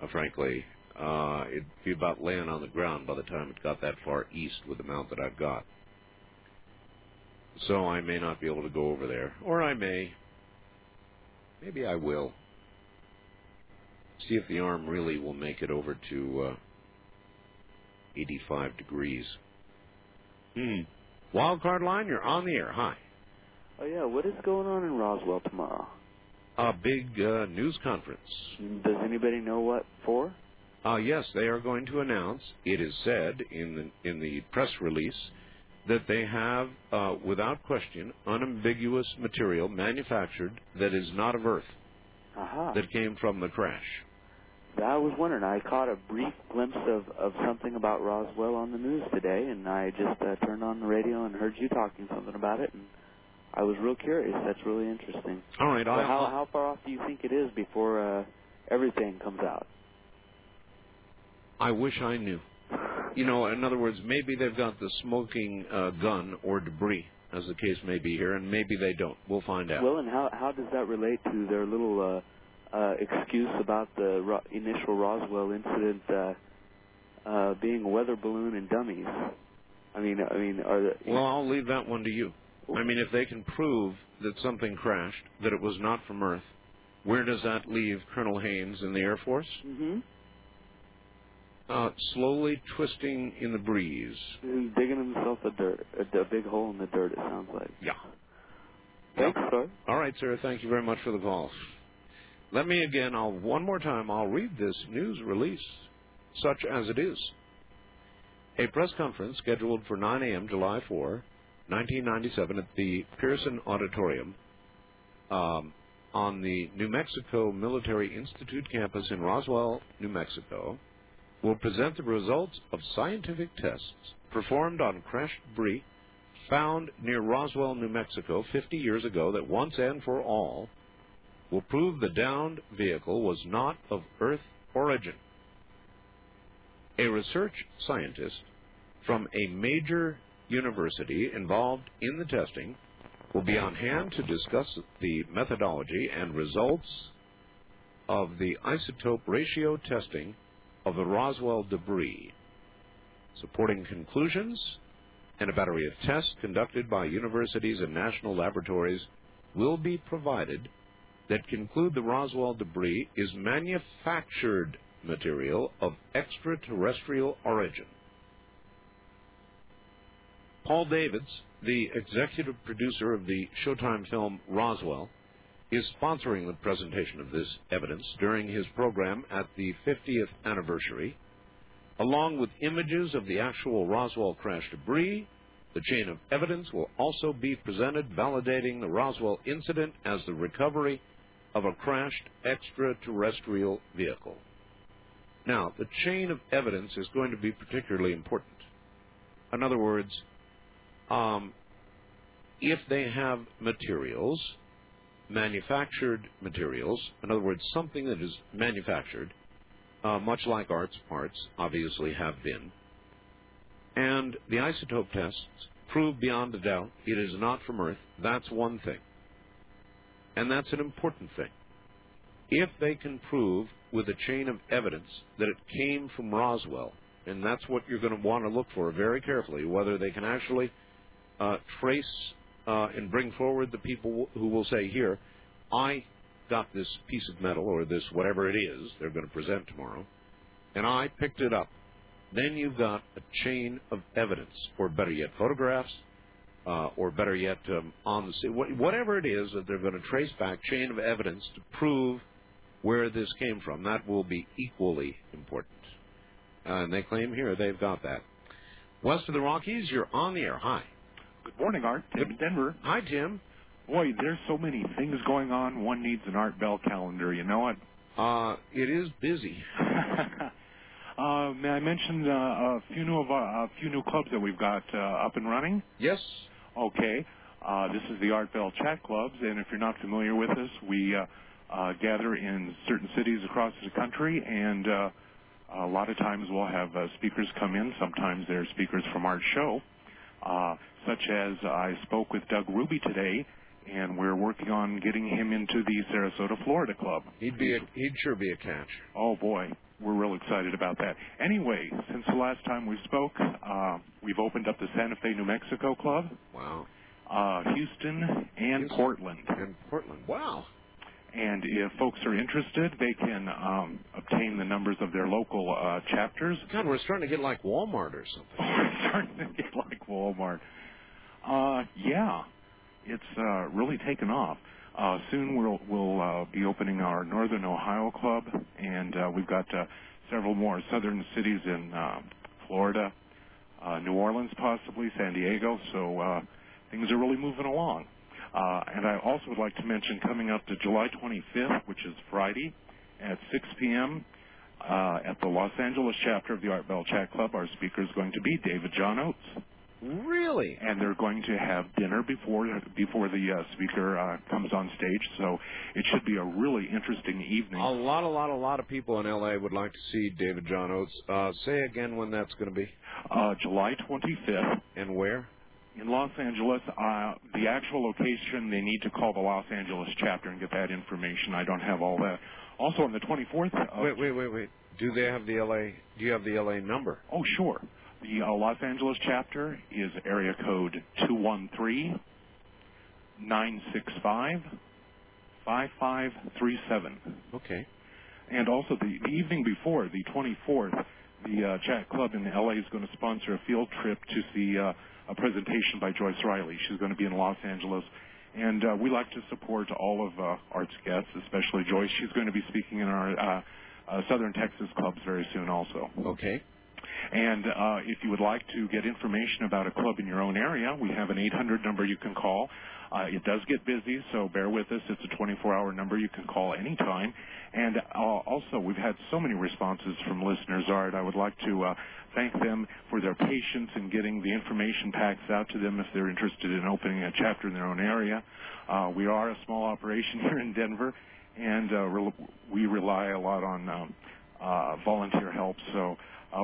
Uh, frankly, uh, it'd be about laying on the ground by the time it got that far east with the mount that I've got. So I may not be able to go over there, or I may. Maybe I will. See if the arm really will make it over to uh, 85 degrees. Hmm. Wild card line, you're on the air. Hi. Oh yeah, what is going on in Roswell tomorrow? A big uh, news conference. Does anybody know what for? Uh, yes, they are going to announce. It is said in the in the press release that they have, uh, without question, unambiguous material manufactured that is not of Earth Aha. that came from the crash. I was wondering. I caught a brief glimpse of of something about Roswell on the news today, and I just uh, turned on the radio and heard you talking something about it, and I was real curious. That's really interesting. All right, So how how far off do you think it is before uh, everything comes out? I wish I knew. You know, in other words, maybe they've got the smoking uh, gun or debris, as the case may be here, and maybe they don't. We'll find out. Well, and how how does that relate to their little uh, uh, excuse about the ro- initial Roswell incident uh, uh, being a weather balloon and dummies? I mean, I mean, are the, Well, I'll leave that one to you. I mean, if they can prove that something crashed, that it was not from Earth, where does that leave Colonel Haynes in the Air Force? hmm Uh, slowly twisting in the breeze. digging himself a dirt, a, a big hole in the dirt. It sounds like. Yeah. Thanks, sir. All right, sir. Thank you very much for the call. Let me again, I'll one more time, I'll read this news release, such as it is. A press conference scheduled for 9 a.m. July 4, 1997, at the Pearson Auditorium um, on the New Mexico Military Institute campus in Roswell, New Mexico, will present the results of scientific tests performed on crashed debris found near Roswell, New Mexico 50 years ago that once and for all will prove the downed vehicle was not of Earth origin. A research scientist from a major university involved in the testing will be on hand to discuss the methodology and results of the isotope ratio testing of the Roswell debris, supporting conclusions and a battery of tests conducted by universities and national laboratories will be provided that conclude the Roswell debris is manufactured material of extraterrestrial origin. Paul Davids, the executive producer of the Showtime film Roswell, is sponsoring the presentation of this evidence during his program at the 50th anniversary. Along with images of the actual Roswell crash debris, the chain of evidence will also be presented validating the Roswell incident as the recovery of a crashed extraterrestrial vehicle. Now, the chain of evidence is going to be particularly important. In other words, um, if they have materials, manufactured materials, in other words, something that is manufactured, uh, much like arts parts obviously have been, and the isotope tests prove beyond a doubt it is not from Earth, that's one thing. And that's an important thing. If they can prove with a chain of evidence that it came from Roswell, and that's what you're going to want to look for very carefully, whether they can actually uh, trace uh, and bring forward the people who will say, here, I got this piece of metal or this whatever it is they're going to present tomorrow, and I picked it up. Then you've got a chain of evidence, or better yet, photographs, uh, or better yet, um, on the scene. Whatever it is that they're going to trace back, chain of evidence to prove where this came from. That will be equally important. Uh, and they claim here they've got that. West of the Rockies, you're on the air. Hi. Good morning, Art. Tim in Denver. Hi, Tim. Boy, there's so many things going on. One needs an Art Bell calendar. You know it. Uh, it is busy. uh, may I mention uh, a few new of our, a few new clubs that we've got uh, up and running? Yes. Okay. Uh, this is the Art Bell Chat Clubs, and if you're not familiar with us, we uh, uh, gather in certain cities across the country, and uh, a lot of times we'll have uh, speakers come in. Sometimes they're speakers from our show, uh, such as I spoke with Doug Ruby today, and we're working on getting him into the Sarasota, Florida club. He'd be a, he'd sure be a catch. Oh boy, we're real excited about that. Anyway, since the last time we spoke, uh, we've opened up the Santa Fe, New Mexico club, Wow. uh, Houston, and Portland. And Portland. Wow. And if folks are interested, they can um, obtain the numbers of their local uh, chapters. God, we're starting to get like Walmart or something. We're starting to get like Walmart. Uh, yeah, it's uh, really taken off. Uh, soon we'll we'll uh, be opening our Northern Ohio club, and uh, we've got uh, several more southern cities in uh, Florida, uh, New Orleans, possibly San Diego. So uh, things are really moving along. Uh, and I also would like to mention coming up to July 25th, which is Friday, at 6 p.m. Uh, at the Los Angeles chapter of the Art Bell Chat Club, our speaker is going to be David John Oates. Really? And they're going to have dinner before before the uh, speaker uh, comes on stage, so it should be a really interesting evening. A lot, a lot, a lot of people in L.A. would like to see David John Oates. Uh, say again when that's going to be. Uh, July 25th. And where? In Los Angeles, uh, the actual location, they need to call the Los Angeles chapter and get that information. I don't have all that. Also, on the 24th. Of, Wait, wait, wait, wait. Do they have the L.A. Do you have the L.A. number? Oh, sure. The uh, Los Angeles chapter is area code 213 965 5537. Okay. And also, the, the evening before, the 24th, the uh, Chat Club in LA is going to sponsor a field trip to see uh, a presentation by Joyce Riley. She's going to be in Los Angeles. And uh, we like to support all of uh, Art's guests, especially Joyce. She's going to be speaking in our uh, uh, Southern Texas clubs very soon, also. Okay. And uh, if you would like to get information about a club in your own area, we have an 800 number you can call. Uh, it does get busy, so bear with us. It's a 24-hour number you can call anytime. And uh, also, we've had so many responses from listeners, Art. I would like to uh, thank them for their patience in getting the information packs out to them if they're interested in opening a chapter in their own area. Uh, we are a small operation here in Denver, and uh, re- we rely a lot on um, uh, volunteer help. So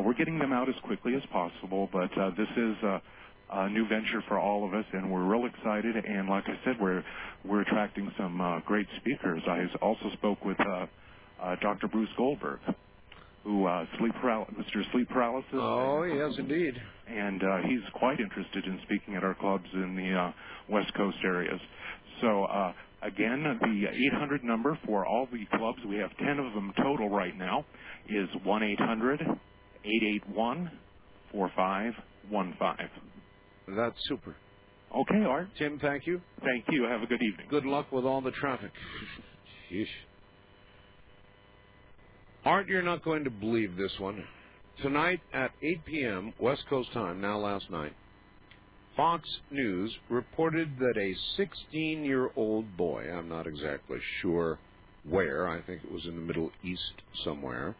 we're getting them out as quickly as possible, but uh, this is uh, a new venture for all of us, and we're real excited. And like I said, we're we're attracting some uh, great speakers. I also spoke with uh, uh, Dr. Bruce Goldberg, who uh, sleep paral- Mr. Sleep Paralysis. Oh, yes, indeed. And uh, he's quite interested in speaking at our clubs in the uh, West Coast areas. So. Uh, Again, the 800 number for all the clubs, we have 10 of them total right now, is 1 800 881 4515. That's super. Okay, Art. Tim, thank you. Thank you. Have a good evening. Good luck with all the traffic. Sheesh. Art, you're not going to believe this one. Tonight at 8 p.m. West Coast time, now last night, Fox News reported that a 16 year old boy, I'm not exactly sure where, I think it was in the Middle East somewhere,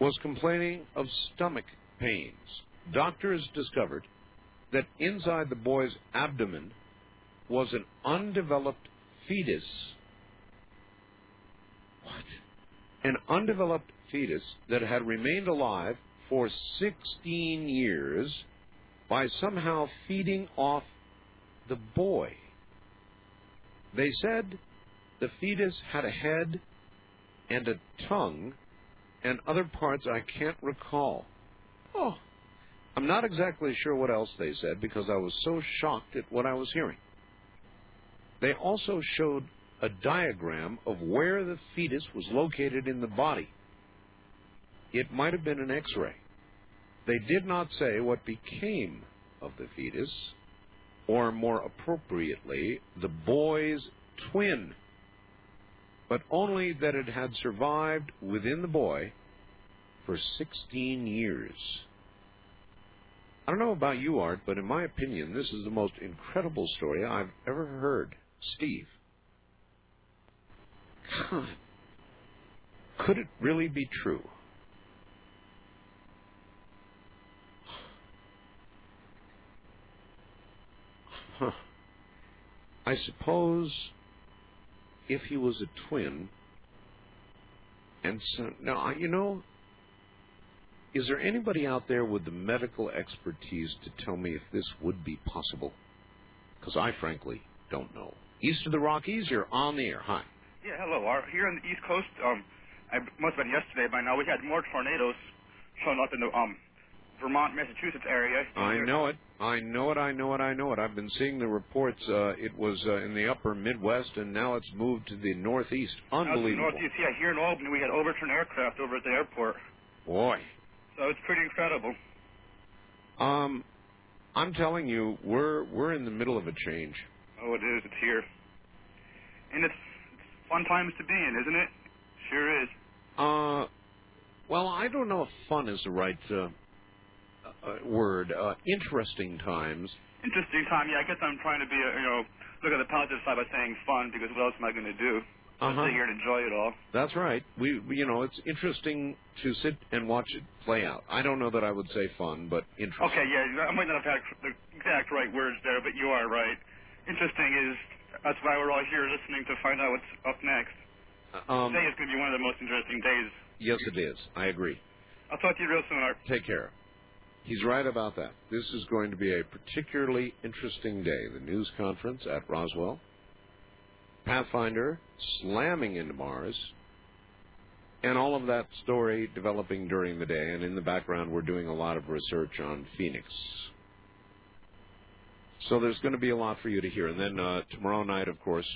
was complaining of stomach pains. Doctors discovered that inside the boy's abdomen was an undeveloped fetus. What? An undeveloped fetus that had remained alive for 16 years by somehow feeding off the boy. They said the fetus had a head and a tongue and other parts I can't recall. Oh, I'm not exactly sure what else they said because I was so shocked at what I was hearing. They also showed a diagram of where the fetus was located in the body. It might have been an x ray. They did not say what became of the fetus, or more appropriately, the boy's twin, but only that it had survived within the boy for 16 years. I don't know about you, Art, but in my opinion, this is the most incredible story I've ever heard. Steve. God. Could it really be true? Huh. I suppose if he was a twin, and so now you know, is there anybody out there with the medical expertise to tell me if this would be possible? Because I frankly don't know. East of the Rockies, you're on the air. Hi. Yeah, hello. Our, here on the East Coast, um, I must have been yesterday by now. We had more tornadoes showing up in the um, Vermont, Massachusetts area. I know it. I know it. I know it. I know it. I've been seeing the reports. Uh, it was uh, in the upper Midwest, and now it's moved to the Northeast. Unbelievable. the. Northeast, yeah, here in Albany, we had overturned aircraft over at the airport. Boy. So it's pretty incredible. Um, I'm telling you, we're we're in the middle of a change. Oh, it is. It's here. And it's, it's fun times to be in, isn't it? Sure is. Uh, well, I don't know if fun is the right uh, uh, word. Uh, interesting times. Interesting time. Yeah, I guess I'm trying to be, a, you know, look at the positive side by saying fun because what else am I going to do? Just Uh-huh. sit here and enjoy it all. That's right. We, we- you know, it's interesting to sit and watch it play out. I don't know that I would say fun, but interesting. Okay, yeah, I might not have had the exact right words there, but you are right. Interesting is that's why we're all here listening to find out what's up next. Um, Today is going to be one of the most interesting days. yes, it is. I agree. I'll talk to you real soon, Art. Take care. He's right about that. This is going to be a particularly interesting day. The news conference at Roswell. Pathfinder slamming into Mars. And all of that story developing during the day. And in the background, we're doing a lot of research on Phoenix. So there's going to be a lot for you to hear. And then uh, tomorrow night, of course,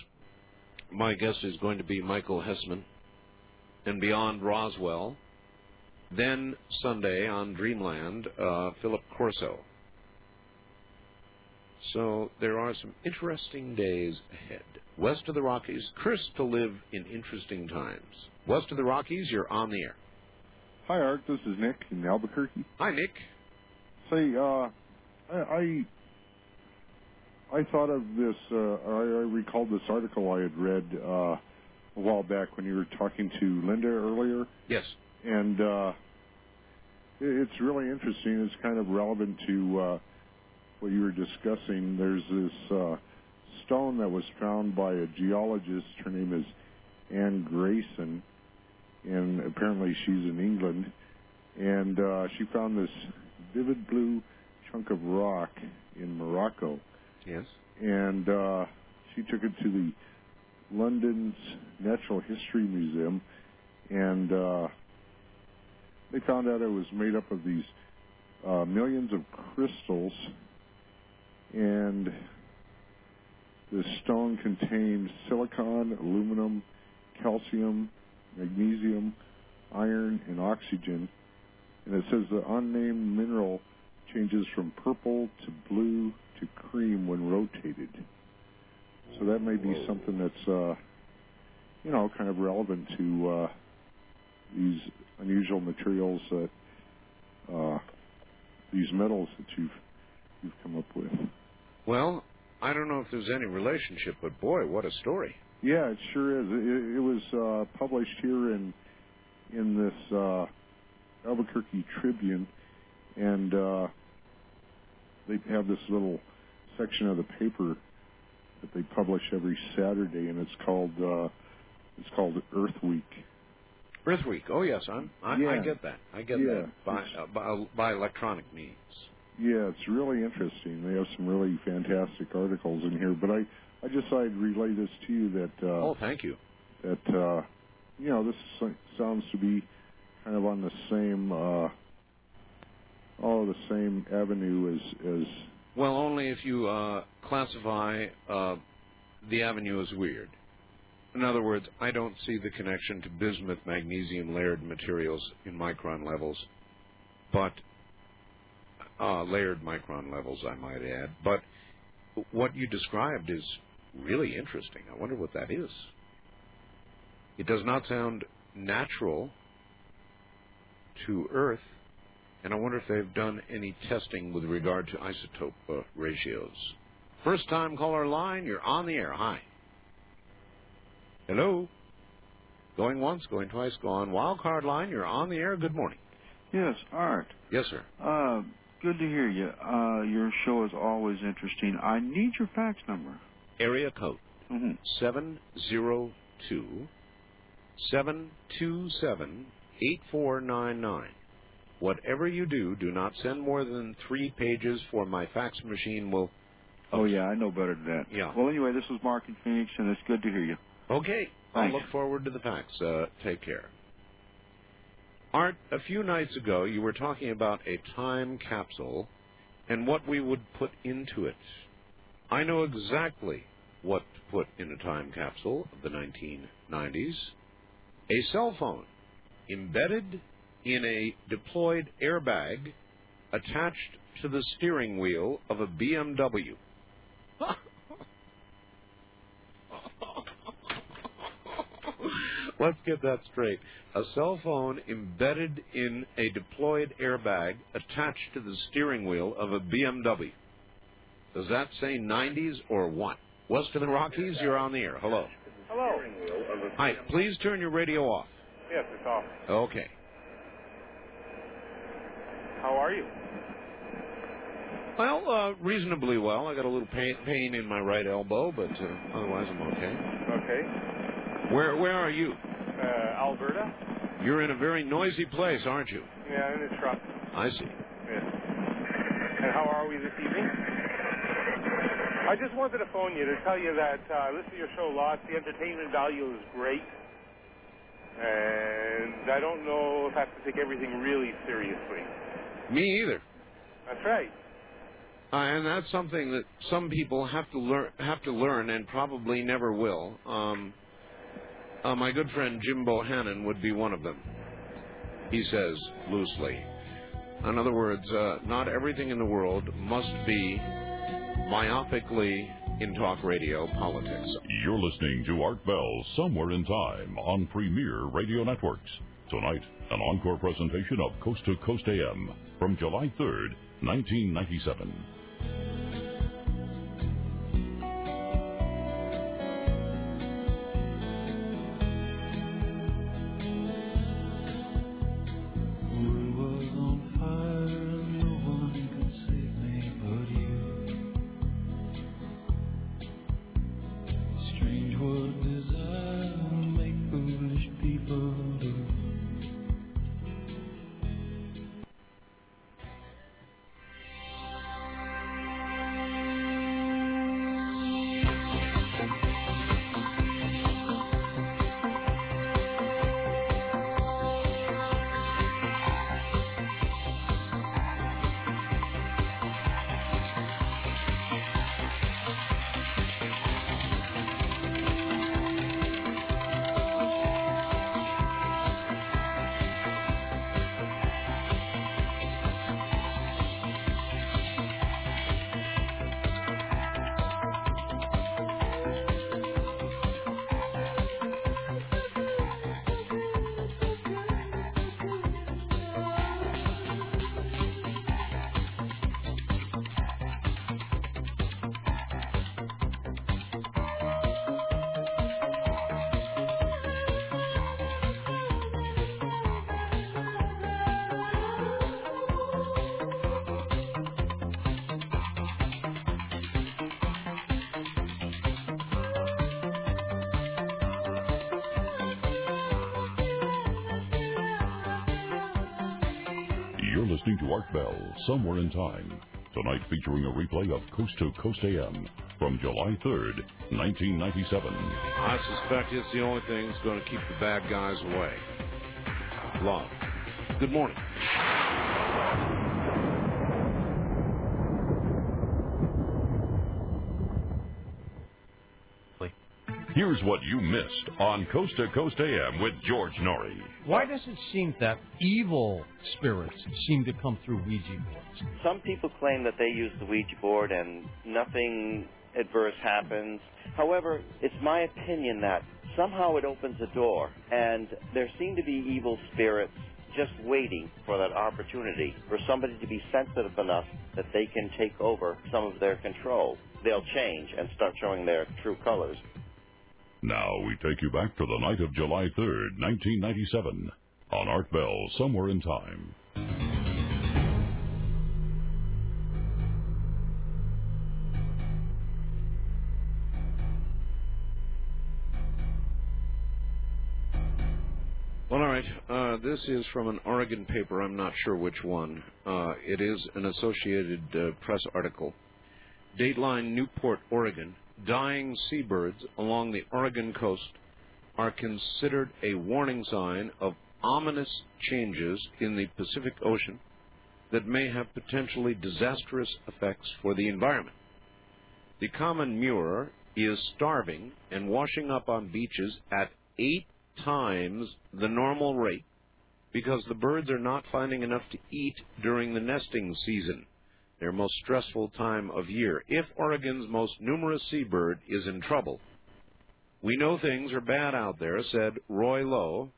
my guest is going to be Michael Hesemann. And beyond Roswell, then Sunday on Dreamland, uh, Philip Corso. So there are some interesting days ahead. West of the Rockies, cursed to live in interesting times. West of the Rockies, you're on the air. Hi, Art. This is Nick in Albuquerque. Hi, Nick. Say, uh, I, I I thought of this. Uh, I, I recalled this article I had read uh, a while back when you were talking to Linda earlier, Yes. and uh, it's really interesting. It's kind of relevant to uh, what you were discussing. There's this uh, stone that was found by a geologist. Her name is Anne Grayson, and apparently she's in England. And uh, she found this vivid blue chunk of rock in Morocco. Yes. And uh, she took it to the London's Natural History Museum, and uh, they found out it was made up of these uh, millions of crystals, and the stone contained silicon, aluminum, calcium, magnesium, iron, and oxygen. And it says the unnamed mineral changes from purple to blue to cream when rotated. So that may be something that's, uh, you know, kind of relevant to uh, these unusual materials that uh, these metals that you've you've come up with. Well, I don't know if there's any relationship, but boy, what a story. Yeah, it sure is. It, it was uh, published here in in this uh, Albuquerque Tribune, and uh, they have this little section of the paper that they publish every Saturday, and it's called uh, it's called Earth Week. Earth Week. Oh yes, I'm. I, I Yeah. get that. I get Yeah. that by, uh, by by electronic means. Yeah, it's really interesting. They have some really fantastic articles in here, but I I just thought I'd relay this to you that uh, Oh, thank you. that uh, you know this sounds to be kind of on the same uh, oh the same avenue as as Well, only if you uh, classify uh, the avenue as weird. In other words, I don't see the connection to bismuth magnesium layered materials in micron levels, but uh, layered micron levels, I might add. But what you described is really interesting. I wonder what that is. It does not sound natural to Earth, and I wonder if they've done any testing with regard to isotope uh, ratios. First time caller line, you're on the air. Hi. Hello. Going once, going twice, go on. Wild card line, you're on the air. Good morning. Yes, Art. Yes, sir. Uh, good to hear you. Uh, your show is always interesting. I need your fax number. Area code Mm-hmm. seven zero two seven two seven eight four nine nine. Whatever you do, do not send more than three pages, for my fax machine will. Oh yeah, I know better than that. Yeah. Well, anyway, this is Mark in Phoenix, and it's good to hear you. Okay. I'll look forward to the fax. Uh, take care. Art, a few nights ago, you were talking about a time capsule and what we would put into it. I know exactly what to put in a time capsule of the 1990s a cell phone embedded in a deployed airbag attached to the steering wheel of a BMW. Let's get that straight. A cell phone embedded in a deployed airbag attached to the steering wheel of a BMW. Does that say 90s or what? West of the Rockies, you're on the air. Hello. Hello. Hi, please turn your radio off. Yes, it's off. Okay. How are you? Well, uh, reasonably well. I got a little pain, pain in my right elbow, but uh, otherwise I'm okay. Okay. Where where are you? Uh, Alberta? You're in a very noisy place, aren't you? Yeah, I'm in a truck. I see. Yes. And how are we this evening? I just wanted to phone you to tell you that uh, I listen to your show lots. The entertainment value is great. And I don't know if I have to take everything really seriously. Me either. That's right. Uh, and that's something that some people have to learn have to learn and probably never will. Um, uh, my good friend Jim Bohannon would be one of them. He says loosely. In other words, uh, not everything in the world must be myopically in talk radio politics. You're listening to Art Bell Somewhere in Time on Premier Radio Networks. Tonight, an encore presentation of Coast to Coast AM from July 3rd, 1997. Listening to Art Bell Somewhere in Time. Tonight featuring a replay of Coast to Coast AM from July 3rd, 1997. I suspect it's the only thing that's going to keep the bad guys away. Love. Good morning. Here's what you missed on Coast to Coast AM with George Noory. Why does it seem that evil spirits seem to come through Ouija boards? Some people claim that they use the Ouija board and nothing adverse happens. However, it's my opinion that somehow it opens a door, and there seem to be evil spirits just waiting for that opportunity for somebody to be sensitive enough that they can take over some of their control. They'll change and start showing their true colors. Now we take you back to the night of July 3rd, 1997, on Art Bell, Somewhere in Time. Well, all right. Uh, this is from an Oregon paper. I'm not sure which one. Uh, it is an Associated uh, Press article. Dateline Newport, Oregon. Dying seabirds along the Oregon coast are considered a warning sign of ominous changes in the Pacific Ocean that may have potentially disastrous effects for the environment. The common murre is starving and washing up on beaches at eight times the normal rate because the birds are not finding enough to eat during the nesting season, their most stressful time of year. If Oregon's most numerous seabird is in trouble, we know things are bad out there, said Roy Lowe,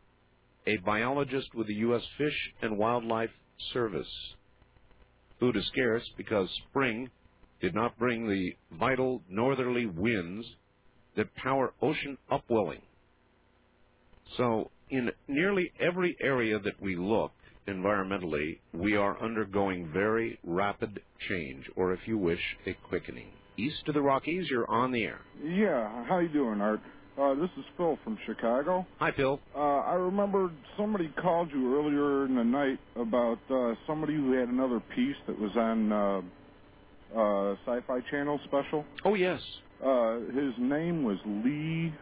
a biologist with the U.S. Fish and Wildlife Service. Food is scarce because spring did not bring the vital northerly winds that power ocean upwelling. So, in nearly every area that we look environmentally, we are undergoing very rapid change, or if you wish, a quickening. East of the Rockies, you're on the air. Yeah, how you doing, Art? Uh, this is Phil from Chicago. Hi, Phil. Uh, I remember somebody called you earlier in the night about uh, somebody who had another piece that was on uh, uh, Sci-Fi Channel special. Oh yes. Uh, his name was Lee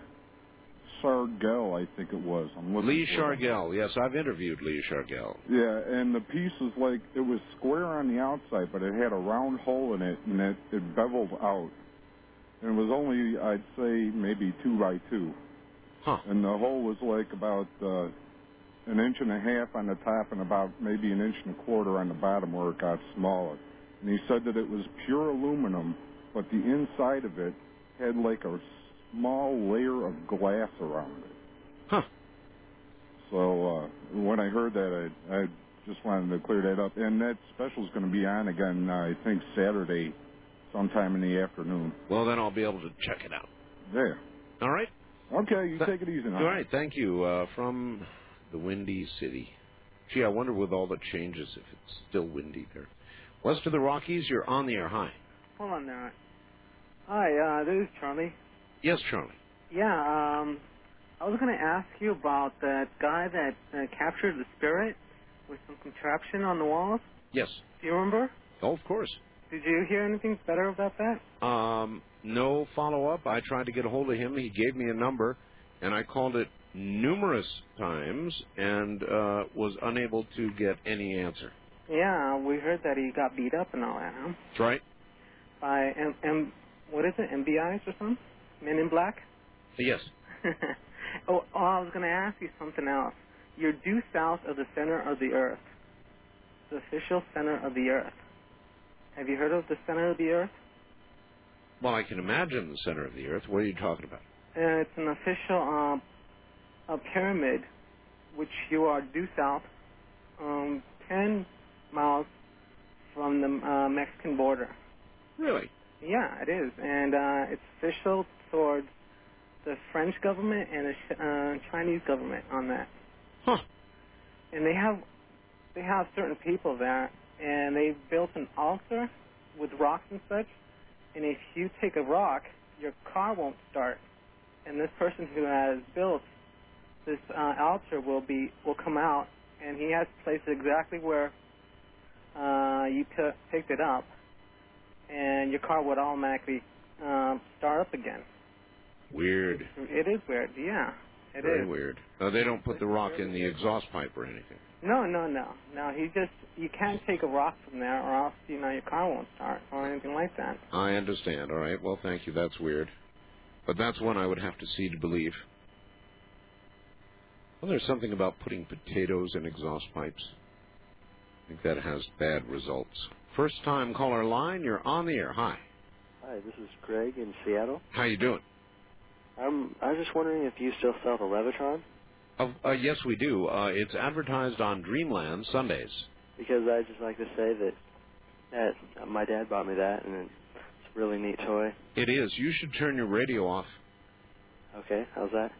Sargell, I think it was. I'm Lee. Shargell. Yes, I've interviewed Lee Shargell. Yeah, and the piece was like it was square on the outside, but it had a round hole in it, and it, it beveled out. And it was only, I'd say, maybe two by two. Huh. And the hole was like about uh, an inch and a half on the top, and about maybe an inch and a quarter on the bottom where it got smaller. And he said that it was pure aluminum, but the inside of it had like a small layer of glass around it. Huh. So uh, when I heard that, I, I just wanted to clear that up. And that special's going to be on again, uh, I think Saturday, sometime in the afternoon. Well, then I'll be able to check it out. There. All right. Okay, you take it easy now. All right. Thank you. Uh, from the Windy City. Gee, I wonder with all the changes if it's still windy there. West of the Rockies, you're on the air. Hi. Hold on there. Hi, uh, this is Charlie. Yes, Charlie. Yeah, um, I was going to ask you about that guy that uh, captured the spirit with some contraption on the walls. Yes. Do you remember? Oh, of course. Did you hear anything better about that? Um, no follow up. I tried to get a hold of him. He gave me a number, and I called it numerous times and uh, was unable to get any answer. Yeah, we heard that he got beat up and all that, huh? That's right. By M, M what is it, MBIs or something? Men in Black? Yes. oh, oh, I was going to ask you something else. You're due south of the center of the Earth, the official center of the Earth. Have you heard of the center of the Earth? Well, I can imagine the center of the Earth. What are you talking about? Uh, it's an official a pyramid, which you are due south, um, 10 miles from the uh, Mexican border. Really? Yeah, it is, and uh, it's official towards the French government and the uh, Chinese government on that. Huh. And they have they have certain people there, and they've built an altar with rocks and such. And if you take a rock, your car won't start. And this person who has built this uh, altar will be will come out, and he has placed it exactly where uh, you p- picked it up, and your car would automatically um, start up again. Weird. It is weird, yeah. It is. Very weird. Uh, they don't put the rock in the exhaust pipe or anything. No, no, no, no. He just you can't take a rock from there, or else you know your car won't start or anything like that. I understand. All right. Well, thank you. That's weird. But that's one I would have to see to believe. Well, there's something about putting potatoes in exhaust pipes. I think that has bad results. First time caller line, you're on the air. Hi. Hi, this is Greg in Seattle. How you doing? Um, I was just wondering if you still sell the Levitron Uh, uh, yes, we do. Uh, it's advertised on Dreamland Sundays. because I'd just like to say that that my dad bought me that and it's a really neat toy. It is. You should turn your radio off. Okay, how's that?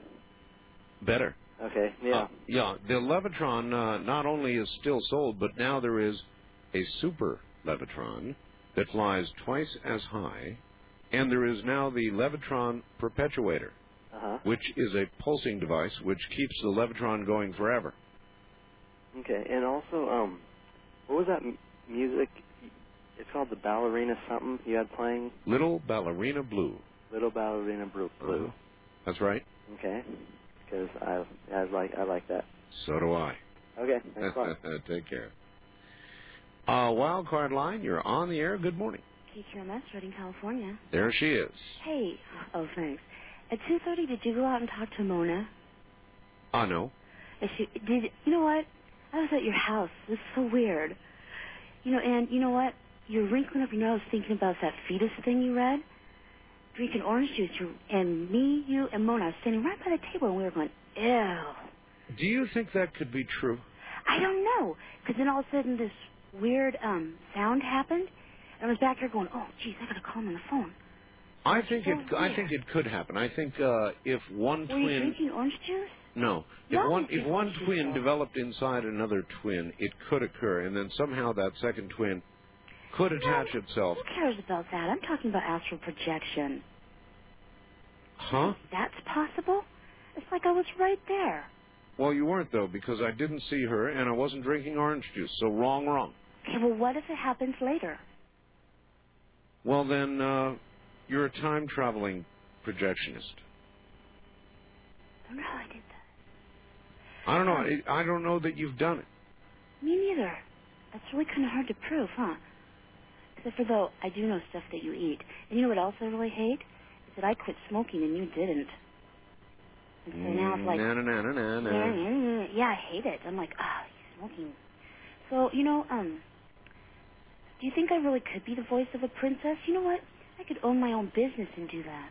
Better. Okay, yeah. Uh, yeah. The Levitron uh, not only is still sold, but now there is a super Levitron that flies twice as high, and there is now the Levitron Perpetuator, Uh-huh. which is a pulsing device which keeps the Levitron going forever. Okay, and also, um, what was that m- music? It's called the Ballerina something you had playing. Little Ballerina Blue. Little Ballerina Blue. Blue. Uh-huh. That's right. Okay, because I I like I like that. So do I. Okay, thanks a lot. Take care. Uh, wild card line, you're on the air. Good morning. KQMS, Redding, California. There she is. Hey, oh thanks. At two thirty, did you go out and talk to Mona? I know. Is she, did you know what? I was at your house. It's so weird. You know, and you know what? You're wrinkling up your nose thinking about that fetus thing you read. Drinking orange juice, you, and me, you, and Mona are standing right by the table, and we were going, ew. Do you think that could be true? I don't know, because then all of a sudden this weird um sound happened, I was back here going, oh, geez, I gotta call him on the phone. I think it. so I think it could happen. I think uh, if one Were you twin. drinking orange juice? No. If No, one if one twin said. developed inside another twin, it could occur, and then somehow that second twin could attach itself. Who cares about that? I'm talking about astral projection. Huh? That's possible? It's like I was right there. Well, you weren't though, because I didn't see her, and I wasn't drinking orange juice. So wrong, wrong. Okay, well, what if it happens later? Well, then uh, you're a time traveling projectionist. I don't know how I did that. I don't know. I, I don't know that you've done it. Me neither. That's really kind of hard to prove, huh? Except for though, I do know stuff that you eat. And you know what else I really hate? Is that I quit smoking and you didn't. And so now it's like, na na na na na. yeah, yeah, yeah, yeah, I hate it. I'm like, ah, he's smoking. So, you know, um, do you think I really could be the voice of a princess? You know what? I could own my own business and do that.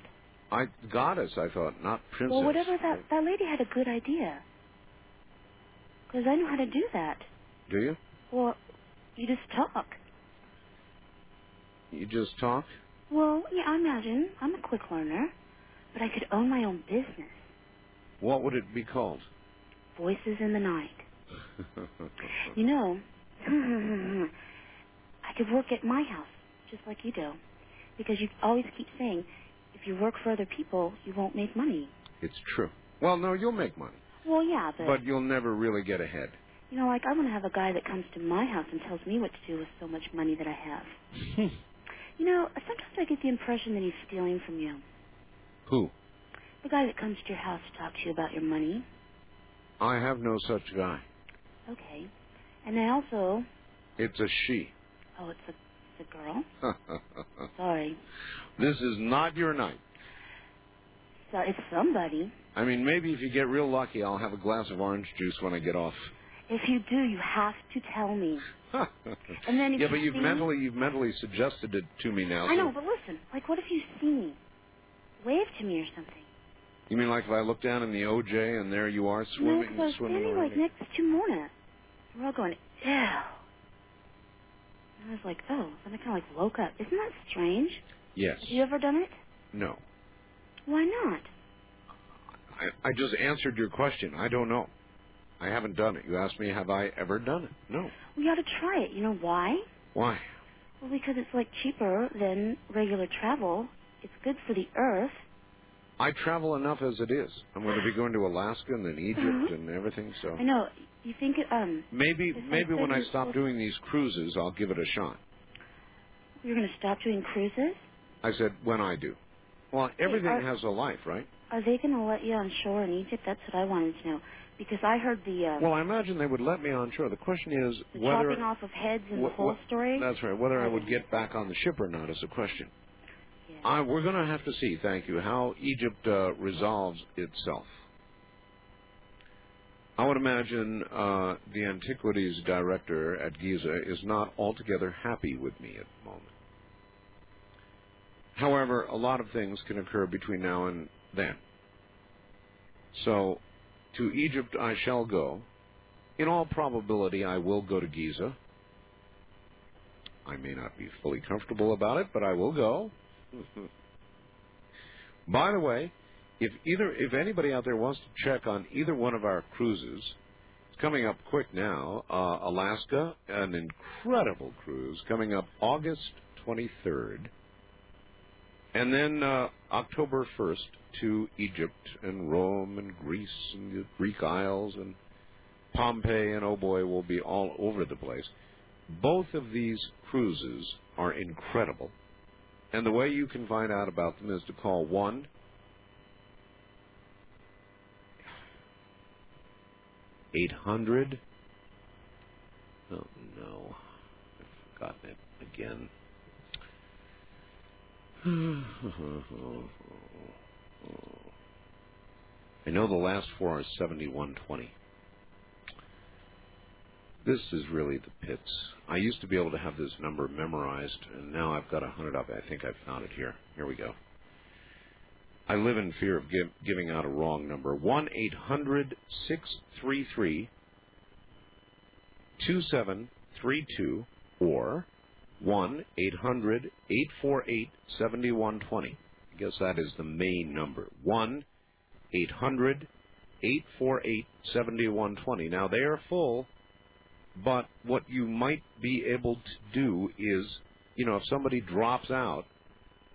I goddess, I thought, not princess. Well, whatever that that lady had a good idea. Because I know how to do that. Do you? Well, you just talk. You just talk. Well, yeah, I imagine I'm a quick learner, but I could own my own business. What would it be called? Voices in the night. You know, I could work at my house just like you do, because you always keep saying if you work for other people, you won't make money. it's true. Well, no, you'll make money, Well, yeah, but, but you'll never really get ahead. you know, like I want to have a guy that comes to my house and tells me what to do with so much money that I have. Hmm. you know, sometimes I get the impression that he's stealing from you. Who? The guy that comes to your house to talk to you about your money. I have no such guy. Okay. And I also, It's a she. Oh, it's a, it's a girl. Sorry. this is not your night. So it's somebody. I mean, maybe if you get real lucky, I'll have a glass of orange juice when I get off. If you do, you have to tell me. And then if yeah, you but you've see- mentally you've mentally suggested it to me now. I know, but listen, like, what if you see me? Wave to me or something. You mean like if I look down in the OJ and there you are no, swimming, was swimming standing like next to Mona. We're all going, ew. And I was like, oh. And I kind of like woke up. Isn't that strange? Yes. Have you ever done it? No. Why not? I, I just answered your question. I don't know. I haven't done it. You asked me, have I ever done it? No. We ought to try it. You know why? Why? Well, because it's like cheaper than regular travel. It's good for the earth. I travel enough as it is. I'm going to be going to Alaska and then Egypt Mhm. and everything. So I know. You think it, um maybe maybe when I stop doing these cruises, I'll give it a shot. you're going to stop doing cruises? I said when I do. Well, everything are- has a life, right? Are they going to let you on shore in Egypt? That's what I wanted to know. Because I heard the uh, Well, I imagine they would let me on shore. The question is the whether chopping off of heads and wh- the whole wh- story. That's right. Whether I would get back on the ship or not is a question. I, we're going to have to see, thank you, how Egypt uh, resolves itself. I would imagine uh, the antiquities director at Giza is not altogether happy with me at the moment. However, a lot of things can occur between now and then. So, to Egypt I shall go. In all probability, I will go to Giza. I may not be fully comfortable about it, but I will go. By the way, if either if anybody out there wants to check on either one of our cruises, it's coming up quick now. Uh, Alaska, an incredible cruise coming up August 23rd, and then uh, October 1st to Egypt and Rome and Greece and the Greek Isles and Pompeii and oh boy, we'll be all over the place. Both of these cruises are incredible. And the way you can find out about them is to call 1 800 Oh no. I've forgotten it again. I know the last four are 7120. This is really the pits. I used to be able to have this number memorized, and now I've got a hundred of it. I think I've found it here. Here we go. I live in fear of give, giving out a wrong number. One eight hundred six three three two seven three two or one eight hundred eight four eight seventy one twenty. I guess that is the main number. One eight hundred eight four eight seventy one twenty. Now they are full but what you might be able to do is, you know, if somebody drops out,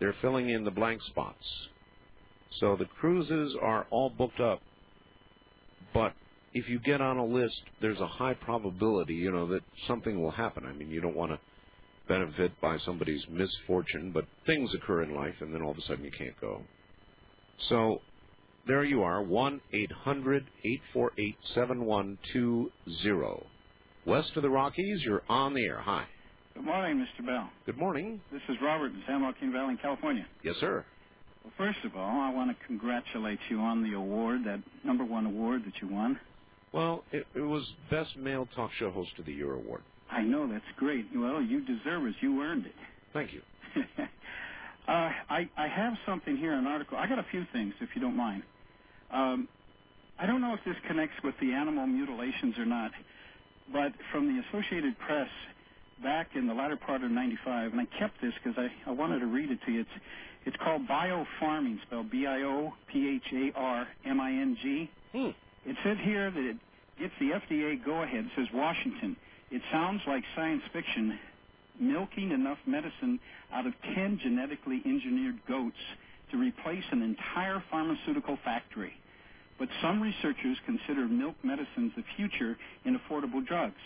they're filling in the blank spots. So the cruises are all booked up, but if you get on a list, there's a high probability, you know, that something will happen. I mean, you don't want to benefit by somebody's misfortune, but things occur in life, and then all of a sudden you can't go. So there you are, one eight hundred eight four eight seven one two zero. West of the Rockies, you're on the air. Hi. Good morning, Mr. Bell. Good morning. This is Robert in San Joaquin Valley, California. Yes, sir. First of all, I want to congratulate you on the award, that number one award that you won. Well, it, it was Best Male Talk Show Host of the Year award. I know that's great. Well, you deserve it. You earned it. Thank you. uh, I, I have something here, an article. I got a few things, if you don't mind. Um, I don't know if this connects with the animal mutilations or not, but from the Associated Press back in the latter part of 95, and I kept this because I, I wanted to read it to you. It's, it's called biopharming, spelled B-I-O-P-H-A-R-M-I-N-G. Hmm. It said here that it gets the FDA go-ahead. It says Washington. It sounds like science fiction, milking enough medicine out of 10 genetically engineered goats to replace an entire pharmaceutical factory. But some researchers consider milk medicines the future in affordable drugs.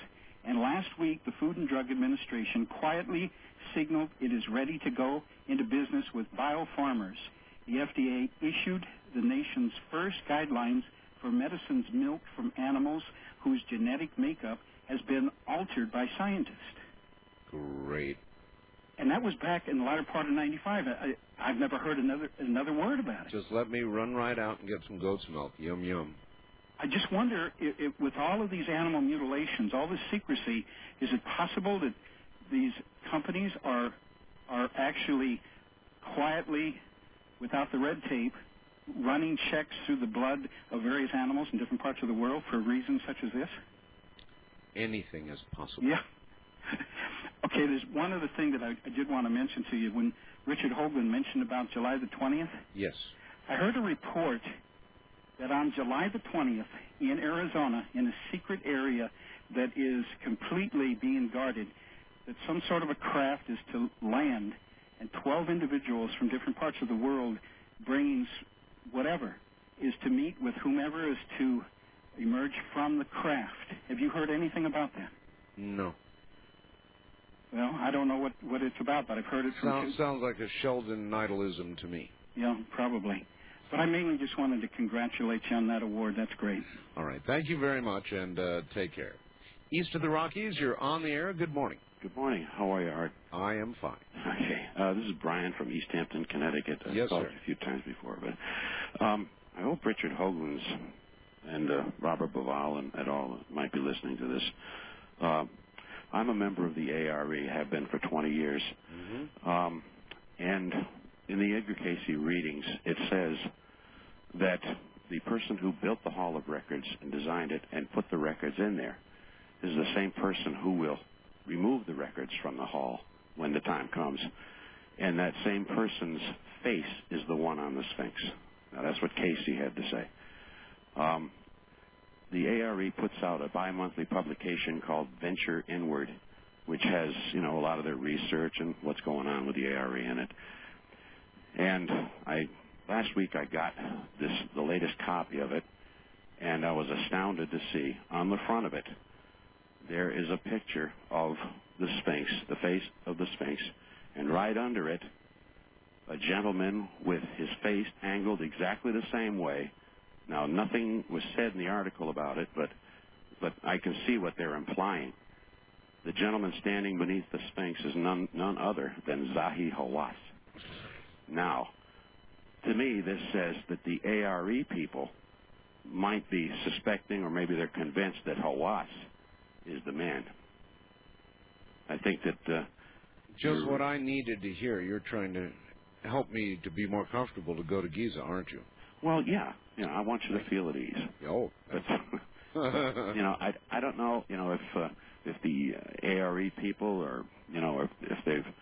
And last week, the Food and Drug Administration quietly signaled it is ready to go into business with biopharmers. The FDA issued the nation's first guidelines for medicines milked from animals whose genetic makeup has been altered by scientists. Great. And that was back in the latter part of 95. I, I've never heard another another word about it. Just let me run right out and get some goat's milk. Yum, yum. I just wonder if, with all of these animal mutilations, all this secrecy, is it possible that these companies are are actually quietly, without the red tape, running checks through the blood of various animals in different parts of the world for reasons such as this? Anything is possible. Yeah. okay, there's one other thing that I, I did want to mention to you. When Richard Hoagland mentioned about July the 20th, Yes. I heard a report that on July the 20th in Arizona, in a secret area that is completely being guarded, that some sort of a craft is to land and 12 individuals from different parts of the world bringing whatever is to meet with whomever is to emerge from the craft. Have you heard anything about that? No. Well, I don't know what, what it's about, but I've heard it from Sounds, sounds like a Sheldon Nidalism to me. Yeah, probably. But I mainly just wanted to congratulate you on that award. That's great. All right. Thank you very much, and uh, take care. East of the Rockies, you're on the air. Good morning. Good morning. How are you, Art? I am fine. Okay. Uh, this is Brian from East Hampton, Connecticut. I've Yes, called sir. a few times before, but um, I hope Richard Hoagland's and uh, Robert Bauval and et al. might be listening to this. Uh, I'm a member of the ARE, have been for 20 years. Um, and in the Edgar Cayce readings, it says that the person who built the Hall of Records and designed it and put the records in there is the same person who will remove the records from the hall when the time comes. And that same person's face is the one on the Sphinx. Now, that's what Cayce had to say. Um, the ARE puts out a bi-monthly publication called Venture Inward, which has, you know, a lot of their research and what's going on with the ARE in it. And I last week I got this the latest copy of it, and I was astounded to see on the front of it there is a picture of the Sphinx, the face of the Sphinx, and right under it a gentleman with his face angled exactly the same way. Now nothing was said in the article about it, but but I can see what they're implying. The gentleman standing beneath the Sphinx is none none other than Zahi Hawass. Now, to me, this says that the ARE people might be suspecting, or maybe they're convinced that Hawass is the man. I think that uh, Just what I needed to hear. You're trying to help me to be more comfortable to go to Giza, aren't you? Well, yeah. You know, I want you to feel at ease. Oh, but you know, I I don't know. You know, if uh, if the uh, ARE people or you know if if they've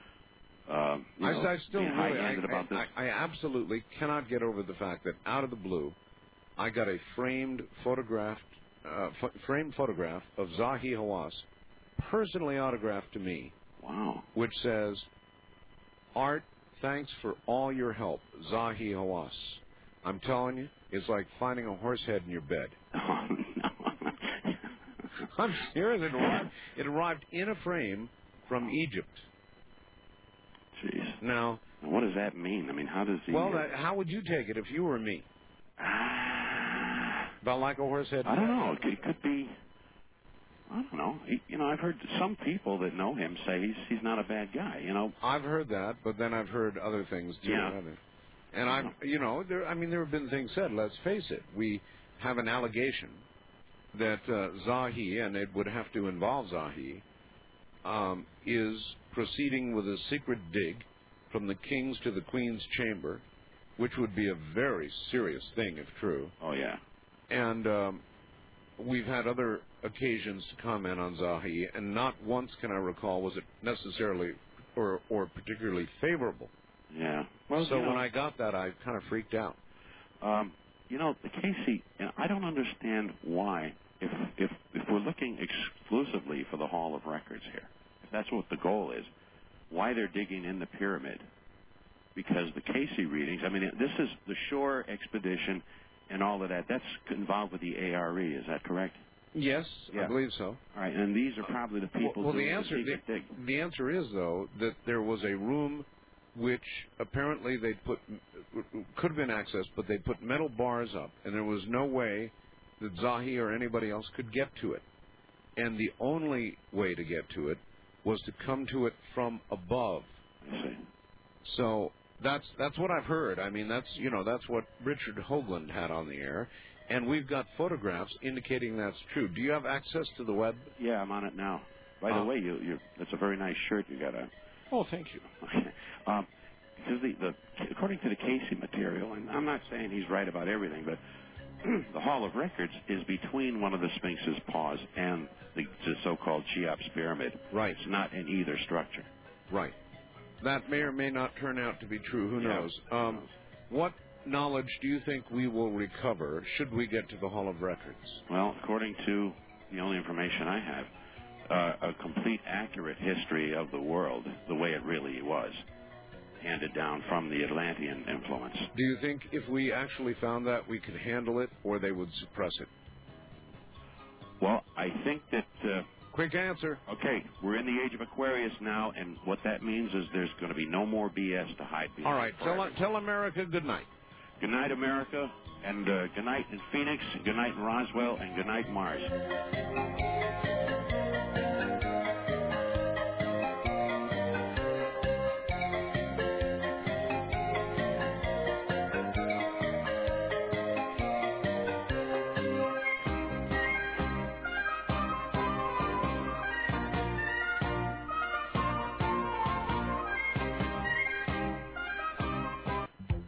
uh, you I, know, I still being really, I, high-handed about this. I, I absolutely cannot get over the fact that out of the blue, I got a framed photographed, uh, ph- framed photograph of Zahi Hawass, personally autographed to me. Wow. Which says, "Art, thanks for all your help, Zahi Hawass." I'm telling you, it's like finding a horse head in your bed. I'm serious. It arrived, it arrived in a frame from Egypt. Jeez. Now, what does that mean? I mean, how does he? Well, uh, that, how would you take it if you were me? About like a horse head? I don't know. It could, it could be. I don't know. He, you know, I've heard some people that know him say he's he's not a bad guy. You know. I've heard that, but then I've heard other things too. Yeah. And I've, you know, there. I mean, there have been things said. Let's face it. We have an allegation that uh, Zahi, and it would have to involve Zahi, um, is proceeding with a secret dig from the king's to the queen's chamber, which would be a very serious thing if true. Oh yeah. And um, we've had other occasions to comment on Zahi, and not once can I recall was it necessarily or or particularly favorable. Yeah. Well, so you know- when I got that, I kind of freaked out. Um, you know, Cayce, I don't understand why, if if if we're looking exclusively for the Hall of Records here, that's what the goal is, why they're digging in the pyramid? Because the Cayce readings, I mean, this is the Schor expedition and all of that. That's involved with the ARE. Is that correct? Yes, Yeah. I believe so. All right, and these are probably the people well, doing the answer the, the answer is though that there was a room which apparently they put could have been accessed, but they put metal bars up, and there was no way that Zahi or anybody else could get to it. And the only way to get to it was to come to it from above. So that's that's what I've heard. I mean, that's you know that's what Richard Hoagland had on the air, and we've got photographs indicating that's true. Do you have access to the web? Yeah, I'm on it now. By the Oh. way, you you that's a very nice shirt you got on. Oh, thank you. um, because the, the according to the Cayce material, and I'm not saying he's right about everything, but the Hall of Records is between one of the Sphinx's paws and the, the so-called Cheops pyramid. Right. It's not in either structure. Right. That may or may not turn out to be true. Who Yeah. knows? Um, what knowledge do you think we will recover should we get to the Hall of Records? Well, according to the only information I have, uh, a complete, accurate history of the world, the way it really was, handed down from the Atlantean influence. Do you think if we actually found that we could handle it, or they would suppress it? Well, I think that. Uh, Quick answer. Okay, we're in the age of Aquarius now, and what that means is there's going to be no more BS to hide behind. All right. Tell, tell America good night. Good night, America, and uh, good night in Phoenix, good night in Roswell, and good night, Mars.